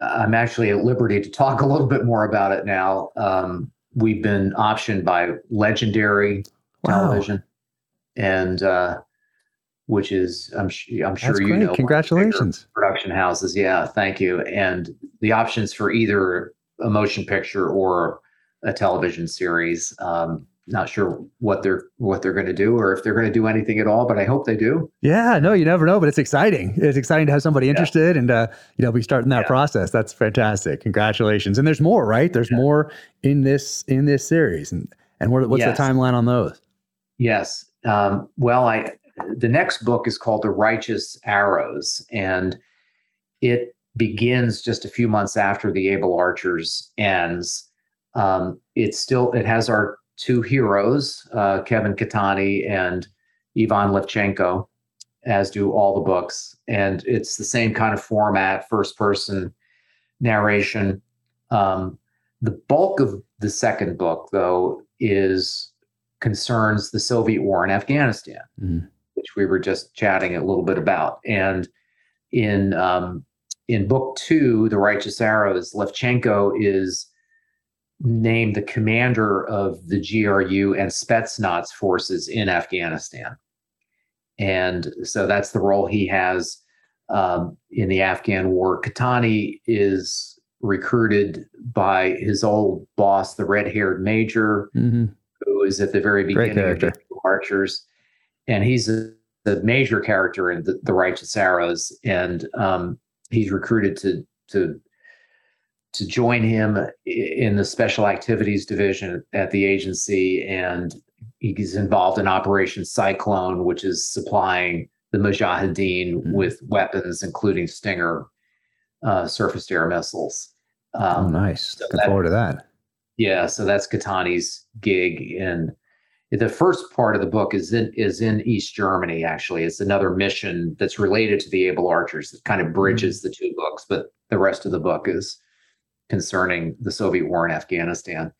I'm actually at liberty to talk a little bit more about it now. Um, we've been optioned by Legendary wow. Television, and uh, which is I'm I'm sure That's you great. know. Congratulations, production houses. Yeah, thank you. And the options for either a motion picture or a television series. Um, not sure what they're what they're going to do or if they're going to do anything at all, but I hope they do. Yeah, no, you never know, but it's exciting. It's exciting to have somebody interested yeah. and uh, you know be starting that yeah. process. That's fantastic. Congratulations. And there's more, right? There's yeah. more in this in this series. And and what, what's yes. the timeline on those? Yes. Um, well, I the next book is called The Righteous Arrows, and it begins just a few months after the Able Archers ends um, it's still it has our two heroes, uh, Kevin Catani and Ivan Levchenko, as do all the books, and it's the same kind of format, first person narration. Um, the bulk of the second book, though, is concerns the Soviet war in Afghanistan, mm. which we were just chatting a little bit about. And in um, in book two, The Righteous Arrows, Levchenko is named the commander of the GRU and Spetsnaz forces in Afghanistan. And so that's the role he has um, in the Afghan war. Catani is recruited by his old boss, the red haired major, mm-hmm. who is at the very beginning of the Archers. And he's a, the major character in the, the Righteous Arrows. And um, he's recruited to, to to join him in the special activities division at the agency. And he's involved in Operation Cyclone, which is supplying the Mujahideen mm-hmm. with weapons, including Stinger uh, surface to air missiles. Um, oh, nice. So Looking that, forward to that. Yeah. So that's Catani's gig. And the first part of the book is in is in East Germany. Actually, it's another mission that's related to the Able Archers that kind of bridges mm-hmm. the two books. But the rest of the book is concerning the Soviet war in Afghanistan.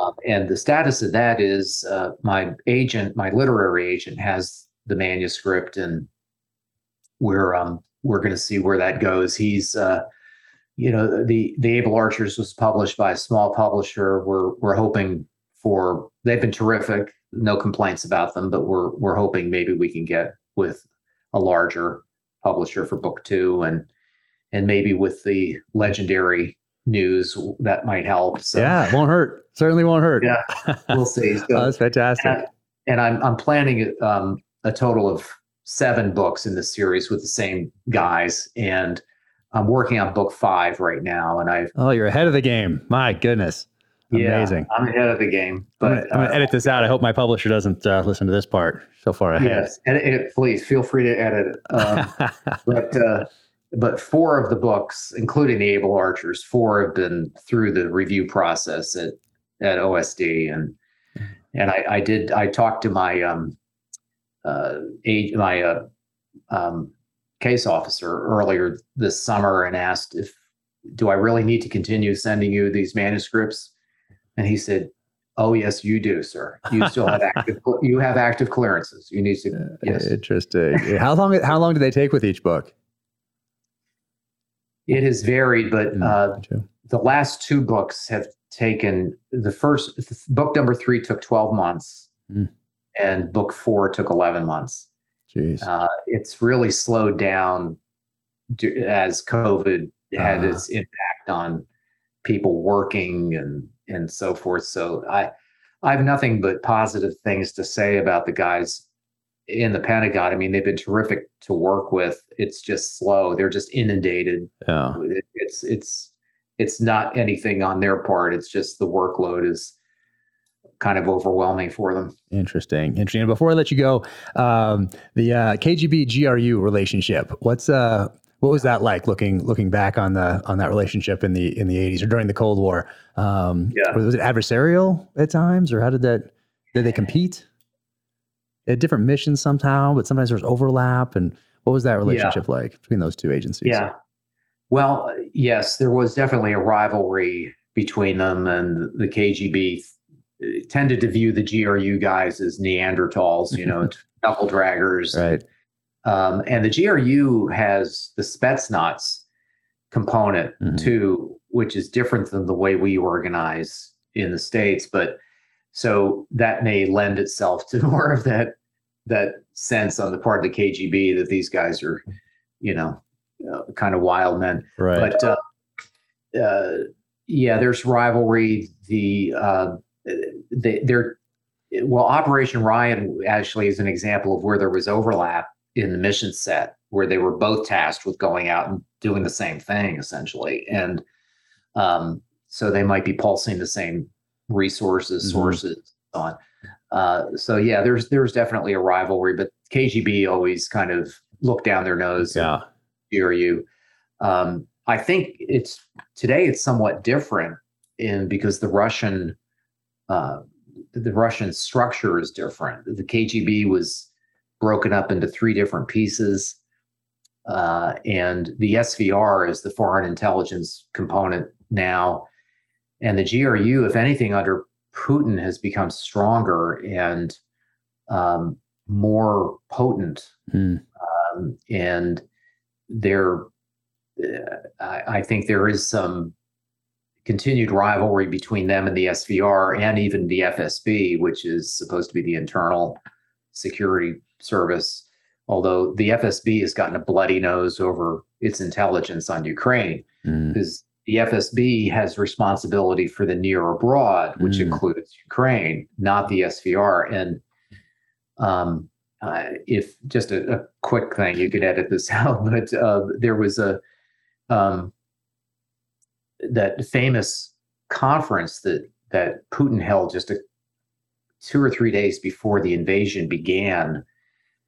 Um, and the status of that is uh, my agent, my literary agent, has the manuscript, and we're um, we're going to see where that goes. He's uh, you know the the Able Archers was published by a small publisher. We're we're hoping for they've been terrific. No complaints about them, but we're we're hoping maybe we can get with a larger publisher for book two and and maybe with the legendary news that might help. So, yeah, it won't hurt. Certainly won't hurt. Yeah, we'll see. So, oh, that's fantastic. And, and I'm I'm planning um, a total of seven books in this series with the same guys, and I'm working on book five right now. And I've oh, you're ahead of the game. My goodness. Amazing. Yeah, I'm ahead of the game. But I'm gonna, uh, edit this out. I hope my publisher doesn't uh, listen to this part so far ahead. Yes, edit, edit please. Feel free to edit it. Um, but uh, but four of the books, including the Able Archers, four have been through the review process at at OSD, and and I, I did I talked to my um uh age my uh um case officer earlier this summer and asked if do I really need to continue sending you these manuscripts, and he said. Oh yes, you do, sir. You still have active. you have active clearances. You need to. Yes. Interesting. how long? How long do they take with each book? It has varied, but mm, uh, the last two books have taken the first book number three took 12 months, mm. and book four took 11 months. Jeez. Uh, it's really slowed down as COVID had uh. its impact on people working and and so forth. So I I have nothing but positive things to say about the guys in the Pentagon, I mean, they've been terrific to work with. It's just slow. They're just inundated. Yeah. It's it's it's not anything on their part. It's just the workload is kind of overwhelming for them. Interesting. Interesting. And before I let you go, um, the uh, KGB GRU relationship. What's uh what was that like looking looking back on the on that relationship in the in the 80s or during the Cold War? Um, yeah. Was it adversarial at times, or how did that did they compete? Had different missions somehow, but sometimes there's overlap. And what was that relationship yeah. like between those two agencies? Yeah. Well, yes, there was definitely a rivalry between them, and the KGB tended to view the GRU guys as Neanderthals, you know, knuckle draggers. Right. Um, and the GRU has the Spetsnaz component mm-hmm. too, which is different than the way we organize in the States. But so that may lend itself to more of that that sense on the part of the KGB that these guys are, you know, uh, kind of wild men. Right. But uh, uh, yeah, there's rivalry. The uh, they, they're well, Operation Ryan actually is an example of where there was overlap in the mission set, where they were both tasked with going out and doing the same thing essentially, and um, so they might be pulsing the same resources, mm-hmm. sources, on. Uh, so yeah, there's there's definitely a rivalry, but KGB always kind of look down their nose. Yeah, GRU. Um, I think it's today it's somewhat different in because the Russian uh, the Russian structure is different. The KGB was broken up into three different pieces, uh, and the SVR is the foreign intelligence component now. And the GRU, if anything, under Putin has become stronger and um, more potent. Mm. Um, and there, uh, I, I, think there is some continued rivalry between them and the SVR and even the FSB, which is supposed to be the internal security service. Although the FSB has gotten a bloody nose over its intelligence on Ukraine, because mm the FSB has responsibility for the near abroad, which mm. includes Ukraine, not the SVR. And um, uh, if just a, a, quick thing, you could edit this out, but uh, there was a um, that famous conference that that Putin held just a, two or three days before the invasion began,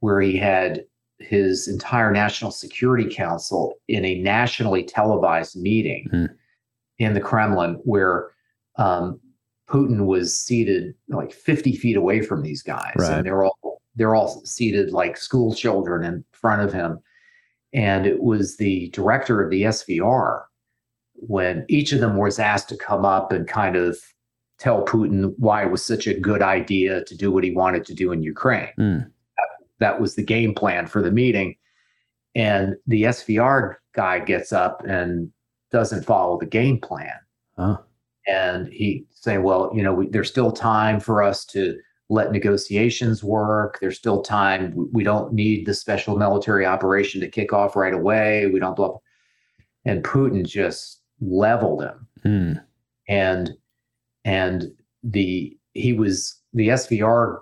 where he had his entire National Security Council in a nationally televised meeting mm. in the Kremlin where um, Putin was seated like 50 feet away from these guys. Right. And they're all they're all seated like school children in front of him. And it was the director of the SVR when each of them was asked to come up and kind of tell Putin why it was such a good idea to do what he wanted to do in Ukraine. Mm that was the game plan for the meeting. And the SVR guy gets up and doesn't follow the game plan. Huh. And he saying, well, you know, we, there's still time for us to let negotiations work. There's still time. We, we don't need the special military operation to kick off right away. We don't blah. And Putin just leveled him. Mm. And and the he was the SVR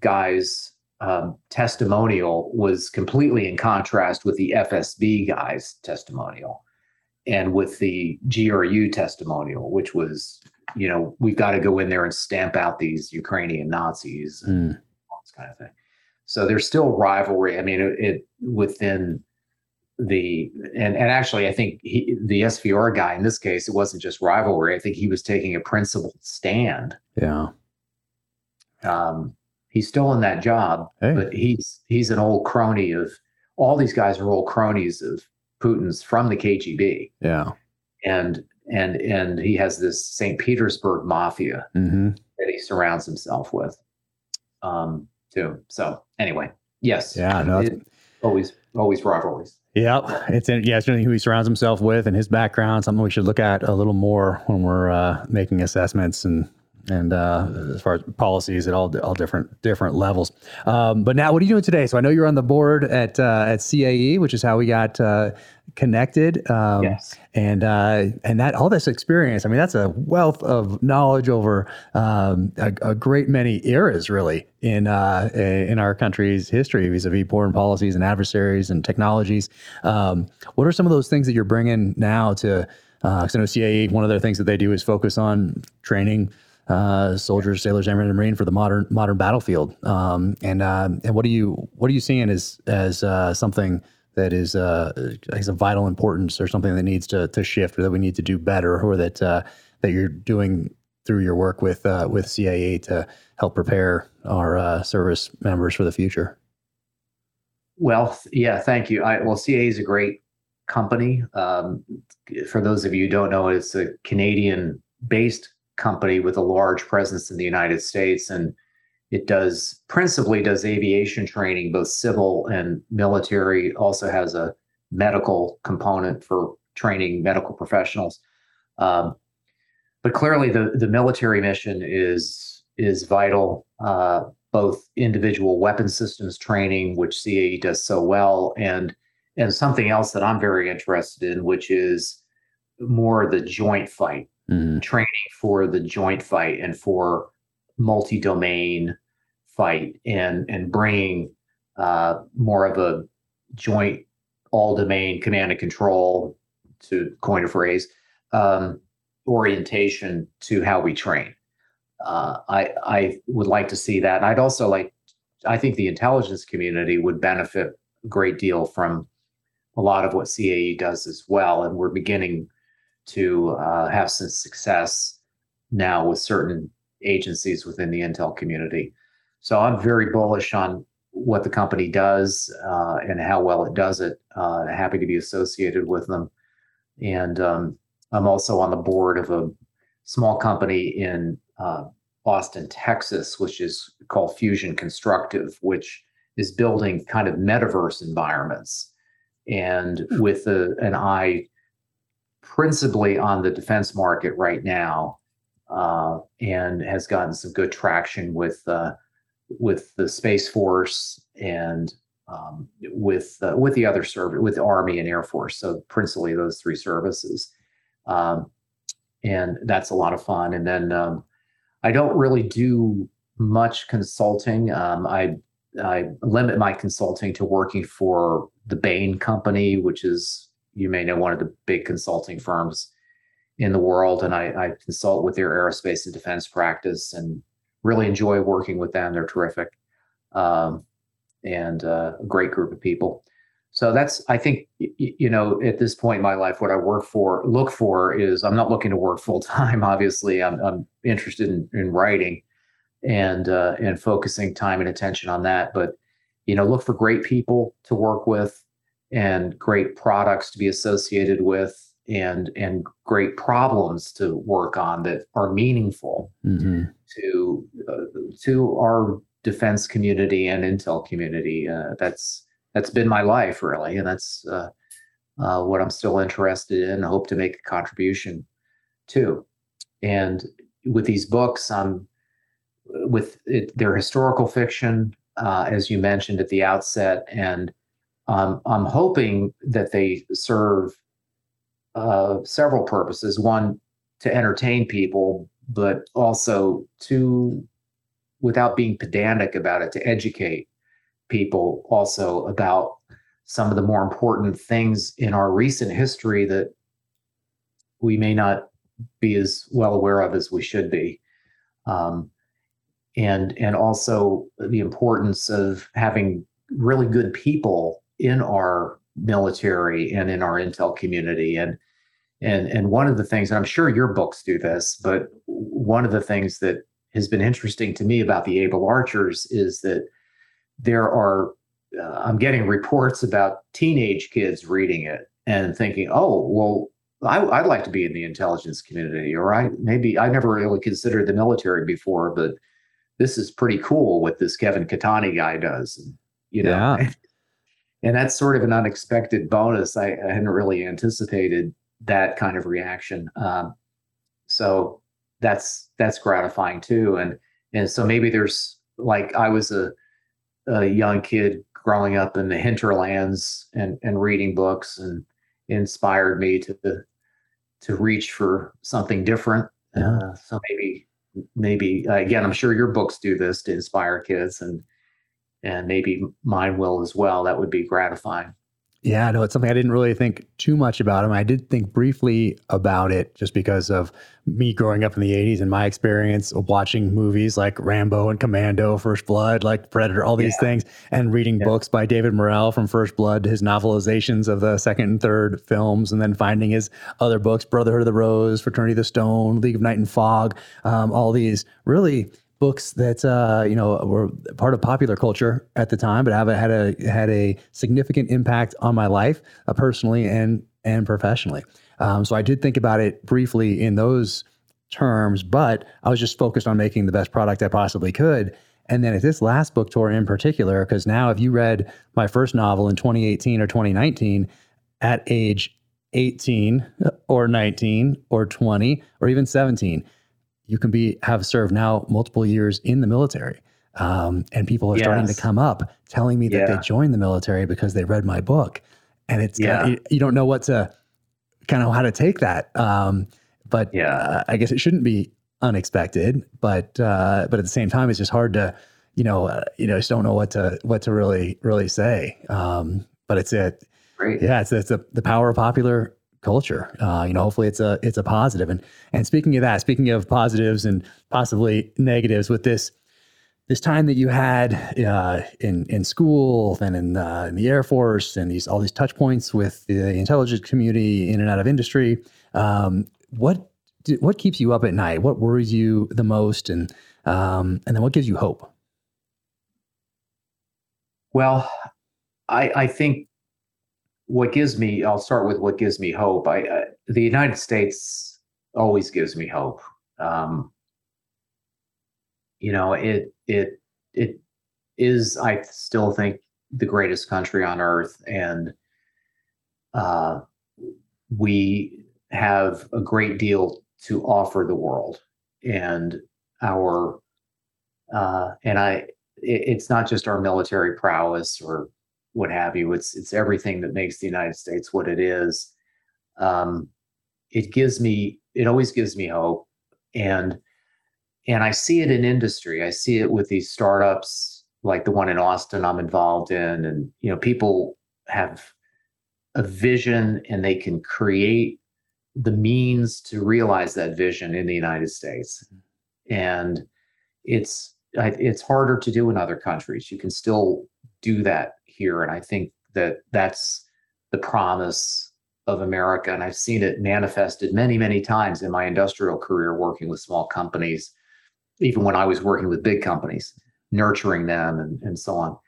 guys um, testimonial was completely in contrast with the FSB guy's testimonial and with the GRU testimonial, which was, you know, we've got to go in there and stamp out these Ukrainian Nazis and Mm. all this kind of thing. So there's still rivalry. I mean, it, it within the and and actually, I think he, the SVR guy in this case, it wasn't just rivalry. I think he was taking a principled stand. Yeah. Um, he's still in that job, Hey. but he's he's an old crony of all these guys are old cronies of Putin's from the KGB, Yeah. and and and he has this St. Petersburg mafia hmm that he surrounds himself with, um, too. So anyway, yes, Yeah. No. it- always always rivalries. Yeah, it's in, yeah, it's really who he surrounds himself with and his background. Something we should look at a little more when we're uh, making assessments and and uh, as far as policies at all all different different levels. Um, but now, what are you doing today? So I know you're on the board at uh, at CAE, which is how we got uh, connected. Um, yes. and uh, and that all this experience. I mean, that's a wealth of knowledge over um, a, a great many eras, really, in uh, in our country's history vis-a-vis foreign policies and adversaries and technologies. Um, what are some of those things that you're bringing now to? Because I know CAE, one of their things that they do is focus on training uh, soldiers, sailors, and marine for the modern modern battlefield. Um, and uh, and what are you what are you seeing as as uh, something that is uh, has a vital importance or something that needs to to shift or that we need to do better or that uh, that you're doing through your work with uh, with CAE to help prepare our uh, service members for the future. Well, yeah, thank you. I, well, CA is a great company. Um, for those of you who don't know, it's a Canadian-based company with a large presence in the United States, and it does principally does aviation training, both civil and military. Also has a medical component for training medical professionals. Um, but clearly, the the military mission is is vital. Uh, both individual weapon systems training, which CAE does so well, and and something else that I'm very interested in, which is more the joint fight Mhm. training for the joint fight and for multi-domain fight and and bringing uh, more of a joint all-domain command and control to coin a phrase um, orientation to how we train. Uh, I I would like to see that. And I'd also like. I think the intelligence community would benefit a great deal from a lot of what CAE does as well, and we're beginning to uh, have some success now with certain agencies within the intel community. So I'm very bullish on what the company does uh, and how well it does it. Uh, happy to be associated with them, and um, I'm also on the board of a small company in uh, Austin, Texas, which is called Fusion Constructive, which is building kind of metaverse environments, and with a, an eye principally on the defense market right now, uh, and has gotten some good traction with uh, with the Space Force and um, with uh, with the other service with Army and Air Force. So principally those three services, um, and that's a lot of fun. And then um, I don't really do much consulting. Um, I I limit my consulting to working for the Bain Company, which is you may know one of the big consulting firms in the world, and I, I consult with their aerospace and defense practice, and really enjoy working with them. They're terrific, um, and uh, a great group of people. So that's I think you know at this point in my life, what I work for look for is I'm not looking to work full time. Obviously, I'm I'm interested in, in writing and uh, and focusing time and attention on that. But you know, look for great people to work with and great products to be associated with and and great problems to work on that are meaningful Mhm. to uh, to our defense community and intel community. Uh, that's that's been my life really, and that's uh, uh, what I'm still interested in. Hope to make a contribution to. and with these books, I'm with it, their historical fiction, uh, as you mentioned at the outset, and um, I'm hoping that they serve uh, several purposes. One, to entertain people, but also to, without being pedantic about it, to educate people also about some of the more important things in our recent history that we may not be as well aware of as we should be. Um, and and also the importance of having really good people in our military and in our intel community and and and one of the things and i'm sure your books do this but one of the things that has been interesting to me about the able archers is that there are uh, i'm getting reports about teenage kids reading it and thinking oh well I, would like to be in the intelligence community or i maybe i never really considered the military before but this is pretty cool what this kevin Catani guy does you know yeah. and that's sort of an unexpected bonus I, I hadn't really anticipated that kind of reaction. Um, so that's that's gratifying too. And and so maybe there's like I was a a young kid growing up in the hinterlands and and reading books and inspired me to to reach for something different. Uh, so maybe maybe uh, again, I'm sure your books do this to inspire kids and and maybe mine will as well. That would be gratifying. Yeah, no, it's something I didn't really think too much about. him. I did think briefly about it just because of me growing up in the 80s and my experience of watching movies like Rambo and Commando, First Blood, like Predator, all these yeah. things, and reading yeah. books by David Morrell from First Blood, to his novelizations of the second and third films, and then finding his other books, Brotherhood of the Rose, Fraternity of the Stone, League of Night and Fog, um, all these really books that uh, you know were part of popular culture at the time, but have had a had a significant impact on my life uh, personally and and professionally. Um, so I did think about it briefly in those terms, but I was just focused on making the best product I possibly could. And then at this last book tour in particular, because now if you read my first novel in 2018 or 2019 at age 18 or 19 or 20 or even 17, you can be have served now multiple years in the military. Um, and people are yes. starting to come up telling me that yeah. they joined the military because they read my book. And it's yeah. Kind of, you, you, don't know what to kind of how to take that. Um, but yeah, uh, I guess it shouldn't be unexpected. But uh, but at the same time, it's just hard to you know uh, you know just don't know what to what to really really say. Um, but it's it. Great. yeah, it's it's a, the power of popular culture. Uh, you know, hopefully it's a it's a positive. And and speaking of that, speaking of positives and possibly negatives with this this time that you had uh, in in school, then in, uh, in the Air Force, and these all these touch points with the intelligence community in and out of industry, um, what what keeps you up at night? What worries you the most, and um, and then what gives you hope? Well, I, I think what gives me i'll start with what gives me hope. I, I the united states always gives me hope. Um, you know it it it is i still think the greatest country on earth and uh, we have a great deal to offer the world and our uh, and i it, it's not just our military prowess or what have you. It's it's everything that makes the United States what it is. Um, it gives me it always gives me hope, and and I see it in industry. I see it with these startups like the one in Austin I'm involved in, and you know people have a vision and they can create the means to realize that vision in the United States, and it's it's harder to do in other countries. You can still do that here. And I think that that's the promise of America. And I've seen it manifested many, many times in my industrial career working with small companies, even when I was working with big companies, nurturing them and, and so on.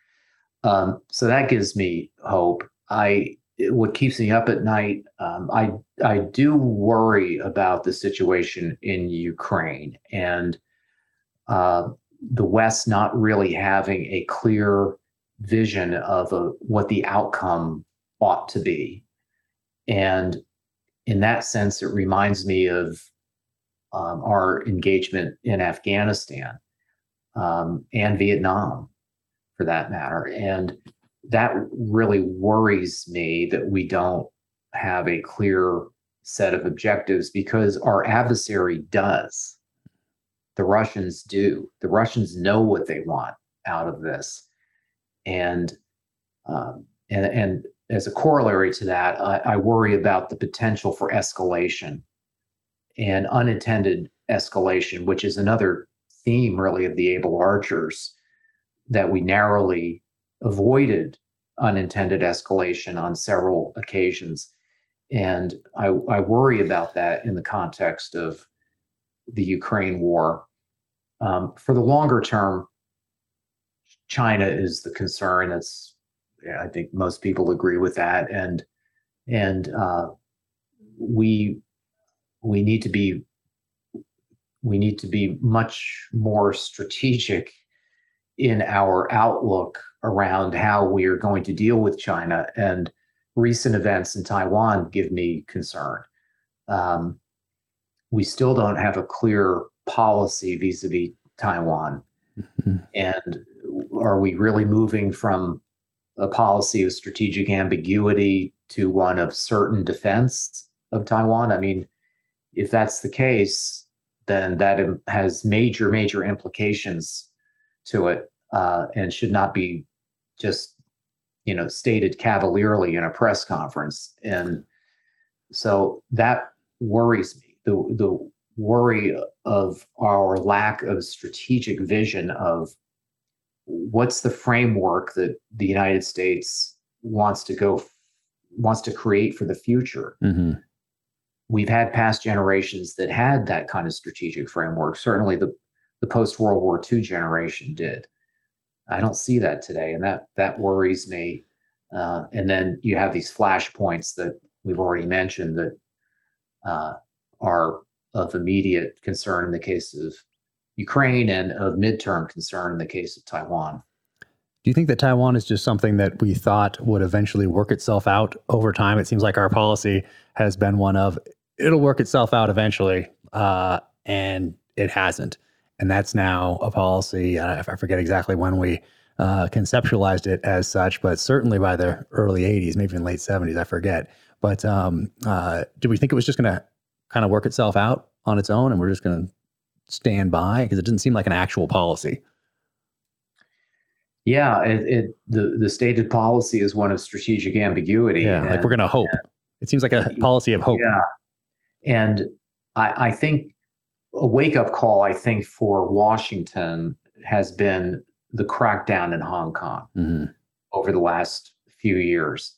Um, so that gives me hope. I what keeps me up at night. Um, I I do worry about the situation in Ukraine and uh, the West not really having a clear vision of a, what the outcome ought to be. And in that sense, it reminds me of um, our engagement in Afghanistan um, and Vietnam, for that matter. And that really worries me that we don't have a clear set of objectives because our adversary does. The Russians do. The Russians know what they want out of this, and um, and and as a corollary to that, I, I worry about the potential for escalation and unintended escalation, which is another theme really of the able archers that we narrowly avoided unintended escalation on several occasions. And I, I, worry about that in the context of the Ukraine war. Um, for the longer term, China is the concern. That's yeah, I think most people agree with that, and and uh, we we need to be we need to be much more strategic in our outlook around how we are going to deal with China. And recent events in Taiwan give me concern. Um, we still don't have a clear policy vis a vis Taiwan. Mm-hmm. And are we really moving from a policy of strategic ambiguity to one of certain defense of Taiwan? I mean, if that's the case, then that has major, major implications to it uh, and should not be just, you know, stated cavalierly in a press conference. And so that worries me. The, the worry of our lack of strategic vision of what's the framework that the United States wants to go wants to create for the future. Mm-hmm. We've had past generations that had that kind of strategic framework. Certainly, the the post World War II generation did. I don't see that today, and that that worries me. Uh, and then you have these flashpoints that we've already mentioned that uh, are of immediate concern in the case of Ukraine and of midterm concern in the case of Taiwan. Do you think that Taiwan is just something that we thought would eventually work itself out over time? It seems like our policy has been one of it'll work itself out eventually, uh, and it hasn't. And that's now a policy. I forget exactly when we uh, conceptualized it as such, but certainly by the early 80s, maybe in late 70s, I forget. But um, uh, do we think it was just going to kind of work itself out on its own and we're just going to stand by? Because it doesn't seem like an actual policy. Yeah, it, it, the the stated policy is one of strategic ambiguity. Yeah, and, like we're going to hope. It seems like a policy of hope. Yeah, and I, I think a wake up call. I think for Washington has been the crackdown in Hong Kong mm-hmm. over the last few years.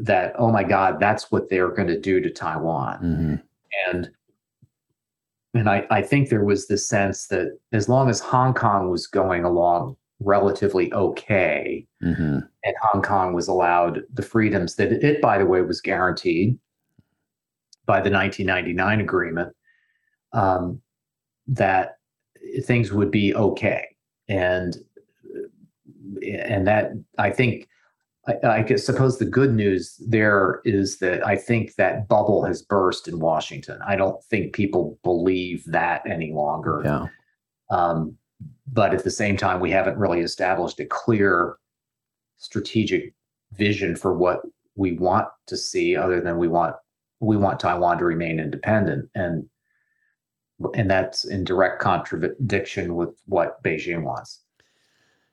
That oh my God, that's what they're going to do to Taiwan, mm-hmm. and and I, I think there was this sense that as long as Hong Kong was going along relatively okay, mm-hmm. and Hong Kong was allowed the freedoms that it, by the way, was guaranteed by the 1999 agreement, um, that things would be okay. And and that I think I, I suppose the good news there is that I think that bubble has burst in Washington. I don't think people believe that any longer. Yeah. Um, but at the same time, we haven't really established a clear strategic vision for what we want to see, other than we want we want Taiwan to remain independent, and and that's in direct contradiction with what Beijing wants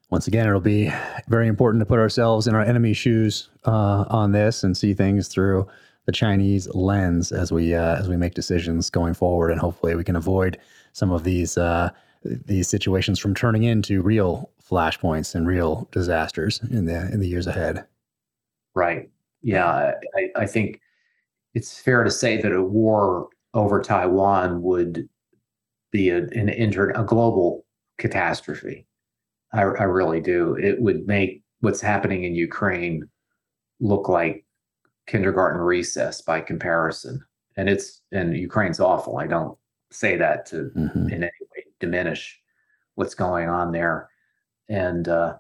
once again, it'll be very important to put ourselves in our enemy's shoes uh, on this and see things through the Chinese lens as we uh, as we make decisions going forward, and hopefully we can avoid some of these uh, these situations from turning into real flashpoints and real disasters in the in the years ahead. Right. Yeah, I, I think it's fair to say that a war over Taiwan would be a, an inter, a global catastrophe. I, I really do. It would make what's happening in Ukraine look like kindergarten recess by comparison. And it's and Ukraine's awful. I don't say that to mm-hmm. in any way diminish what's going on there. And uh,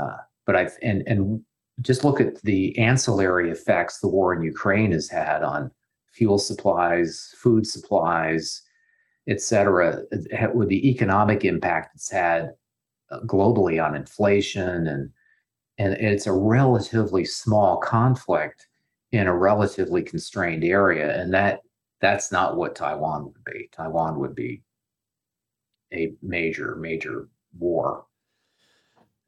uh, but I and and just look at the ancillary effects the war in Ukraine has had on fuel supplies, food supplies, et cetera, with the economic impact it's had globally on inflation and and it's a relatively small conflict in a relatively constrained area and that that's not what taiwan would be. Taiwan would be a major major war.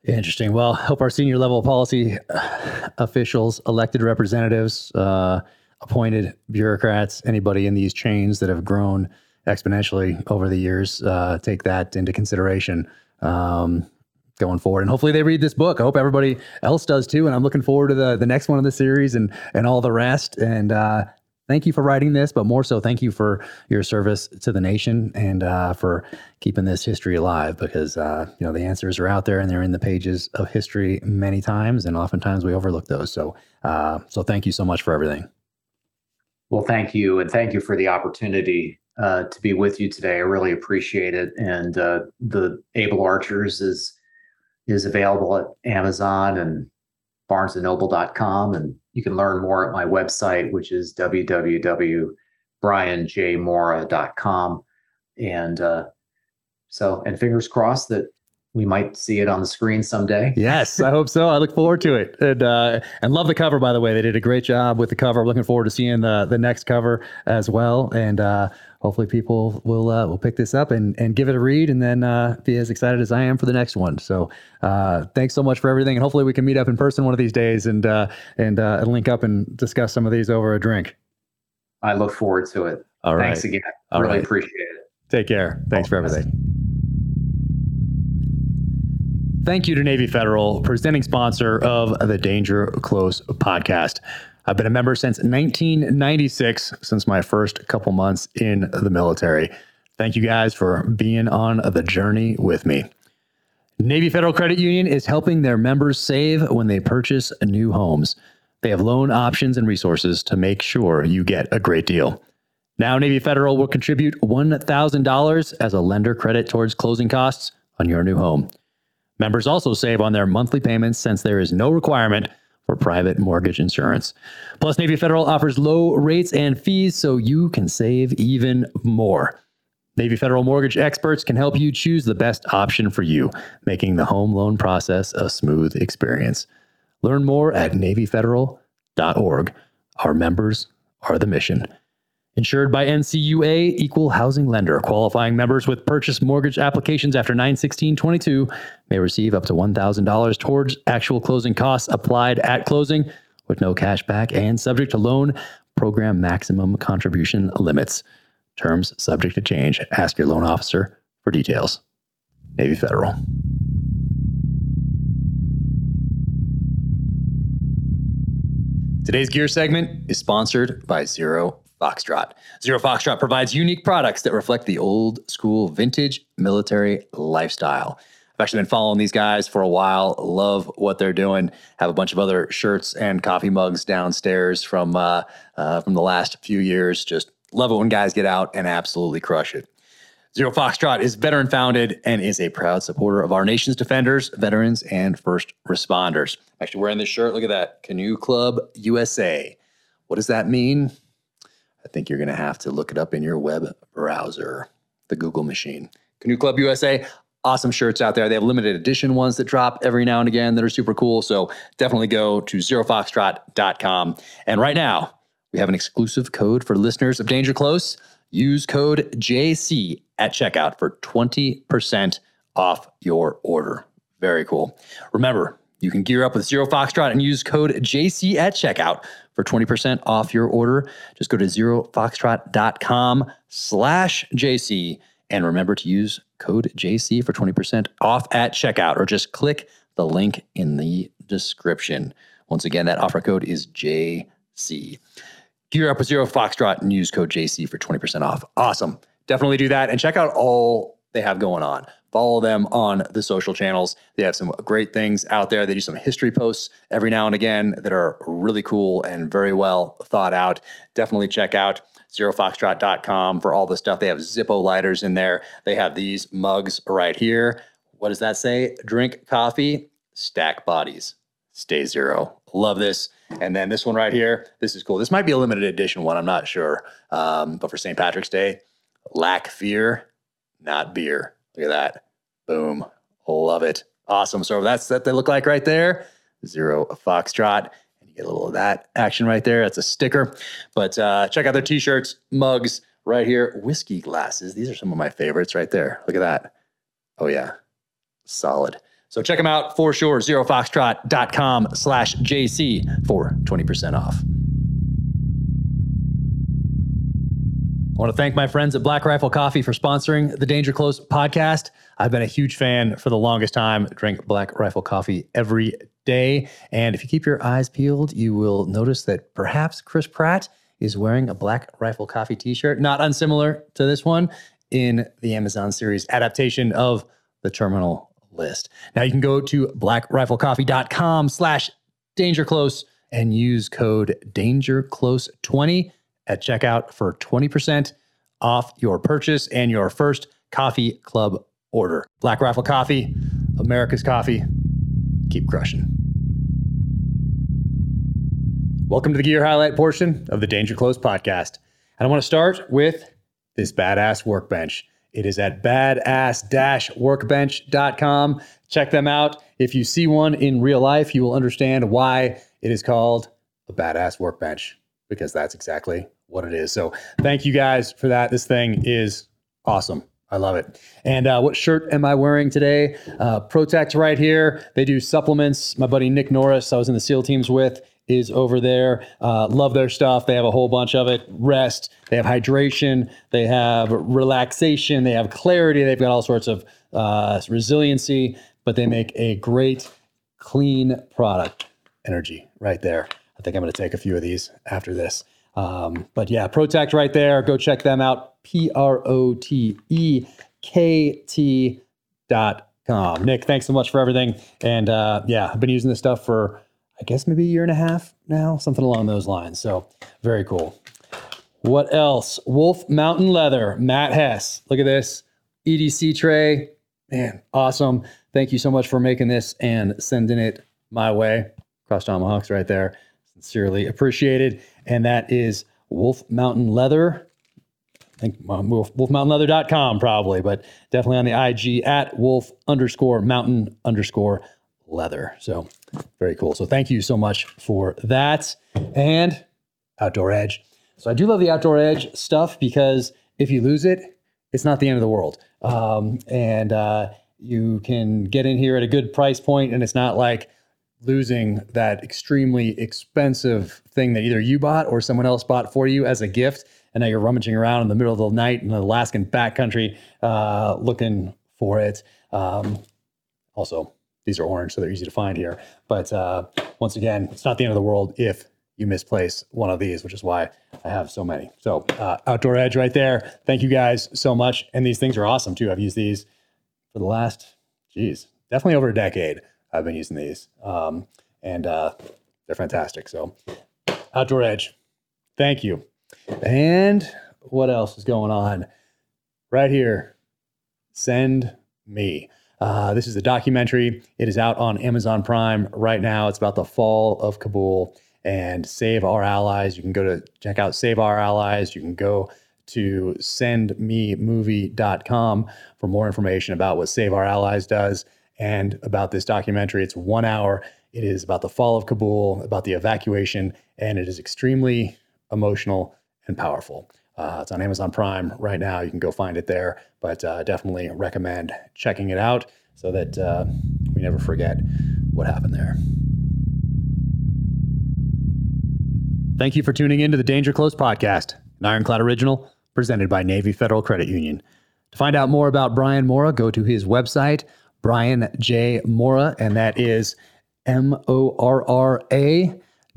Interesting. Well help our senior level policy uh, officials elected representatives uh, appointed bureaucrats anybody in these chains that have grown exponentially over the years uh, take that into consideration um, going forward. And hopefully they read this book. I hope everybody else does too. And I'm looking forward to the the next one in the series and and all the rest. And uh, thank you for writing this, but more so, thank you for your service to the nation and uh, for keeping this history alive. Because uh, you know the answers are out there and they're in the pages of history many times, and oftentimes we overlook those. So uh, so thank you so much for everything. Well, thank you, and thank you for the opportunity uh, to be with you today. I really appreciate it. And uh, the Able Archers is is available at Amazon and barnesandnoble.com. And you can learn more at my website, which is www.brianjmorra.com. And uh, so, and fingers crossed that we might see it on the screen someday. Yes, I hope so. I look forward to it, and uh, and love the cover. By the way, they did a great job with the cover. I'm Looking forward to seeing the the next cover as well. And uh, hopefully people will uh, will pick this up and, and give it a read and then uh, be as excited as I am for the next one. So uh, thanks so much for everything, and hopefully we can meet up in person one of these days and uh, and uh, link up and discuss some of these over a drink. I look forward to it. All right. Thanks again. All really right. appreciate it. Take care. Thanks for everything. Thank you to Navy Federal, presenting sponsor of the Danger Close podcast. I've been a member since 1996, since my first couple months in the military. Thank you guys for being on the journey with me. Navy Federal Credit Union is helping their members save when they purchase new homes. They have loan options and resources to make sure you get a great deal. Now, Navy Federal will contribute $1,000 as a lender credit towards closing costs on your new home. Members also save on their monthly payments since there is no requirement private mortgage insurance. Plus, Navy Federal offers low rates and fees so you can save even more. Navy Federal mortgage experts can help you choose the best option for you, making the home loan process a smooth experience. Learn more at NavyFederal.org. Our members are the mission. Insured by NCUA, equal housing lender. Qualifying members with purchase mortgage applications after 91622 may receive up to $1,000 towards actual closing costs applied at closing with no cash back and subject to loan program maximum contribution limits. Terms subject to change. Ask your loan officer for details. Navy Federal. Today's gear segment is sponsored by Zero Foxtrot. Zero Foxtrot provides unique products that reflect the old school vintage military lifestyle. I've actually been following these guys for a while. Love what they're doing. Have a bunch of other shirts and coffee mugs downstairs from uh, uh, from the last few years. Just love it when guys get out and absolutely crush it. Zero Foxtrot is veteran founded and is a proud supporter of our nation's defenders, veterans, and first responders. Actually, wearing this shirt. Look at that. Canoe Club USA. What does that mean? Think you're going to have to look it up in your web browser, the Google machine. Canoe Club USA, awesome shirts out there. They have limited edition ones that drop every now and again that are super cool. So definitely go to zerofoxtrot.com. And right now, we have an exclusive code for listeners of Danger Close. Use code JC at checkout for 20% off your order. Very cool. Remember, you can gear up with Zero Foxtrot and use code JC at checkout for 20% off your order. Just go to zerofoxtrot.com slash JC and remember to use code JC for 20% off at checkout or just click the link in the description. Once again, that offer code is JC. Gear up with Zero Foxtrot and use code JC for 20% off. Awesome. Definitely do that and check out all they have going on. Follow them on the social channels. They have some great things out there. They do some history posts every now and again that are really cool and very well thought out. Definitely check out zerofoxtrot.com for all the stuff. They have Zippo lighters in there. They have these mugs right here. What does that say? Drink coffee, stack bodies, stay zero. Love this. And then this one right here, this is cool. This might be a limited edition one. I'm not sure. Um, but for St. Patrick's Day, lack fear, not beer. Look at that. Boom. Love it. Awesome. So that's what they look like right there. Zero Foxtrot. And you get a little of that action right there. That's a sticker. But uh, check out their t shirts, mugs right here, whiskey glasses. These are some of my favorites right there. Look at that. Oh, yeah. Solid. So check them out for sure. Zerofoxtrot.com slash JC for 20% off. Want to thank my friends at Black Rifle Coffee for sponsoring the Danger Close podcast. I've been a huge fan for the longest time. Drink Black Rifle Coffee every day. And if you keep your eyes peeled, you will notice that perhaps Chris Pratt is wearing a Black Rifle Coffee t shirt, not unsimilar to this one in the Amazon series adaptation of the Terminal List. Now you can go to blackriflecoffee.com slash dangerclose and use code dangerclose20 at checkout for 20% off your purchase and your first coffee club order. Black Rifle Coffee, America's coffee. Keep crushing. Welcome to the gear highlight portion of the Danger Close podcast. And I want to start with this badass workbench. It is at badass-workbench.com. Check them out. If you see one in real life, you will understand why it is called a badass workbench because that's exactly what it is. So thank you guys for that. This thing is awesome. I love it. And uh, what shirt am I wearing today? Uh, Protekt right here. They do supplements. My buddy Nick Norris, I was in the SEAL teams with, is over there. Uh, love their stuff. They have a whole bunch of it. Rest. They have hydration. They have relaxation. They have clarity. They've got all sorts of uh, resiliency, but they make a great, clean product. Energy right there. I think I'm going to take a few of these after this. Um, but yeah, Protekt right there. Go check them out. P R O T E K T dot com. Nick, thanks so much for everything. And uh, yeah, I've been using this stuff for, I guess, maybe a year and a half now, something along those lines. So very cool. What else? Wolf Mountain Leather, Matt Hess. Look at this EDC tray. Man, awesome. Thank you so much for making this and sending it my way. Cross tomahawks right there. Sincerely appreciated. And that is Wolf Mountain Leather. I think um, wolf, wolfmountainleather.com probably, but definitely on the IG at wolf underscore mountain underscore leather. So very cool. So thank you so much for that. And Outdoor Edge. So I do love the Outdoor Edge stuff because if you lose it, it's not the end of the world. Um, and uh, you can get in here at a good price point, and it's not like losing that extremely expensive thing that either you bought or someone else bought for you as a gift. And now you're rummaging around in the middle of the night in the Alaskan backcountry uh, looking for it. Um, also, these are orange, so they're easy to find here. But uh, once again, it's not the end of the world if you misplace one of these, which is why I have so many. So, uh, Outdoor Edge right there. Thank you guys so much. And these things are awesome too. I've used these for the last, geez, definitely over a decade. I've been using these, um, and uh, they're fantastic. So, Outdoor Edge, thank you. And what else is going on? Right here, Send Me. Uh, this is a documentary. It is out on Amazon Prime right now. It's about the fall of Kabul and Save Our Allies. You can go to check out Save Our Allies. You can go to sendmemovie.com for more information about what Save Our Allies does and about this documentary. It's one hour. It is about the fall of Kabul, about the evacuation, and it is extremely emotional and powerful. Uh, it's on Amazon Prime right now. You can go find it there, but uh, definitely recommend checking it out so that uh, we never forget what happened there. Thank you for tuning in to the Danger Close podcast, an Ironclad original presented by Navy Federal Credit Union. To find out more about Brian Morra, go to his website, Brian J. Morra, and that is M O R R A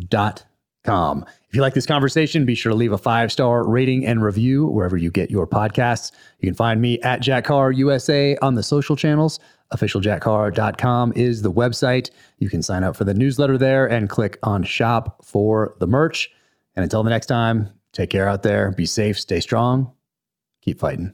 dot com. If you like this conversation, be sure to leave a five star rating and review wherever you get your podcasts. You can find me at Jack Carr USA on the social channels. OfficialJackCarr.com is the website. You can sign up for the newsletter there and click on shop for the merch. And until the next time, take care out there. Be safe, stay strong, keep fighting.